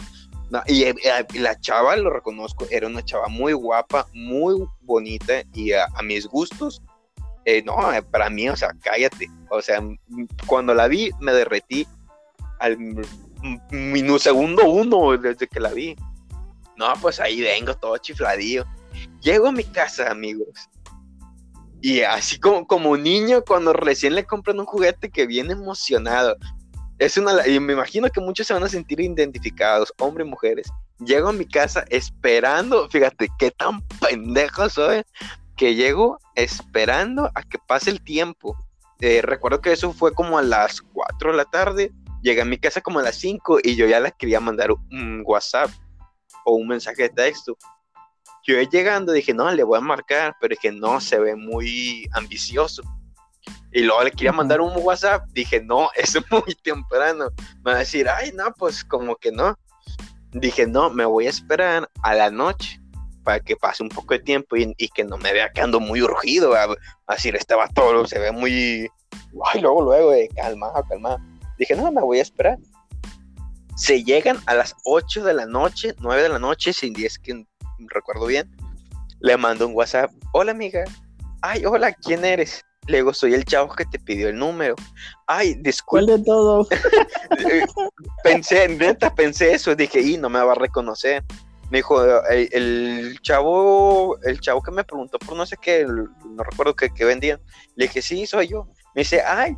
A: Eh, y, la chava, lo reconozco, era una chava muy guapa, muy bonita y a, mis gustos, eh, no, eh, para mí, o sea, cállate. O sea, cuando la vi, me derretí al minusegundo uno desde que la vi. No, pues ahí vengo todo chifladillo. Llego a mi casa, amigos. Y así como, como niño, cuando recién le compran un juguete que viene emocionado es una, y me imagino que muchos se van a sentir identificados, hombres y mujeres. Llego a mi casa esperando, fíjate qué tan pendejo soy, que llego esperando a que pase el tiempo. Eh, recuerdo que eso fue como a las 4 de la tarde. Llegué a mi casa como a las 5 y yo ya le quería mandar un WhatsApp o un mensaje de texto. Yo llegando dije, no, le voy a marcar, pero dije, no, se ve muy ambicioso. Y luego le quería mandar un WhatsApp, dije, no, (laughs) es muy temprano. Me va a decir, ay, no, pues como que no. Dije, no, me voy a esperar a la noche para que pase un poco de tiempo y, que no me vea que ando muy urgido. A, decir, este todo se ve muy. Ay, luego, luego, eh, calmado, calmado. Dije, no, me voy a esperar. Se llegan a las 8 de la noche, 9 de la noche, sin 10 que recuerdo bien. Le mando un WhatsApp. Hola, amiga. Ay, hola, ¿quién eres? Le digo, soy el chavo que te pidió el número. Ay, disculpe.
B: ¿Cuál de todos? (laughs)
A: pensé, neta, pensé eso. Dije, y no me va a reconocer. Me dijo, el, chavo, el chavo que me preguntó por no sé qué, no recuerdo qué, vendían. Le dije, sí, soy yo. Me dice, ay,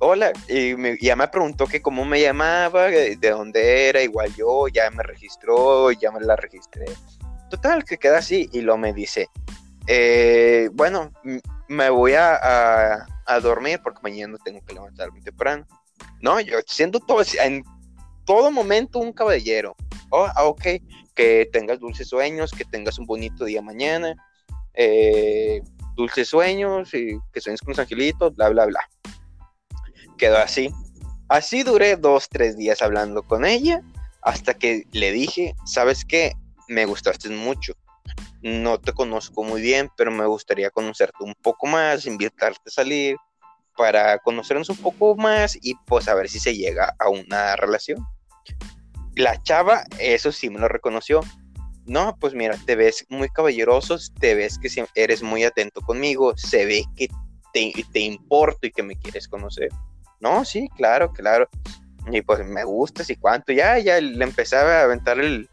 A: hola. Y ya me preguntó que cómo me llamaba, de dónde era, igual yo, ya me registró, ya me la registré. Total, que queda así. Y lo me dice, eh, bueno, me voy a, dormir porque mañana tengo que levantarme temprano. No, yo siendo todo, en todo momento un caballero. Oh, ah, ok, que tengas dulces sueños, que tengas un bonito día mañana, eh, dulces sueños y que sueñes con los angelitos, bla, bla, bla. Quedó así. Así duré dos, tres días hablando con ella hasta que le dije, ¿sabes qué? Me gustaste mucho no te conozco muy bien, pero me gustaría conocerte un poco más, invitarte a salir para conocernos un poco más y pues a ver si se llega a una relación. La chava, eso sí me lo reconoció. No, pues mira, te ves muy caballeroso, te ves que eres muy atento conmigo, se ve que te, te importo y que me quieres conocer. No, sí, claro, claro. Y pues me gustas y cuánto. Ya, ya le empezaba a aventar el,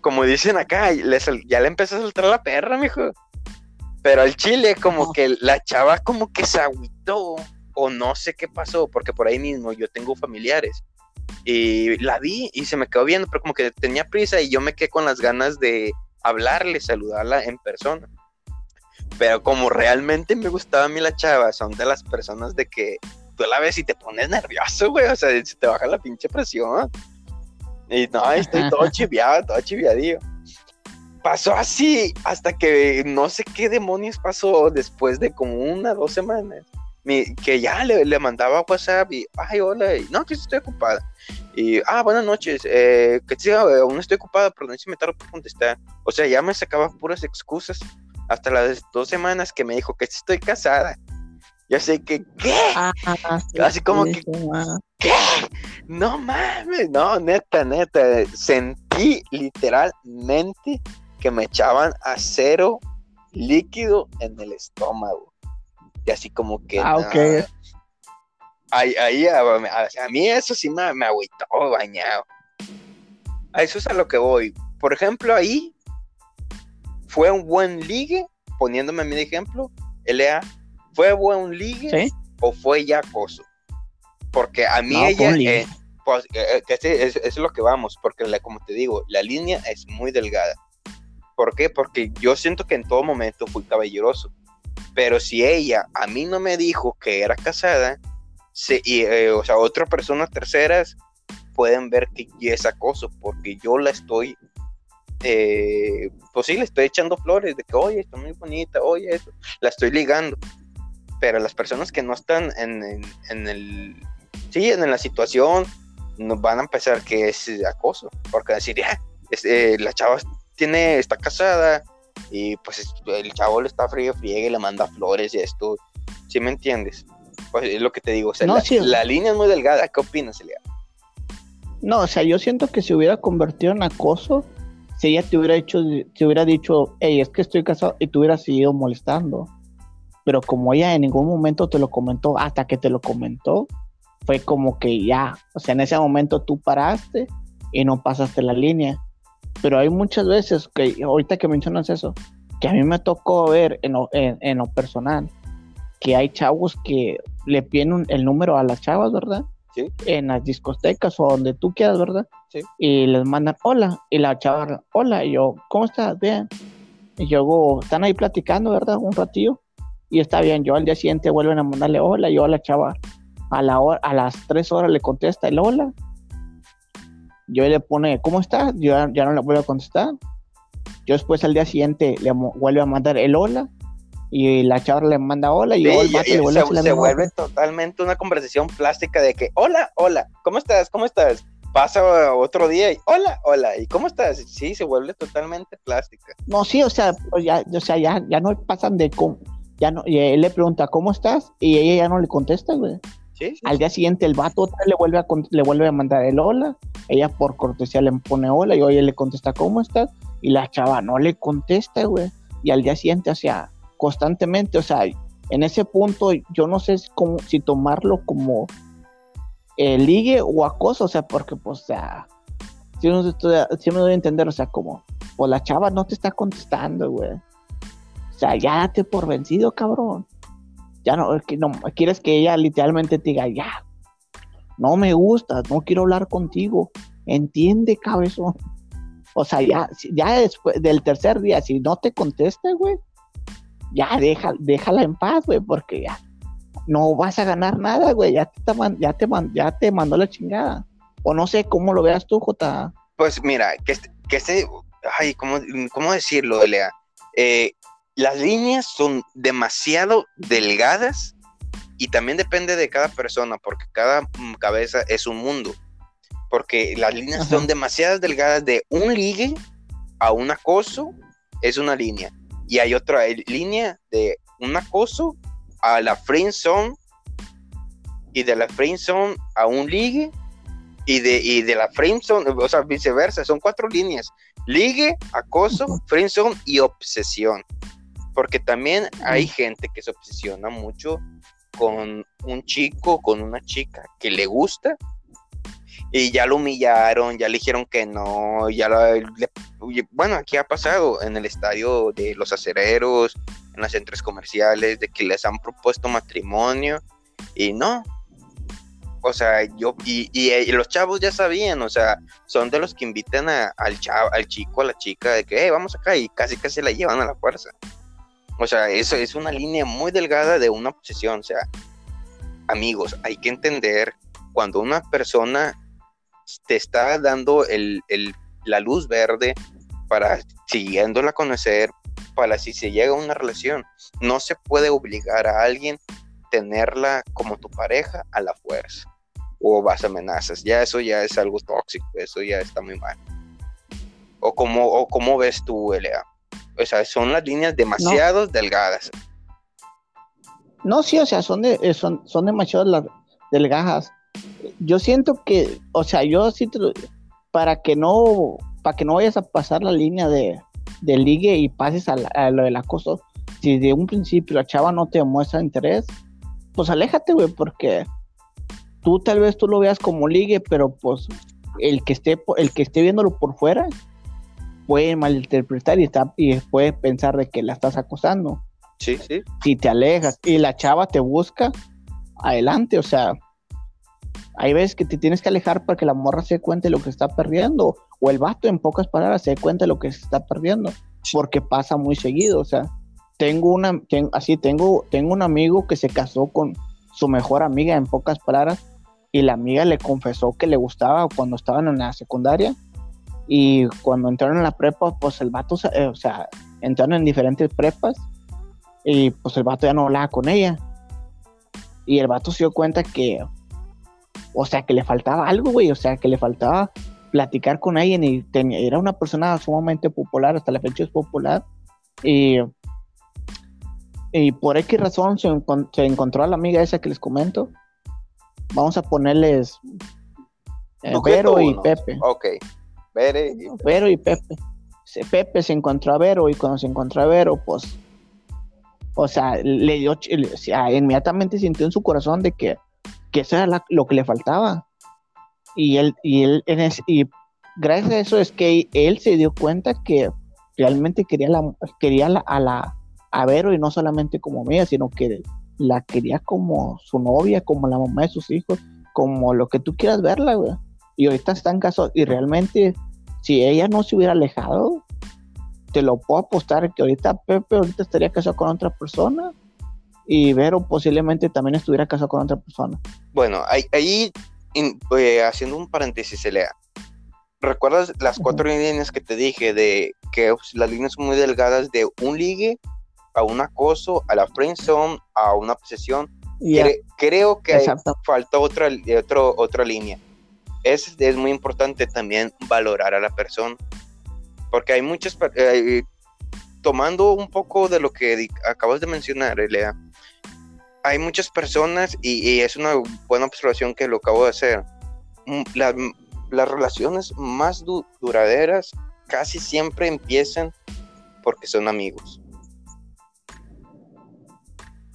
A: como dicen acá, ya le empezó a soltar la perra, mijo. Pero al chile, como que la chava como que se agüitó, o no sé qué pasó, porque por ahí mismo yo tengo familiares. Y la vi y se me quedó viendo, pero como que tenía prisa y yo me quedé con las ganas de hablarle, saludarla en persona. Pero como realmente me gustaba a mí la chava, son de las personas de que tú la ves y te pones nervioso, güey, o sea, se te baja la pinche presión. Y no, estoy todo chiviado, todo chiviadillo. Pasó así hasta que no sé qué demonios pasó después de como una, dos semanas. Que ya le, mandaba WhatsApp y, ay, hola, y, no, que estoy ocupada. Y, ah, buenas noches, eh, que sí, aún estoy ocupada, pero no si me tardo por contestar. O sea, ya me sacaba puras excusas hasta las dos semanas que me dijo que estoy casada. Ya sé que, ¿qué? Ah, Así como que, ¿qué? No mames, no, neta, neta. Sentí literalmente que me echaban acero líquido en el estómago. Y así como que.
B: Ah, ok.
A: Ahí, ahí a, mí eso sí me, me agüitó bañado. A eso es a lo que voy. Por ejemplo, ahí fue un buen ligue, poniéndome a mi ejemplo, LA ¿Fue buen ligue o fue ya acoso? Porque a mí ella, eh, pues, eh, eh, es, es, lo que vamos, porque como te digo, la línea es muy delgada. ¿Por qué? Porque yo siento que en todo momento fui caballeroso. Pero si ella a mí no me dijo que era casada, y, o sea, otras personas terceras pueden ver que es acoso, porque yo la estoy eh, pues sí, le estoy echando flores de que, oye, está muy bonita, oye, eso, la estoy ligando. Pero las personas que no están en, el, sí, en la situación, nos van a empezar que es acoso, porque decir, ya, eh, la chava tiene, está casada y pues el chavo le está frío, friegue, le manda flores y esto, ¿sí me entiendes? Pues es lo que te digo, o sea, la, línea es muy delgada, ¿qué opinas, Elia?
B: No, o sea, yo siento que se hubiera convertido en acoso si ella te hubiera hecho, te hubiera dicho, hey, es que estoy casado, y te hubiera seguido molestando. Pero como ella en ningún momento te lo comentó, hasta que te lo comentó, fue como que ya, o sea, en ese momento tú paraste y no pasaste la línea. Pero hay muchas veces que, ahorita que mencionas eso, que a mí me tocó ver en lo, en, lo personal, que hay chavos que le piden el número a las chavas, ¿verdad? en las discotecas o donde tú quieras, ¿verdad? Sí. Y les mandan hola, y la chava, hola, y yo, ¿cómo estás? Bien. Y luego están ahí platicando, ¿verdad? Un ratillo, y está bien. Yo al día siguiente vuelven a mandarle hola, y yo a la chava, a, la hora, a las tres horas le contesta el hola. Yo le pone, ¿cómo estás? Yo ya no le vuelvo a contestar. Yo después al día siguiente le vuelve a mandar el hola y la chava le manda hola y,
A: el le vuelve se, se vuelve totalmente una conversación plástica de que hola, hola, ¿cómo estás? ¿Cómo estás? Pasa otro día y hola, hola, ¿y cómo estás? Sí, se vuelve totalmente plástica.
B: No, sí, o sea, pues ya, o sea, ya, ya no pasan de cómo, ya no, y él le pregunta ¿cómo estás? y ella ya no le contesta, güey. Sí, Al día siguiente el vato le vuelve a le vuelve a mandar el hola, ella por cortesía le pone hola y oye le contesta ¿cómo estás? y la chava no le contesta, güey. Y al día siguiente, o sea, constantemente, o sea, en ese punto yo no sé cómo, si tomarlo como eh, ligue o acoso, o sea, porque pues, o sea, si, no, si me doy a entender, o sea, como, pues la chava no te está contestando, güey. O sea, ya date por vencido, cabrón. Ya no, no, quieres que ella literalmente te diga, ya, no me gusta, no quiero hablar contigo. Entiende, cabezón. O sea, ya, ya después del tercer día, si no te contesta, güey, ya deja, déjala en paz, güey, porque ya no vas a ganar nada, güey, ya te, ya, te, ya te mandó la chingada. O no sé cómo lo veas tú, J.
A: Pues mira, que este, que este ay, ¿cómo, cómo decirlo, Lea? Eh, las líneas son demasiado delgadas y también depende de cada persona, porque cada mm, cabeza es un mundo. Porque las líneas son demasiado delgadas de un ligue a un acoso, es una línea y hay otra línea de un acoso a la friend zone y de la friend zone a un ligue y de, de la friend zone, o sea, viceversa, son cuatro líneas. Ligue, acoso, friend zone y obsesión. Porque también hay gente que se obsesiona mucho con un chico, con una chica que le gusta y ya lo humillaron, ya le dijeron que no, ya bueno, aquí ha pasado en el estadio de los acereros, en los centros comerciales, de que les han propuesto matrimonio y no. O sea, yo, y, los chavos ya sabían, o sea, son de los que invitan al, chavo, al chico, a la chica, de que, hey, vamos acá, y casi casi la llevan a la fuerza. O sea, eso es una línea muy delgada de una obsesión. O sea, amigos, hay que entender cuando una persona te está dando el, la luz verde para siguiéndola a conocer, para si se llega a una relación. No se puede obligar a alguien tenerla como tu pareja a la fuerza o vas amenazas. Ya eso ya es algo tóxico, eso ya está muy mal. O como, o como ves tú, Elea. O sea, son las líneas demasiado delgadas.
B: No, sí, o sea, son, de, son, son demasiado delgadas yo siento que, o sea, yo sí para que no, para que no vayas a pasar la línea de, de ligue y pases a, lo del acoso, si de un principio la chava no te muestra interés, pues aléjate, güey, porque tú tal vez tú lo veas como ligue, pero pues el que esté, el que esté viéndolo por fuera puede malinterpretar y, está, y puede pensar de que la estás acosando.
A: Sí, sí.
B: Si te alejas y la chava te busca, adelante, o sea, hay veces que te tienes que alejar para que la morra se dé cuenta de lo que está perdiendo, o el vato en pocas palabras se dé cuenta de lo que se está perdiendo, porque pasa muy seguido, o sea, tengo una, así tengo, tengo un amigo que se casó con su mejor amiga en pocas palabras, y la amiga le confesó que le gustaba cuando estaban en la secundaria, Y cuando entraron en la prepa, pues el vato, eh, o sea, entraron en diferentes prepas y pues el vato ya no hablaba con ella. Y el vato se dio cuenta que, o sea, que le faltaba algo, güey, o sea, que le faltaba platicar con ella y tenía, era una persona sumamente popular, hasta la fecha es popular. Y, y por X razón se, se encontró a la amiga esa que les comento. Vamos a ponerles eh, Vero y Pepe.
A: Ok.
B: Vero y Pepe. Pepe se encontró a Vero y cuando se encontró a Vero, pues, o sea, le dio, o sea, inmediatamente sintió en su corazón de que, que eso era lo que le faltaba. Y él, y él, y gracias a eso es que él se dio cuenta que realmente quería, la, quería a la a Vero y no solamente como amiga, sino que la quería como su novia, como la mamá de sus hijos, como lo que tú quieras verla, güey y ahorita están casados y realmente si ella no se hubiera alejado, te lo puedo apostar que ahorita Pepe ahorita estaría casado con otra persona y Vero posiblemente también estuviera casado con otra persona.
A: Bueno, ahí, eh, haciendo un paréntesis, se lea. ¿Recuerdas las cuatro líneas que te dije de que pues, las líneas son muy delgadas de un ligue a un acoso, a la friendzone, a una posesión? creo que falta otra, otro, otra línea es, es muy importante también valorar a la persona, porque hay muchas, eh, tomando un poco de lo que acabas de mencionar, Elea, hay muchas personas, y, es una buena observación que lo acabo de hacer, mm, las relaciones más duraderas casi siempre empiezan porque son amigos.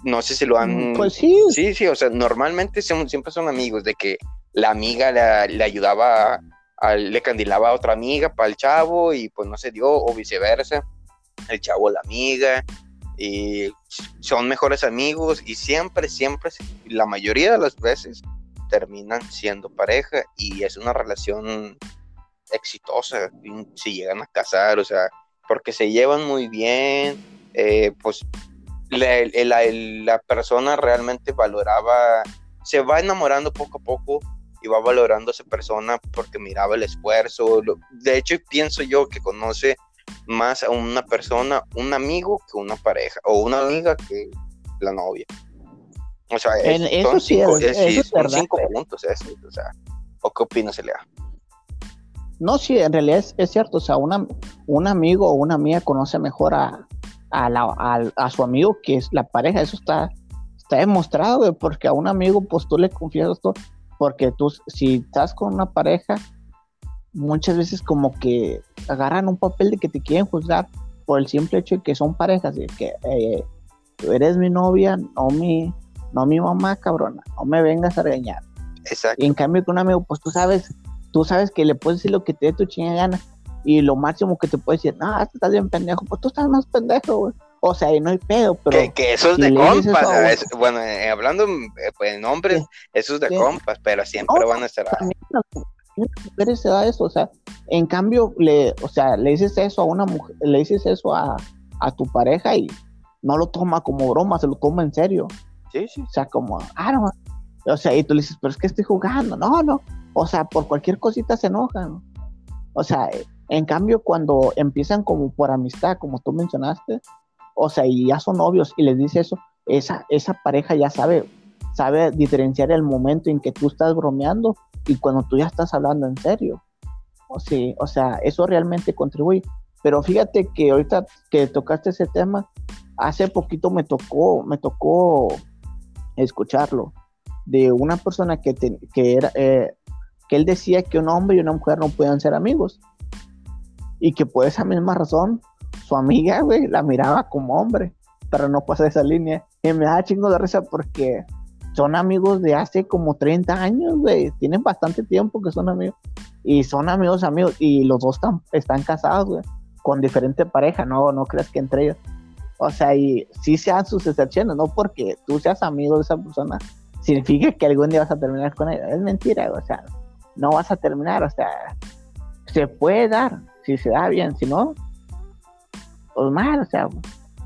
A: No sé si lo han...
B: Pues sí.
A: Sí, sí, o sea, normalmente siempre son amigos, de que la amiga le, ayudaba, le candilaba a otra amiga para el chavo y pues no se dio, o viceversa, el chavo a la amiga, y son mejores amigos y siempre, siempre, la mayoría de las veces terminan siendo pareja y es una relación exitosa si llegan a casar, o sea, porque se llevan muy bien, eh, pues la, la, persona realmente valoraba, se va enamorando poco a poco va valorando a esa persona porque miraba el esfuerzo. de hecho, pienso yo que conoce más a una persona, un amigo que una pareja, o una amiga que la novia. O sea,
B: eso sí, es, son
A: cinco puntos eso, o sea, ¿o qué opinas, Elea?
B: No, sí, en realidad es, cierto, o sea, una, un amigo o una amiga conoce mejor a, a, su amigo que es la pareja, eso está, está demostrado, porque a un amigo, pues tú le confías todo, porque tú, si estás con una pareja, muchas veces como que agarran un papel de que te quieren juzgar por el simple hecho de que son parejas, de que eh, tú eres mi novia, no mi, no mi mamá, cabrona, no me vengas a regañar.
A: Exacto.
B: Y en cambio con un amigo, pues tú sabes, tú sabes que le puedes decir lo que te dé tu chingada gana, y lo máximo que te puede decir, no, estás bien pendejo, pues tú estás más pendejo, güey. O sea, y no hay pedo, pero.
A: Que, eso es de compas. bueno, eh, hablando eh, pues, en nombres, eso es de compas, pero siempre van a estar.
B: mujeres se da eso, o sea, en cambio, le, o sea, le dices eso a una mujer, le dices eso a, tu pareja y no lo toma como broma, se lo toma en serio.
A: Sí, sí.
B: O sea, como, ah, no. O sea, y tú le dices, pero es que estoy jugando. No, no. O sea, por cualquier cosita se enojan. O sea, en cambio, cuando empiezan como por amistad, como tú mencionaste, o sea, y ya son novios y les dice eso, esa, esa pareja ya sabe, sabe diferenciar el momento en que tú estás bromeando y cuando tú ya estás hablando en serio. O, sí, o sea, eso realmente contribuye. Pero fíjate que ahorita que tocaste ese tema, hace poquito me tocó, me tocó escucharlo de una persona que, que era, eh, que él decía que un hombre y una mujer no pueden ser amigos y que por esa misma razón su amiga, güey, la miraba como hombre, pero no pasa esa línea. Y me da chingo de risa porque son amigos de hace como 30 años, güey. Tienen bastante tiempo que son amigos. Y son amigos, amigos. Y los dos están, están casados, güey. Con diferente pareja, no, no creas que entre ellos. O sea, y sí sean sus excepciones, no porque tú seas amigo de esa persona, significa que algún día vas a terminar con ella. Es mentira, o sea, no vas a terminar, o sea, se puede dar, si se da bien, si no, pues mal, o sea,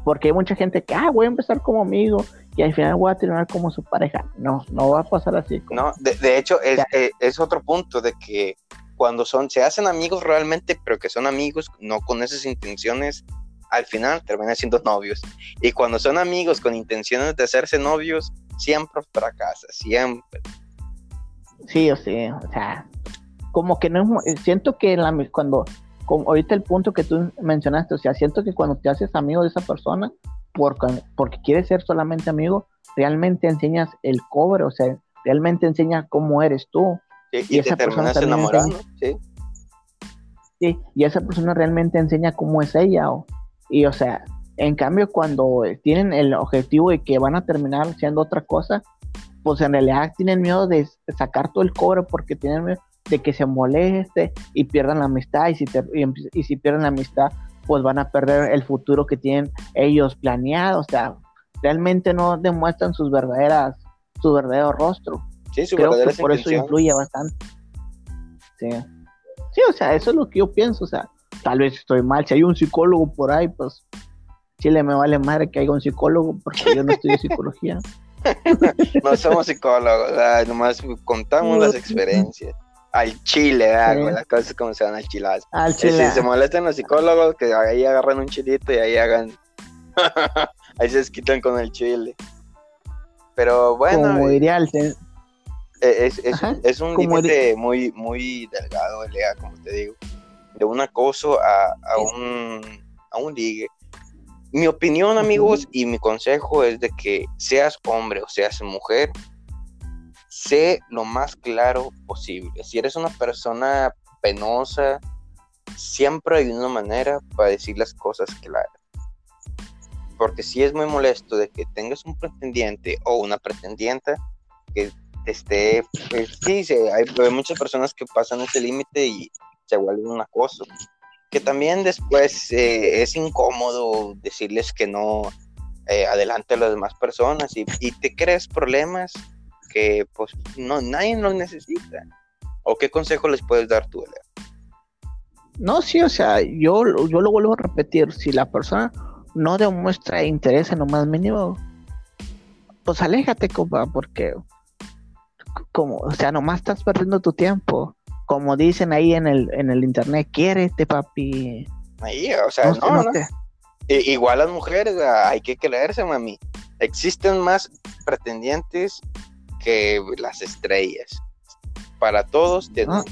B: porque hay mucha gente que, ah, voy a empezar como amigo y al final voy a terminar como su pareja. No, no va a pasar así.
A: No, de, hecho, es, eh, es, otro punto de que cuando son, se hacen amigos realmente, pero que son amigos no con esas intenciones, al final terminan siendo novios. Y cuando son amigos con intenciones de hacerse novios, siempre fracasa, siempre.
B: Sí, o sea, o sea, como que no es, siento que la, cuando, como ahorita el punto que tú mencionaste, o sea, siento que cuando te haces amigo de esa persona, porque, porque quieres ser solamente amigo, realmente enseñas el cobre, o sea, realmente enseña cómo eres tú.
A: y, esa persona enamorando, ¿sí?
B: Sí, y esa persona realmente enseña cómo es ella, o, y o sea, en cambio cuando tienen el objetivo de que van a terminar siendo otra cosa, pues en realidad tienen miedo de sacar todo el cobre porque tienen miedo de que se moleste y pierdan la amistad y si, y, si pierden la amistad pues van a perder el futuro que tienen ellos planeado, o sea, realmente no demuestran sus verdaderas, su verdadero rostro.
A: Sí, su
B: Creo que por eso influye bastante. Sí. sí, o sea, eso es lo que yo pienso, o sea, tal vez estoy mal, si hay un psicólogo por ahí, pues Chile me vale madre que haya un psicólogo porque yo no estudio psicología. (laughs)
A: no somos psicólogos, nomás contamos (laughs) las experiencias. Al chile, las cosas como se van al chilazo.
B: Al chile.
A: Si se molestan los psicólogos, que ahí agarran un chilito y ahí hagan. (laughs) ahí se desquitan con el chile. Pero bueno.
B: Como diría el.
A: E, es, es, es, un límite muy, muy delgado, Lea, como te digo. De un acoso a, a, un, a un ligue mi opinión, amigos, y mi consejo es de que seas hombre o seas mujer, sé lo más claro posible. Si eres una persona penosa, siempre hay una manera para decir las cosas claras. Porque si es muy molesto de que tengas un pretendiente o una pretendienta que te esté, pues, sí, hay, hay muchas personas que pasan ese límite y se vuelven un acoso que también después eh, es incómodo decirles que no eh, adelante a las demás personas y, te crees problemas que pues no nadie los necesita. ¿O qué consejo les puedes dar tú?
B: No, sí, o sea, yo, yo lo vuelvo a repetir, si la persona no demuestra interés en lo más mínimo, pues aléjate, compa, porque como, o sea, nomás estás perdiendo tu tiempo como dicen ahí en el, en el internet, quiérete, papi.
A: Ahí, o sea, no, no, igual las mujeres, hay que creerse, mami. Existen más pretendientes que las estrellas. Para todos, ah.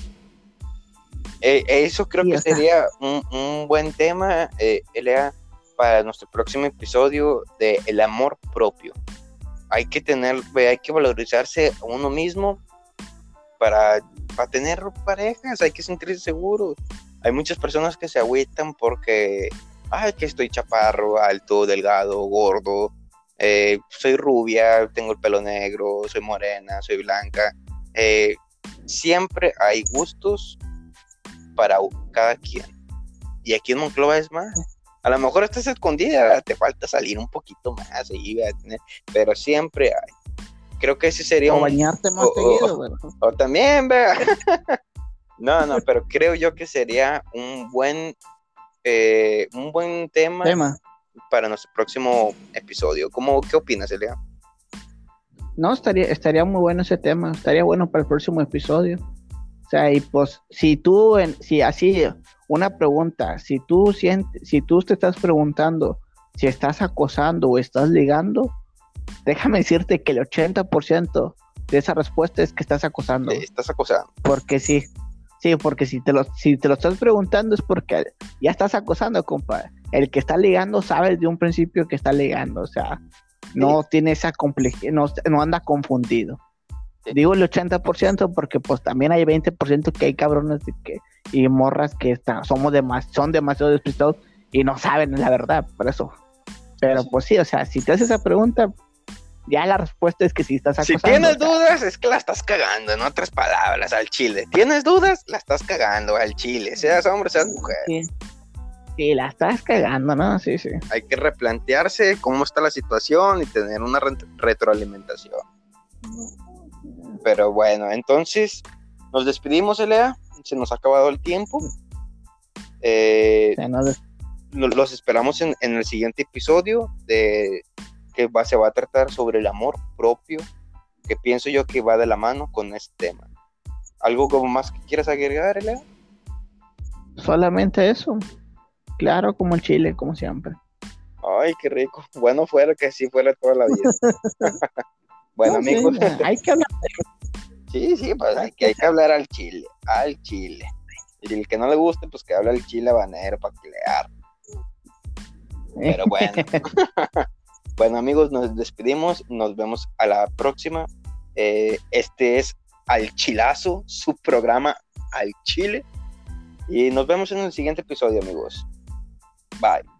A: eh, eso creo que sería un, buen tema, eh, para nuestro próximo episodio de el amor propio. Hay que tener, hay que valorizarse a uno mismo para para tener parejas hay que sentirse seguro. Hay muchas personas que se agüitan porque, ay, que estoy chaparro, alto, delgado, gordo, eh, soy rubia, tengo el pelo negro, soy morena, soy blanca. Eh, siempre hay gustos para cada quien. Y aquí en Monclova es más. A lo mejor estás escondida, te falta salir un poquito más, pero siempre hay creo que ese sería
B: o bañarte más seguido,
A: o, también, vea. (laughs) no, no, pero creo yo que sería un buen, eh, un buen tema, para nuestro próximo episodio. ¿Cómo, ¿Qué opinas, Elia?
B: No, estaría, estaría muy bueno ese tema, estaría bueno para el próximo episodio. O sea, y pues, si tú, en, si así, una pregunta, si tú sientes, si tú te estás preguntando si estás acosando o estás ligando, déjame decirte que el 80% de esa respuesta es que estás acosando.
A: estás acosando.
B: Porque sí, sí, porque si te, lo, si te lo estás preguntando es porque ya estás acosando, compa. El que está ligando sabe desde un principio que está ligando, o sea, no tiene esa complejidad, no, anda confundido. Digo el 80% porque pues también hay 20% que hay cabrones que, y morras que están, somos son demasiado despistados y no saben la verdad, por eso. Pero pues sí, o sea, si te haces esa pregunta, ya la respuesta es que si estás
A: acosando. Si tienes dudas, es que la estás cagando, en otras palabras, al chile. ¿Tienes dudas? La estás cagando al chile, seas hombre, seas mujer.
B: Sí. la estás cagando, ¿no? Sí, sí.
A: Hay que replantearse cómo está la situación y tener una retroalimentación. Pero bueno, entonces nos despedimos, Elea. Se nos ha acabado el tiempo. Eh, los esperamos en, en el siguiente episodio de que se va a tratar sobre el amor propio, que pienso yo que va de la mano con este tema. ¿Algo como más que quieras agregar, Leo?
B: Solamente eso. Claro, como el chile, como siempre.
A: Ay, qué rico. Bueno, fuera que sí fuera toda la vida. (laughs) bueno, amigos.
B: hay que hablar.
A: Sí, sí, pues hay que, hay que hablar al chile, al chile. Y el que no le guste, pues que hable al chile habanero para que le Pero bueno. (laughs) bueno, amigos, nos despedimos. Nos vemos a la próxima. Eh, este es Al Chilazo, su programa Al Chile. Y nos vemos en el siguiente episodio, amigos. Bye.